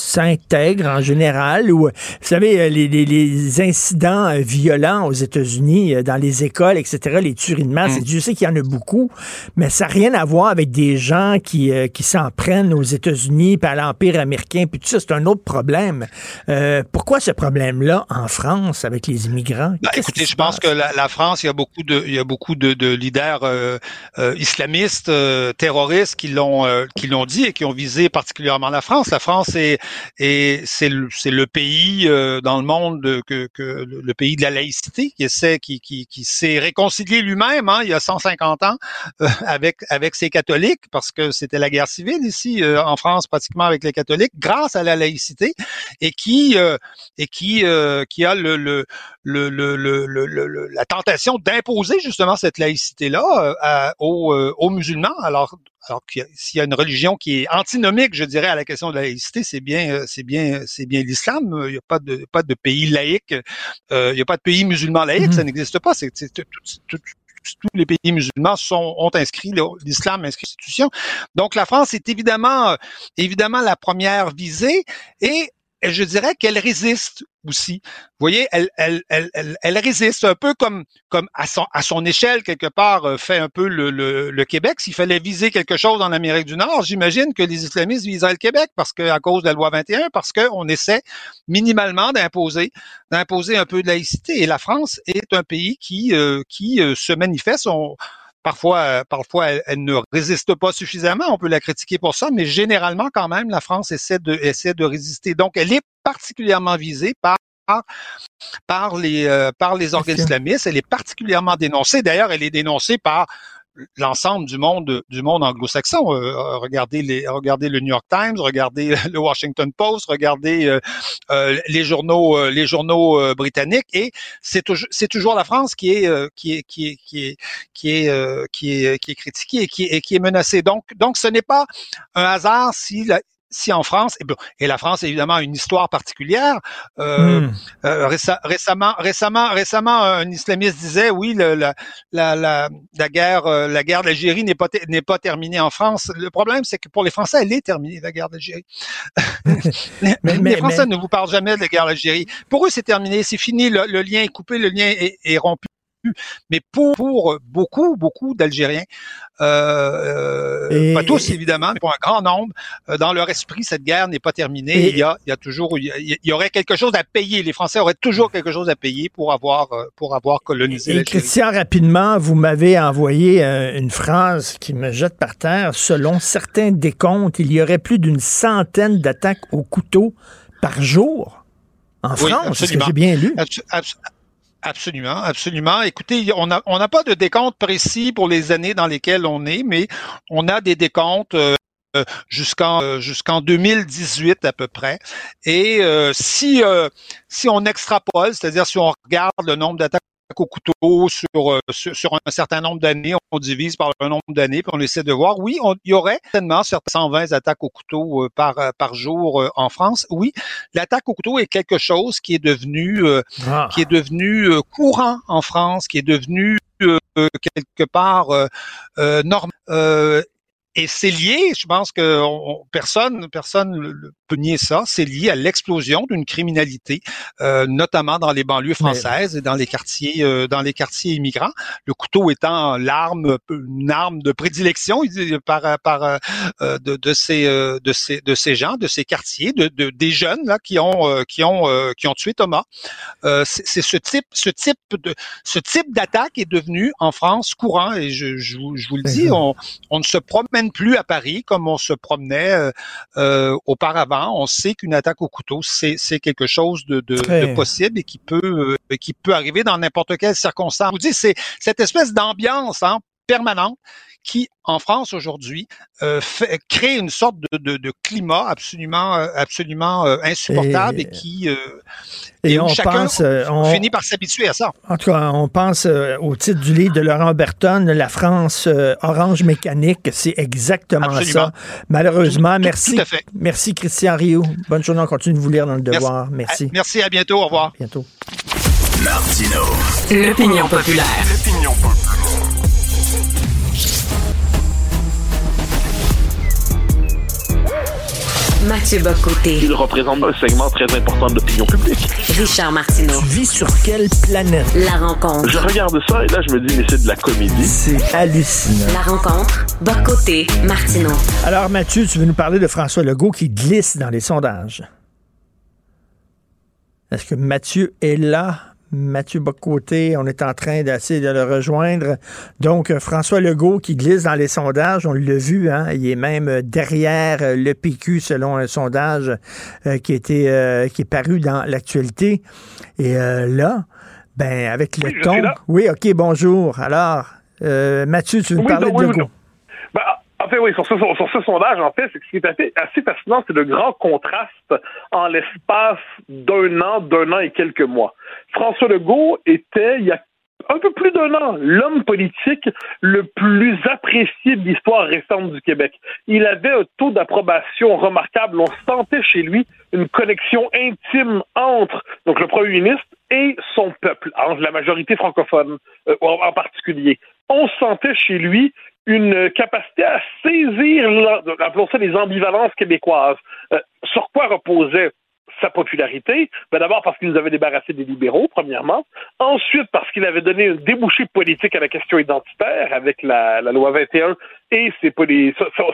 s'intègrent en général ou, vous savez, les, les, les incidents violents aux États-Unis, dans les écoles, etc., les tueries de masse, mm. Dieu sait qu'il y en a beaucoup, mais ça n'a rien à voir avec des gens qui, qui s'en prennent aux États-Unis, puis à l'Empire américain, puis tout ça, c'est un autre problème. Euh, pourquoi ce problème-là en France avec les immigrants? Ben, écoutez, je pense que la, la, France, il y a beaucoup de, il y a beaucoup de, de leaders euh, euh, islamistes, euh, terroristes qui l'ont, euh, qui l'ont dit et qui ont visé particulièrement la France. La France est, et c'est le, le pays euh, dans le monde de- que, que le pays de la laïcité qui essaie, qui, qui, qui s'est réconcilié lui-même hein, il y a 150 ans euh, avec avec ses catholiques parce que c'était la guerre civile ici euh, en France pratiquement avec les catholiques grâce à la laïcité et qui euh, et qui euh, qui a le, le, le, le, la tentation d'imposer justement cette laïcité là aux, euh, aux musulmans. Alors alors s'il y a une religion qui est antinomique, je dirais, à la question de la laïcité, c'est bien, euh, c'est bien, c'est bien l'islam. Il n'y a pas de, pas de pays laïque. Euh, il n'y a pas de pays musulman laïque. Ça n'existe pas. C'est, tous les pays musulmans sont, ont inscrit l'islam inscrit Constitution. Donc la France est évidemment, euh, évidemment la première visée et et je dirais qu'elle résiste aussi. Vous voyez, elle, elle, elle, elle, résiste un peu comme, comme à son, à son échelle quelque part euh, fait un peu le, le, le Québec. S'il fallait viser quelque chose en Amérique du Nord, j'imagine que les islamistes viseraient le Québec parce que à cause de la loi 21, parce qu'on essaie minimalement d'imposer, d'imposer un peu de laïcité. Et la France est un pays qui, euh, qui euh, se manifeste. Parfois, euh, parfois, elle, elle ne résiste pas suffisamment. On peut la critiquer pour ça, mais généralement, quand même, la France essaie de, essaie de résister. Donc, elle est particulièrement visée par par les euh, par les organes islamistes. Elle est particulièrement dénoncée. D'ailleurs, elle est dénoncée par l'ensemble du monde du monde anglo-saxon. Euh, regardez les regardez le New York Times, regardez le Washington Post, regardez euh, euh, les journaux euh, les journaux euh, britanniques et c'est toujours c'est toujours la France qui est euh, qui est qui est qui est qui est euh, qui est critiquée et qui est, qui est menacée. Donc donc ce n'est pas un hasard si la, si en France, et, bon, et la France évidemment a une histoire particulière. Euh, Hmm. euh, réce- récemment, récemment, récemment, un islamiste disait oui, le- la, la, la, la guerre, euh, la guerre d'Algérie n'est pas n'est pas terminée en France. Le problème, c'est que pour les Français, elle est terminée la guerre d'Algérie. les, Mais- les Français mais- ne vous parlent jamais de la guerre d'Algérie. Pour eux, c'est terminé, c'est fini, le, le lien est coupé, le lien est, est rompu. Mais pour, pour beaucoup, beaucoup d'Algériens, euh, Et- pas tous évidemment, mais pour un grand nombre, euh, dans leur esprit, cette guerre n'est pas terminée. Et- il y a, il y a toujours, il y, aurait quelque chose à payer. Les Français auraient toujours quelque chose à payer pour avoir, euh, pour avoir colonisé Et. Christian, rapidement, vous m'avez envoyé euh, une phrase qui me jette par terre. Selon certains décomptes, il y aurait plus d'une centaine d'attaques au couteau par jour en Oui, France. Est-ce que absolument. j'ai bien lu? Absolument, absolument. Écoutez, on n'a on n'a pas de décompte précis pour les années dans lesquelles on est, mais on a des décomptes euh, euh, jusqu'en euh, jusqu'en 2018 à peu près. Et si si on extrapole, c'est-à-dire si on regarde le nombre d'attaques au couteau sur, euh, sur, sur un certain nombre d'années, on divise par un nombre d'années, puis on essaie de voir. Oui, on- il y aurait certainement certaines 120 attaques au couteau euh, par, euh, par jour euh, en France. Oui, l'attaque au couteau est quelque chose qui est devenu euh, Ah. qui est devenu euh, courant en France, qui est devenu euh, quelque part euh, euh, normal. Euh, et c'est lié, je pense que on- personne, personne le- peut nier ça. C'est lié à l'explosion d'une criminalité, euh, notamment dans les banlieues françaises et dans les quartiers, euh, dans les quartiers immigrants. Le couteau étant l'arme, une arme de prédilection par, par euh, de, de ces, euh, de ces, de ces gens, de ces quartiers, de, de des jeunes là qui ont, euh, qui ont, euh, qui ont tué Thomas. Euh, c'est ce type, ce type de, ce type d'attaque est devenu en France courant et je, je, vous- je vous le dis, on, on ne se promène plus à Paris comme on se promenait euh, On sait qu'une attaque au couteau, c'est quelque chose de, de, Très- de possible et qui peut euh, qui peut arriver dans n'importe quelle circonstance. Je vous dis, c'est cette espèce d'ambiance hein, permanente qui, en France aujourd'hui, euh, fait- crée une sorte de, de, de climat absolument, euh, absolument euh, insupportable et, Et- qui euh, Et où on chacun pense, on- finit par s'habituer à ça. En tout cas, on pense euh, au titre du livre de Laurent Berton, La France euh, orange mécanique. C'est exactement Absolument. ça. Malheureusement, Tout- merci. tout à fait. Merci, Christian Rioux. Bonne journée. On continue de vous lire dans le devoir. Merci. À- Merci, à bientôt. Au revoir. bientôt. Martino. L'opinion populaire. Mathieu Bocoté. Il représente un segment très important de l'opinion publique. Richard Martineau. Tu vis sur quelle planète? La rencontre. Je regarde ça et là, je me dis, mais c'est de la comédie. C'est hallucinant. La rencontre. Bocoté. Martineau. Alors, Mathieu, tu veux nous parler de François Legault qui glisse dans les sondages. Est-ce que Mathieu est là? Mathieu Bocoté, on est en train d'essayer de le rejoindre. Donc, euh, François Legault qui glisse dans les sondages, on l'a vu, hein, il est même derrière euh, le PQ selon un sondage euh, qui, était, qui est paru dans l'actualité. Et là, ben, avec le ton. Oui, OK, bonjour. Alors, Mathieu, tu veux parler de Legault? Ben, en fait, oui, sur ce, sur ce sondage, en fait, ce qui est assez, assez fascinant, c'est le grand contraste en l'espace d'un an, d'un an et quelques mois. François Legault était, il y a un peu plus d'un an, l'homme politique le plus apprécié de l'histoire récente du Québec. Il avait un taux d'approbation remarquable. On sentait chez lui une connexion intime entre le premier ministre et son peuple, la majorité francophone euh, en particulier. On sentait chez lui une capacité à saisir, appelons ça les ambivalences québécoises. Euh, sur quoi reposait sa popularité? Ben D'abord parce qu'il nous avait débarrassé des libéraux, premièrement. Ensuite, parce qu'il avait donné un débouché politique à la question identitaire avec la, loi 21 et ses,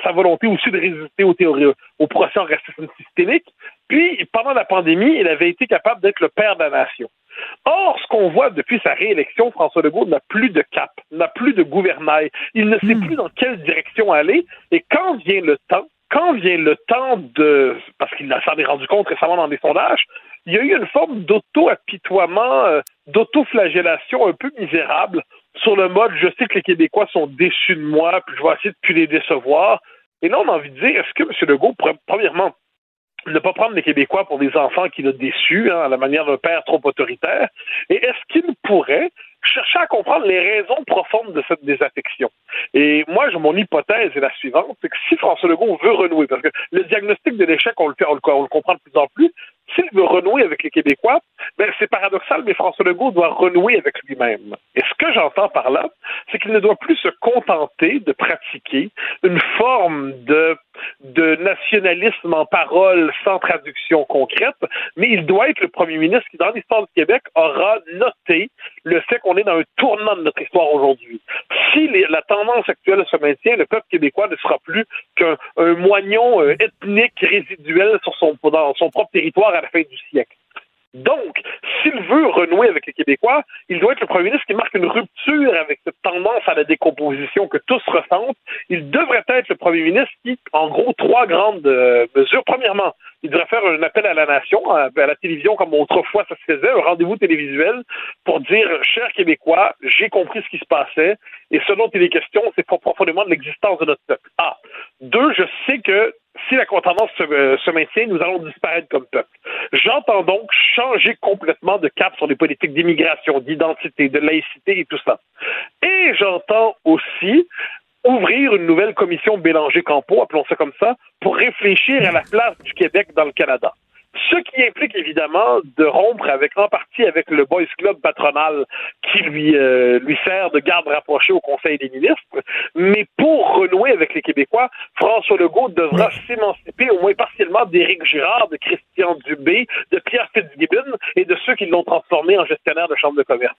sa, volonté aussi de résister aux théories, au procès en racisme systémique. Puis, pendant la pandémie, il avait été capable d'être le père de la nation. Or, ce qu'on voit depuis sa réélection, François Legault n'a plus de cap, n'a plus de gouvernail. Il ne sait hmm. plus dans quelle direction aller. Et quand vient le temps, quand vient le temps de, parce qu'il s'en est rendu compte récemment dans des sondages, il y a eu une forme d'auto-apitoiement, euh, d'auto-flagellation un peu misérable sur le mode je sais que les Québécois sont déçus de moi, puis je vais essayer de plus les décevoir. Et là, on a envie de dire, est-ce que M. Legault pourrait, premièrement, ne pas prendre les Québécois pour des enfants qu'il a déçus, hein, à la manière d'un père trop autoritaire? Et est-ce qu'il pourrait chercher à comprendre les raisons profondes de cette désaffection? Et moi, mon hypothèse est la suivante, c'est que si François Legault veut renouer, parce que le diagnostic de l'échec, on le, fait, on le comprend de plus en plus, s'il veut renouer avec les Québécois, ben c'est paradoxal, mais François Legault doit renouer avec lui-même. Et ce que j'entends par là, c'est qu'il ne doit plus se contenter de pratiquer une forme de, de nationalisme en parole sans traduction concrète, mais il doit être le premier ministre qui, dans l'histoire du Québec, aura noté le fait qu'on est dans un tournant de notre histoire aujourd'hui. Si la actuelle se maintient, le peuple québécois ne sera plus qu'un moignon euh, ethnique résiduel sur dans son propre territoire à la fin du siècle. Donc, s'il veut renouer avec les Québécois, il doit être le premier ministre qui marque une rupture avec cette tendance à la décomposition que tous ressentent. Il devrait être le premier ministre qui, en gros, trois grandes euh, mesures. Premièrement, il devrait faire un appel à la nation, à, la télévision, comme autrefois ça se faisait, un rendez-vous télévisuel pour dire, chers Québécois, j'ai compris ce qui se passait, et ce dont il est question, c'est profondément de l'existence de notre peuple. Ah. Deux, je sais que si la tendance euh, se, maintient, nous allons disparaître comme peuple. J'entends donc changer complètement de cap sur les politiques d'immigration, d'identité, de laïcité et tout ça. Et j'entends aussi ouvrir une nouvelle commission Bélanger-Campo, appelons ça comme ça, pour réfléchir à la place du Québec dans le Canada. Ce qui implique évidemment de rompre avec en partie avec le Boys Club patronal qui lui euh, lui sert de garde rapprochée au Conseil des ministres. Mais pour renouer avec les Québécois, François Legault devra s'émanciper au moins partiellement d'Éric Girard, de Christian Dubé, de Pierre Fitzgibbon et de ceux qui l'ont transformé en gestionnaire de chambre de commerce.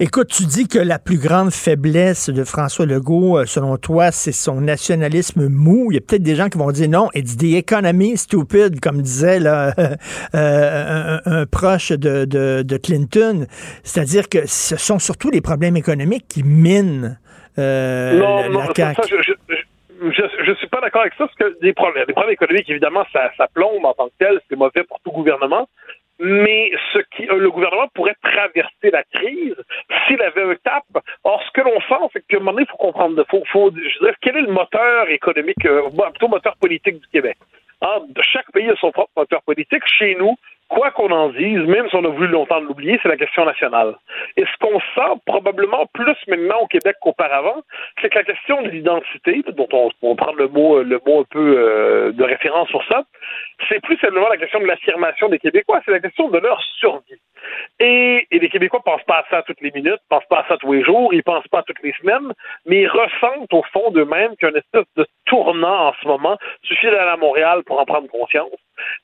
Écoute, tu dis que la plus grande faiblesse de François Legault, euh, selon toi, c'est son nationalisme mou. Il y a peut-être des gens qui vont dire non, it's the economy stupid, comme disait là, Euh, un, proche de, Clinton. C'est-à-dire que ce sont surtout les problèmes économiques qui minent euh, non, non, Ça, je, ne suis pas d'accord avec ça, parce que des problèmes, économiques, évidemment, ça, ça plombe en tant que tel, c'est mauvais pour tout gouvernement. Mais ce qui, euh, le gouvernement pourrait traverser la crise s'il avait un cap. Or, ce que l'on sent, c'est qu'à un moment donné, il faut comprendre, faut, faut, je dirais, quel est le moteur économique, plutôt moteur politique du Québec? Ah, chaque pays a son propre moteur politique. Chez nous, quoi qu'on en dise, même si on a voulu longtemps l'oublier, c'est la question nationale. Et ce qu'on sent probablement plus maintenant au Québec qu'auparavant, c'est que la question de l'identité, dont on, on, prend le mot, le mot un peu euh, de référence sur ça, c'est plus simplement la question de l'affirmation des Québécois, c'est la question de leur survie. Et, et les Québécois pensent pas à ça toutes les minutes, pensent pas à ça tous les jours, ils pensent pas toutes les semaines, mais ils ressentent au fond d'eux-mêmes qu'il y a une espèce de tournant en ce moment. Il suffit d'aller à Montréal pour en prendre conscience.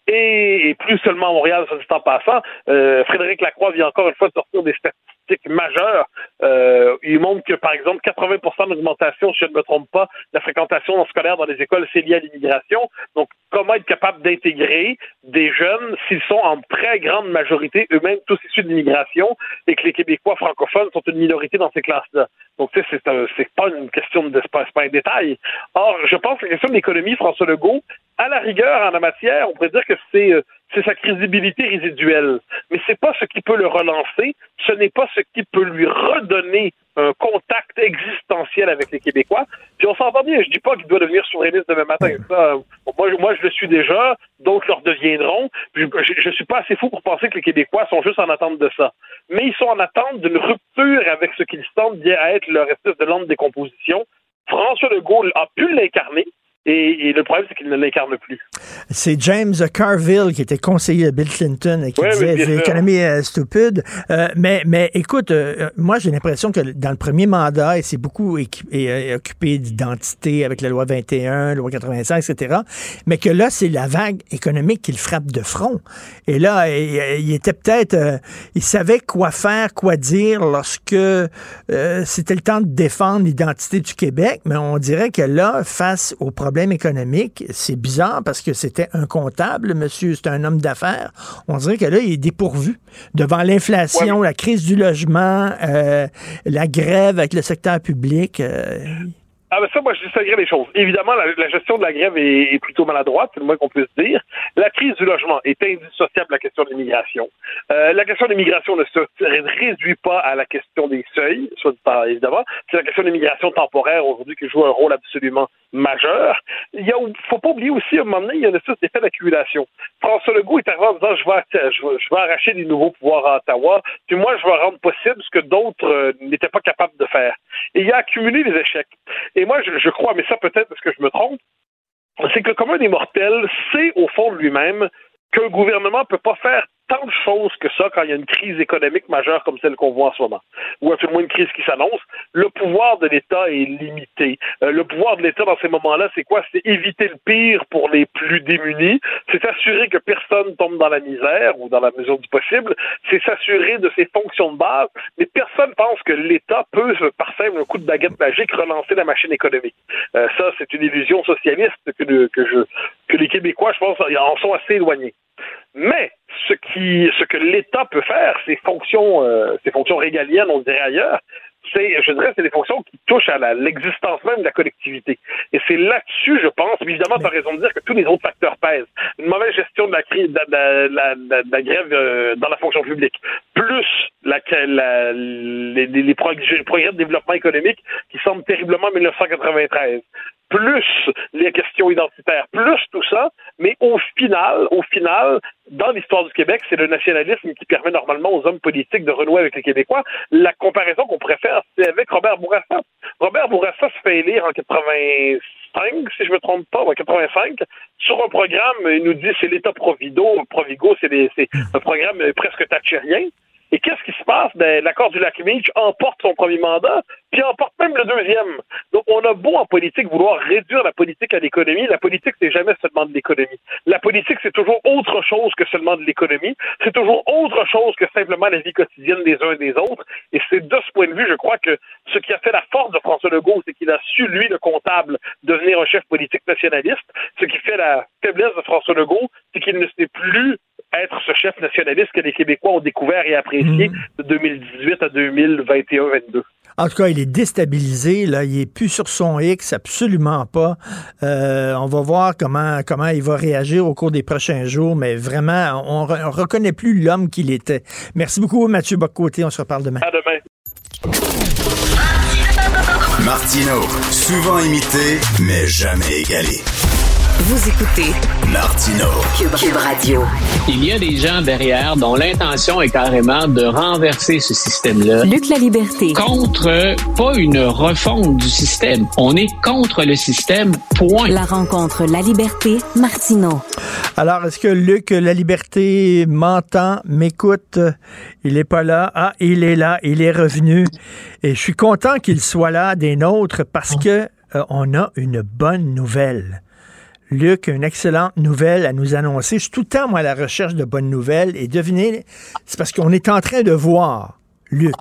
Et, plus seulement à Montréal, en passant. Euh, Frédéric Lacroix vient encore une fois de sortir des statistiques majeures. Euh, il montre que, par exemple, 80% d'augmentation, si je ne me trompe pas, de la fréquentation scolaire dans les écoles, c'est lié à l'immigration. Donc, comment être capable d'intégrer des jeunes s'ils sont en très grande majorité eux-mêmes tous issus de l'immigration et que les Québécois francophones sont une minorité dans ces classes-là? Donc, tu sais, c'est, c'est pas une question de, pas un détail. Or, je pense que la question de l'économie, François Legault, à la rigueur, en la matière, on pourrait dire que c'est, euh, c'est sa crédibilité résiduelle. Mais c'est pas ce qui peut le relancer, ce n'est pas ce qui peut lui redonner un contact existentiel avec les Québécois. Puis on s'entend bien, je dis pas qu'il doit devenir souverainiste demain matin. Ça, moi, moi, je le suis déjà, d'autres leur deviendront. Je, je, suis pas assez fou pour penser que les Québécois sont juste en attente de ça. Mais ils sont en attente d'une rupture avec ce qu'ils sentent bien à être leur espèce de lente décomposition. François Legault a pu l'incarner. Et, le problème, c'est qu'il ne l'incarne plus. C'est James Carville qui était conseiller de Bill Clinton et qui disait l'économie est stupide. Euh, mais, mais écoute, euh, moi j'ai l'impression que dans le premier mandat, il s'est beaucoup occupé d'identité avec la loi 21, la loi 85, etc. Mais que là, c'est la vague économique qui le frappe de front. Et là, il, était peut-être, euh, il savait quoi faire, quoi dire lorsque c'était le temps de défendre l'identité du Québec. Mais on dirait que là, face au problème problème économique. C'est bizarre parce que c'était un comptable, monsieur, c'est un homme d'affaires. On dirait que là, il est dépourvu devant l'inflation, la crise du logement, euh, la grève avec le secteur public. Euh, ah ben ça, moi, je distinguerais les choses. Évidemment, la, gestion de la grève est, plutôt maladroite, c'est le moins qu'on puisse dire. La crise du logement est indissociable de la question de l'immigration. Euh, la question de l'immigration ne se réduit pas à la question des seuils, soit pas évidemment. C'est la question de l'immigration temporaire aujourd'hui qui joue un rôle absolument majeur. Il y a, faut pas oublier aussi, à un moment donné, il y a une espèce d'effet d'accumulation. François Legault est arrivé en disant, je vais, je, vais, arracher des nouveaux pouvoirs à Ottawa, puis moi, je vais rendre possible ce que d'autres euh, n'étaient pas capables de faire. Et il a accumulé les échecs. Moi, je, crois, mais ça peut-être parce que je me trompe, c'est que comme un des mortels sait au fond de lui-même qu'un gouvernement ne peut pas faire tant de choses que ça quand il y a une crise économique majeure comme celle qu'on voit en ce moment, ou à tout le moins une crise qui s'annonce. Le pouvoir de l'État est limité. Euh, le pouvoir de l'État dans ces moments-là, c'est quoi? C'est éviter le pire pour les plus démunis, c'est s'assurer que personne tombe dans la misère ou dans la mesure du possible, c'est s'assurer de ses fonctions de base, mais personne pense que l'État peut, par simple coup de baguette magique, relancer la machine économique. Euh, ça, c'est une illusion socialiste que, je, que les Québécois, je pense, en sont assez éloignés. Mais ce qui, ce que l'État peut faire, ses fonctions, euh, ses fonctions régaliennes, on dirait ailleurs, c'est, je dirais, c'est des fonctions qui touchent à l'existence même de la collectivité. Et c'est là-dessus, je pense, évidemment, tu as raison de dire que tous les autres facteurs pèsent. Une mauvaise gestion de la, de, la, grève euh, dans la fonction publique, plus la, les, les, progrès de développement économique qui semblent terriblement en 1993, plus les questions identitaires, plus tout ça, mais au final, au final, dans l'histoire du Québec, c'est le nationalisme qui permet normalement aux hommes politiques de renouer avec les Québécois. La comparaison qu'on pourrait faire, c'est avec Robert Bourassa. Robert Bourassa se fait élire en 85, si je me trompe pas, en 85, sur un programme, il nous dit c'est l'État Provido, Provigo, c'est un programme presque thatcherien. Et qu'est-ce qui se passe? Ben, l'accord du lac Meach emporte son premier mandat, puis emporte même le deuxième. Donc, on a beau en politique vouloir réduire la politique à l'économie. La politique, c'est jamais seulement de l'économie. La politique, c'est toujours autre chose que seulement de l'économie. C'est toujours autre chose que simplement la vie quotidienne des uns et des autres. Et c'est de ce point de vue, je crois que ce qui a fait la force de François Legault, c'est qu'il a su, lui, le comptable, devenir un chef politique nationaliste. Ce qui fait la faiblesse de François Legault, c'est qu'il ne sait plus être ce chef nationaliste que les Québécois ont découvert et apprécié mhm. de 2018 à 2021-22. En tout cas, il est déstabilisé. Là, il est plus sur son X, absolument pas. Euh, on va voir comment comment il va réagir au cours des prochains jours, mais vraiment, on, ne reconnaît plus l'homme qu'il était. Merci beaucoup, Mathieu Bocoté. On se reparle demain. À demain. Martino, souvent imité, mais jamais égalé. Vous écoutez Martino Cube, Radio. Il y a des gens derrière dont l'intention est carrément de renverser ce système-là. Luc la liberté. Contre pas une refonte du système. On est contre le système. Point. La rencontre La Liberté Martino. Alors est-ce que Luc la liberté m'entend, m'écoute? Il est pas là. Ah, il est là. Il est revenu. Et je suis content qu'il soit là des nôtres parce que euh, on a une bonne nouvelle Luc, une excellente nouvelle à nous annoncer. Je suis tout le temps, moi, à la recherche de bonnes nouvelles. Et devinez, c'est parce qu'on est en train de voir, Luc,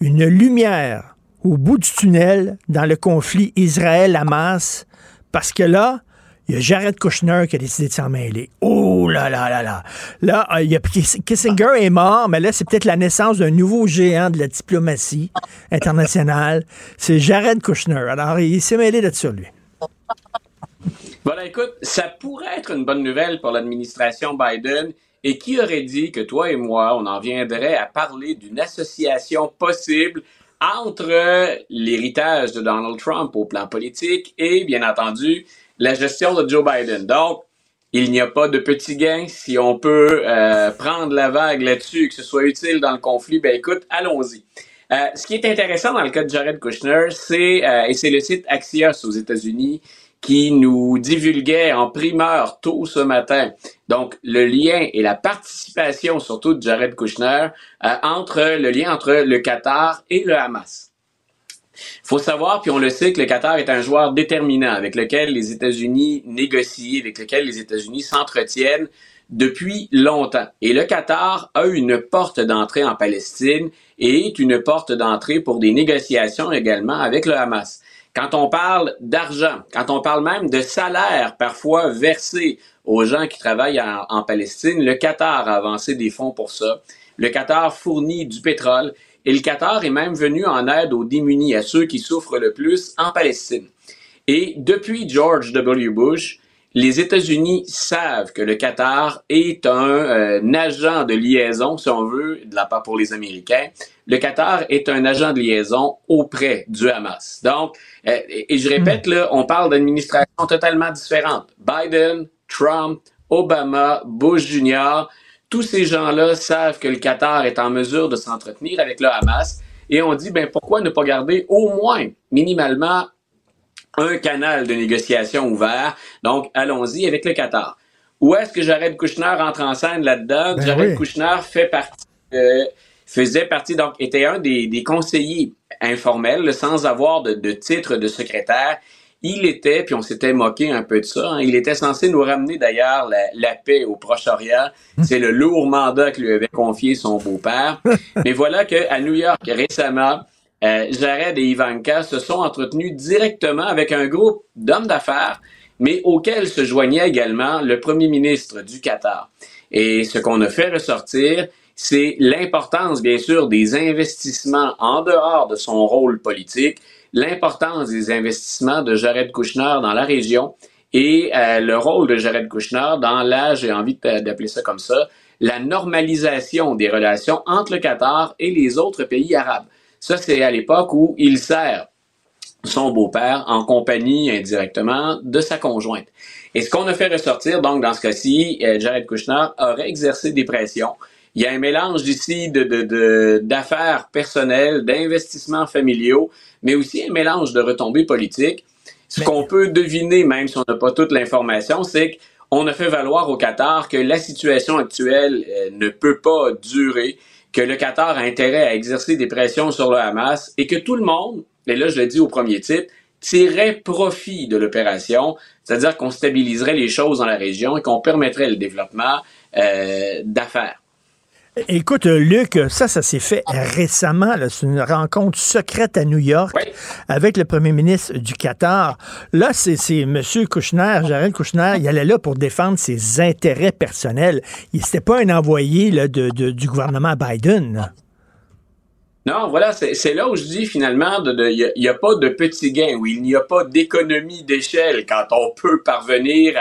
une lumière au bout du tunnel dans le conflit Israël-Hamas. Parce que là, il y a Jared Kushner qui a décidé de s'en mêler. Oh là là là là. Là, euh, il Kissinger est mort, mais là, c'est peut-être la naissance d'un nouveau géant de la diplomatie internationale. C'est Jared Kushner. Alors, il s'est mêlé de ça, lui. Voilà, écoute, ça pourrait être une bonne nouvelle pour l'administration Biden. Et qui aurait dit que toi et moi, on en viendrait à parler d'une association possible entre l'héritage de Donald Trump au plan politique et, bien entendu, la gestion de Joe Biden? Donc, il n'y a pas de petit gain. Si on peut euh, prendre la vague là-dessus, que ce soit utile dans le conflit, ben écoute, allons-y. Euh, ce qui est intéressant dans le cas de Jared Kushner, c'est euh, et c'est le site Axios aux États-Unis qui nous divulguait en primeur tôt ce matin. Donc, le lien et la participation, surtout de Jared Kushner, entre le lien entre le Qatar et le Hamas faut savoir, puis on le sait, que le Qatar est un joueur déterminant avec lequel les États-Unis négocient, avec lequel les États-Unis s'entretiennent depuis longtemps. Et le Qatar a une porte d'entrée en Palestine et est une porte d'entrée pour des négociations également avec le Hamas. Quand on parle d'argent, quand on parle même de salaire parfois versé aux gens qui travaillent en, Palestine, le Qatar a avancé des fonds pour ça. Le Qatar fournit du pétrole et le Qatar est même venu en aide aux démunis, à ceux qui souffrent le plus en Palestine. Et depuis George W. Bush, les États-Unis savent que le Qatar est un, euh, agent de liaison, si on veut, de la part pour les Américains. Le Qatar est un agent de liaison auprès du Hamas. Donc, euh, et, je répète, hmm. là, on parle d'administrations totalement différentes. Biden, Trump, Obama, Bush Jr., tous ces gens-là savent que le Qatar est en mesure de s'entretenir avec le Hamas et on dit, ben, pourquoi ne pas garder au moins, minimalement, un canal de négociation ouvert? Donc, allons-y avec le Qatar. Où est-ce que Jared Kushner entre en scène là-dedans? Ben Jared Kushner fait partie, euh, faisait partie, donc, était un des, conseillers informels, sans avoir de, de titre de secrétaire il était, puis on s'était moqué un peu de ça, hein, il était censé nous ramener d'ailleurs la, paix au Proche-Orient. C'est le lourd mandat que lui avait confié son beau-père. Mais voilà qu'à New York, récemment, euh, Jared et Ivanka se sont entretenus directement avec un groupe d'hommes d'affaires, mais auquel se joignait également le premier ministre du Qatar. Et ce qu'on a fait ressortir, c'est l'importance, bien sûr, des investissements en dehors de son rôle politique, l'importance des investissements de Jared Kushner dans la région et euh, le rôle de Jared Kushner dans la, j'ai envie d'appeler ça comme ça, la normalisation des relations entre le Qatar et les autres pays arabes. Ça, c'est à l'époque où il sert son beau-père en compagnie indirectement de sa conjointe. Et ce qu'on a fait ressortir, donc, dans ce cas-ci, euh, Jared Kushner aurait exercé des pressions. Il y a un mélange ici de, d'affaires personnelles, d'investissements familiaux, mais aussi un mélange de retombées politiques. Ce qu'on peut deviner, même si on n'a pas toute l'information, c'est qu'on a fait valoir au Qatar que la situation actuelle euh, ne peut pas durer, que le Qatar a intérêt à exercer des pressions sur le Hamas et que tout le monde, et là je le dis au premier titre, tirerait profit de l'opération, c'est-à-dire qu'on stabiliserait les choses dans la région et qu'on permettrait le développement euh, d'affaires. Écoute, Luc, ça, ça s'est fait récemment. C'est une rencontre secrète à New York avec le premier ministre du Qatar. Là, c'est M. Kouchner, Jared Kouchner, il allait là pour défendre ses intérêts personnels. Il n'était pas un envoyé du gouvernement Biden. Non, voilà, c'est là où je dis finalement, il n'y a, pas de petit gain, où il n'y a pas d'économie d'échelle quand on peut parvenir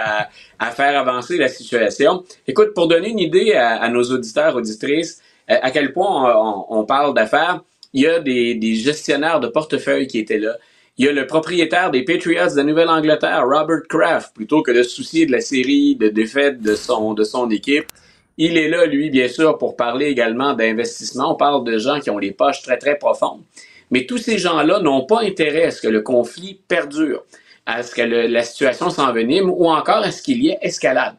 à, faire avancer la situation. Écoute, pour donner une idée à, nos auditeurs, auditrices, à, quel point on, parle d'affaires, il y a des, gestionnaires de portefeuille qui étaient là. Il y a le propriétaire des Patriots de Nouvelle-Angleterre, Robert Kraft, plutôt que de se soucier de la série de défaites de son, de son équipe. Il est là, lui, bien sûr, pour parler également d'investissement. On parle de gens qui ont les poches très, très profondes. Mais tous ces gens-là n'ont pas intérêt à ce que le conflit perdure, à ce que la situation s'envenime ou encore à ce qu'il y ait escalade.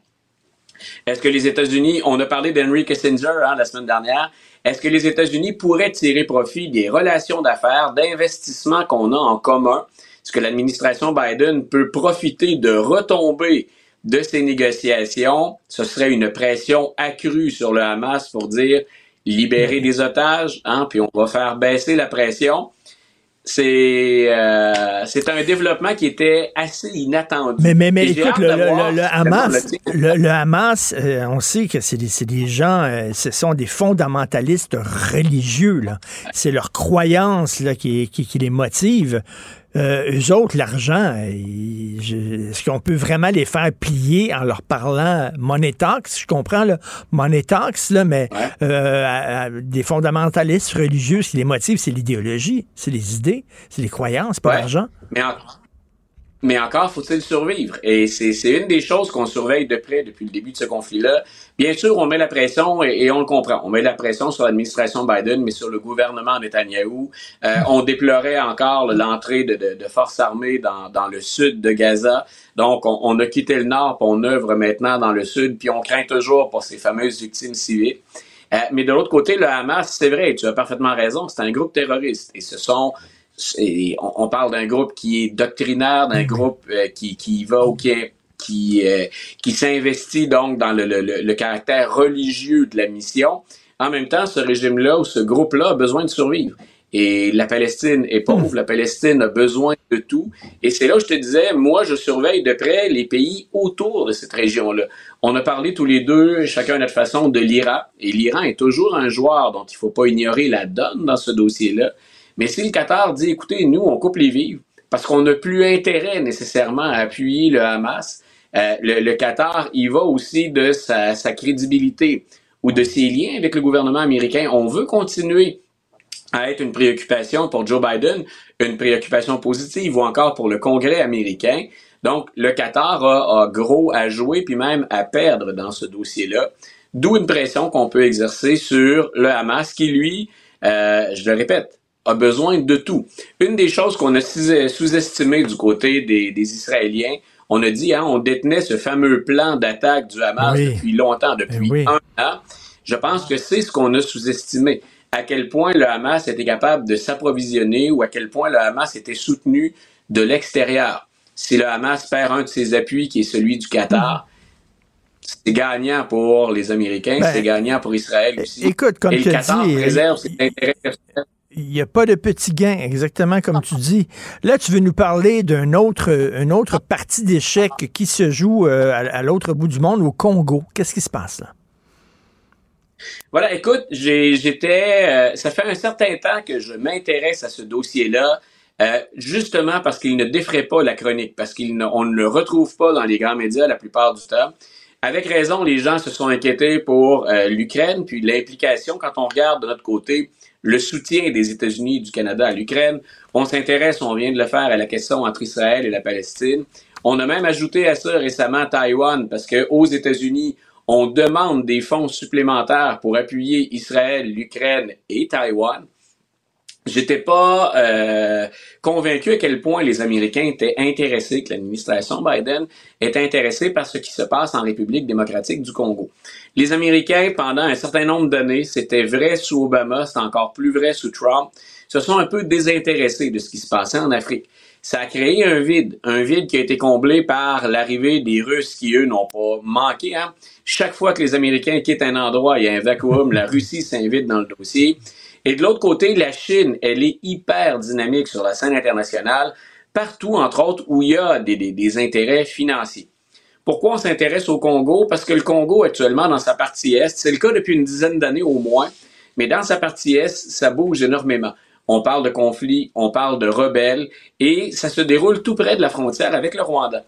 Est-ce que les États-Unis, on a parlé d'Henry Kissinger hein, la semaine dernière, est-ce que les États-Unis pourraient tirer profit des relations d'affaires, d'investissements qu'on a en commun? Est-ce que l'administration Biden peut profiter de retomber de ces négociations? Ce serait une pression accrue sur le Hamas pour dire libérer des otages, hein, puis on va faire baisser la pression c'est euh, c'est un développement qui était assez inattendu. Mais mais mais écoute le, le, Hamas le, Hamas euh, on sait que c'est des, des gens euh, ce sont des fondamentalistes religieux. C'est leur croyance là qui, qui, qui les motive. Euh, eux autres, l'argent, est-ce qu'on peut vraiment les faire plier en leur parlant money talks? Je comprends, le money talks, là, mais euh, des fondamentalistes religieux, ce qui les motive, c'est l'idéologie, c'est les idées, c'est les croyances, pas l'argent. Mais mais encore faut-il survivre. Et c'est une des choses qu'on surveille de près depuis le début de ce conflit-là. Bien sûr, on met la pression et, on le comprend. On met la pression sur l'administration Biden, mais sur le gouvernement Netanyahou. Euh, on déplorait encore l'entrée de, de, de, forces armées dans, dans, le sud de Gaza. Donc, on, on a quitté le nord, puis on œuvre maintenant dans le sud, puis on craint toujours pour ces fameuses victimes civiles. Euh, mais de l'autre côté, le Hamas, c'est vrai, tu as parfaitement raison, c'est un groupe terroriste. Et ce sont on, parle d'un groupe qui est doctrinaire, d'un groupe euh, qui, qui va ou qui qui, euh, qui s'investit donc dans le, le, le, caractère religieux de la mission. En même temps, ce régime-là ou ce groupe-là a besoin de survivre. Et la Palestine est pauvre, la Palestine a besoin de tout. Et c'est là où je te disais, moi, je surveille de près les pays autour de cette région-là. On a parlé tous les deux, chacun à notre façon, de l'Iran. Et l'Iran est toujours un joueur dont il faut pas ignorer la donne dans ce dossier-là. Mais si le Qatar dit, écoutez, nous, on coupe les vivres, parce qu'on n'a plus intérêt nécessairement à appuyer le Hamas, euh, le, Qatar, il va aussi de sa, crédibilité ou de ses liens avec le gouvernement américain. On veut continuer à être une préoccupation pour Joe Biden, une préoccupation positive ou encore pour le Congrès américain. Donc, le Qatar a, gros à jouer puis même à perdre dans ce dossier-là. D'où une pression qu'on peut exercer sur le Hamas qui, lui, euh, je le répète, a besoin de tout. Une des choses qu'on a sous-estimé du côté des, Israéliens, on a dit, hein, on détenait ce fameux plan d'attaque du Hamas depuis longtemps, depuis eh un an. Je pense que c'est ce qu'on a sous-estimé. À quel point le Hamas était capable de s'approvisionner ou à quel point le Hamas était soutenu de l'extérieur. Si le Hamas perd un de ses appuis, qui est celui du Qatar, c'est gagnant pour les Américains, ben, c'est gagnant pour Israël aussi. Écoute, comme Et le Qatar dit, préserve ses intérêts personnels il n'y a pas de petits gains, exactement comme tu dis. Là, tu veux nous parler d'une autre, une autre partie d'échecs qui se joue euh, à, l'autre bout du monde, au Congo. Qu'est-ce qui se passe là? Voilà, écoute, j'étais. Euh, ça fait un certain temps que je m'intéresse à ce dossier-là, euh, justement parce qu'il ne défrait pas la chronique, parce qu'on ne le retrouve pas dans les grands médias la plupart du temps. Avec raison, les gens se sont inquiétés pour l'Ukraine, puis l'implication quand on regarde de notre côté le soutien des États-Unis et du Canada à l'Ukraine. On s'intéresse, on vient de le faire, à la question entre Israël et la Palestine. On a même ajouté à ça récemment Taïwan, parce qu'aux États-Unis, on demande des fonds supplémentaires pour appuyer Israël, l'Ukraine et Taïwan j'étais pas euh, convaincu à quel point les Américains étaient intéressés, que l'administration Biden était intéressée par ce qui se passe en République démocratique du Congo. Les Américains, pendant un certain nombre d'années, c'était vrai sous Obama, c'est encore plus vrai sous Trump, se sont un peu désintéressés de ce qui se passait en Afrique. Ça a créé un vide, un vide qui a été comblé par l'arrivée des Russes qui, eux, n'ont pas manqué. Hein. Chaque fois que les Américains quittent un endroit, il y a un vacuum, la Russie s'invite dans le dossier. Et de l'autre côté, la Chine, elle est hyper dynamique sur la scène internationale, partout, entre autres, où il y a des, intérêts financiers. Pourquoi on s'intéresse au Congo? Parce que le Congo, actuellement, dans sa partie Est, c'est le cas depuis une dizaine d'années au moins, mais dans sa partie Est, ça bouge énormément. On parle de conflits, on parle de rebelles, et ça se déroule tout près de la frontière avec le Rwanda.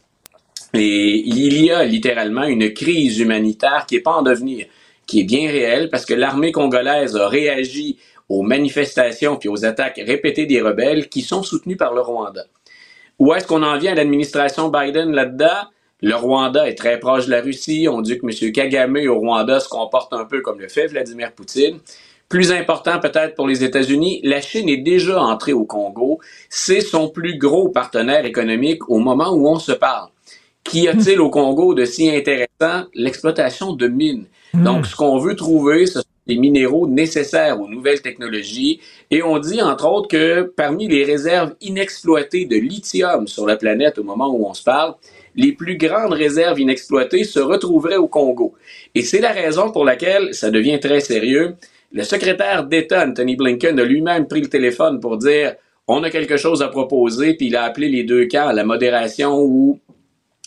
Et il y a littéralement une crise humanitaire qui n'est pas en devenir, qui est bien réelle, parce que l'armée congolaise a réagi aux manifestations puis aux attaques répétées des rebelles qui sont soutenus par le Rwanda. Où est-ce qu'on en vient à l'administration Biden là-dedans? Le Rwanda est très proche de la Russie. On dit que M. Kagame au Rwanda se comporte un peu comme le fait Vladimir Poutine. Plus important peut-être pour les États-Unis, la Chine est déjà entrée au Congo. C'est son plus gros partenaire économique au moment où on se parle. Qu'y a-t-il au Congo de si intéressant? L'exploitation de mines. Hmm. Donc, ce qu'on veut trouver, ce les minéraux nécessaires aux nouvelles technologies. Et on dit, entre autres, que parmi les réserves inexploitées de lithium sur la planète au moment où on se parle, les plus grandes réserves inexploitées se retrouveraient au Congo. Et c'est la raison pour laquelle ça devient très sérieux. Le secrétaire d'État, Anthony Blinken, a lui-même pris le téléphone pour dire on a quelque chose à proposer, puis il a appelé les deux camps à la modération ou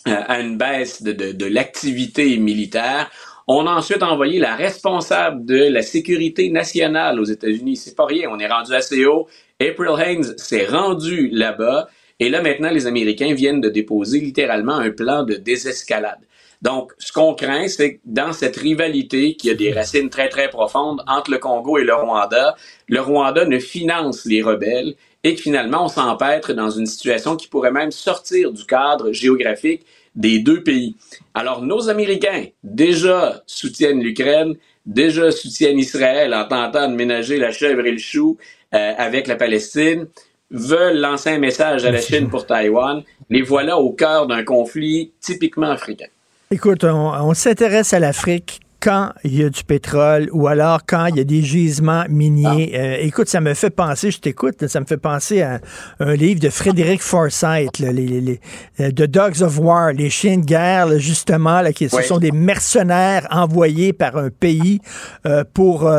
euh, à une baisse de, l'activité militaire. On a ensuite envoyé la responsable de la sécurité nationale aux États-Unis. C'est pas rien, on est rendu assez haut. April Haynes s'est rendue là-bas. Et là, maintenant, les Américains viennent de déposer littéralement un plan de désescalade. Donc, ce qu'on craint, c'est que dans cette rivalité qui a des racines très, très profondes entre le Congo et le Rwanda, le Rwanda ne finance les rebelles et que finalement, on s'empêtre dans une situation qui pourrait même sortir du cadre géographique des deux pays. Alors, nos Américains, déjà soutiennent l'Ukraine, déjà soutiennent Israël en tentant de ménager la chèvre et le chou euh, avec la Palestine, veulent lancer un message à la Chine pour Taïwan. Les voilà au cœur d'un conflit typiquement africain. Écoute, on, s'intéresse à l'Afrique quand il y a du pétrole ou alors quand il y a des gisements miniers. Ah. Euh, écoute, ça me fait penser, je t'écoute, ça me fait penser à un livre de Frédéric Forsyth, les, les, euh, The Dogs of War, les chiens de guerre, justement, là, qui ce sont des mercenaires envoyés par un pays euh, pour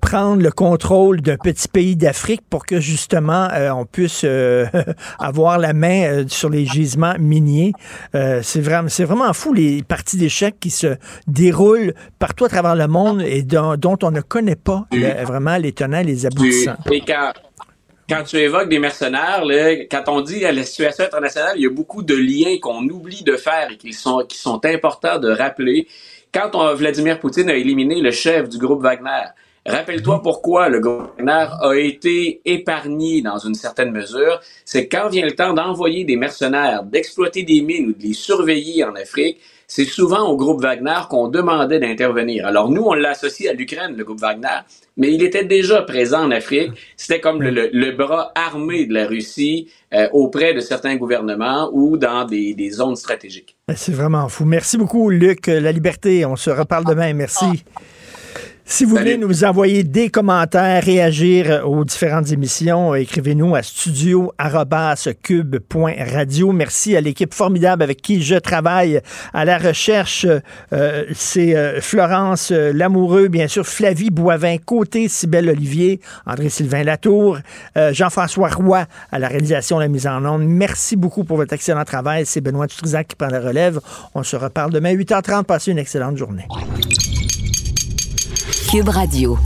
prendre le contrôle d'un petit pays d'Afrique pour que justement on puisse avoir la main sur les gisements miniers. c'est vraiment, c'est vraiment fou les parties d'échecs qui se déroulent partout à travers le monde et dont, on ne connaît pas vraiment les tenants et les aboutissants. Et quand, tu évoques des mercenaires, quand on dit à la situation internationale, il y a beaucoup de liens qu'on oublie de faire et qui sont, qui sont importants de rappeler. Quand on, Vladimir Poutine a éliminé le chef du groupe Wagner, Rappelle-toi pourquoi le groupe Wagner a été épargné dans une certaine mesure. C'est quand vient le temps d'envoyer des mercenaires, d'exploiter des mines ou de les surveiller en Afrique, c'est souvent au groupe Wagner qu'on demandait d'intervenir. Alors nous, on l'associe à l'Ukraine, le groupe Wagner, mais il était déjà présent en Afrique. C'était comme le, bras armé de la Russie euh, auprès de certains gouvernements ou dans des, des zones stratégiques. C'est vraiment fou. Merci beaucoup, Luc. La liberté, on se reparle demain. Merci. Si vous voulez nous envoyer des commentaires, réagir aux différentes émissions, écrivez-nous à studio.cube.radio. Merci à l'équipe formidable avec qui je travaille à la recherche. Euh, c'est euh, Florence euh, Lamoureux, bien sûr, Flavie Boivin, côté Cybelle Olivier, André-Sylvain Latour, Jean-François Roy à la réalisation, la mise en onde. Merci beaucoup pour votre excellent travail. C'est Benoît Tutrisac qui prend la relève. On se reparle demain 8h30. Passez une excellente journée. Cube Radio.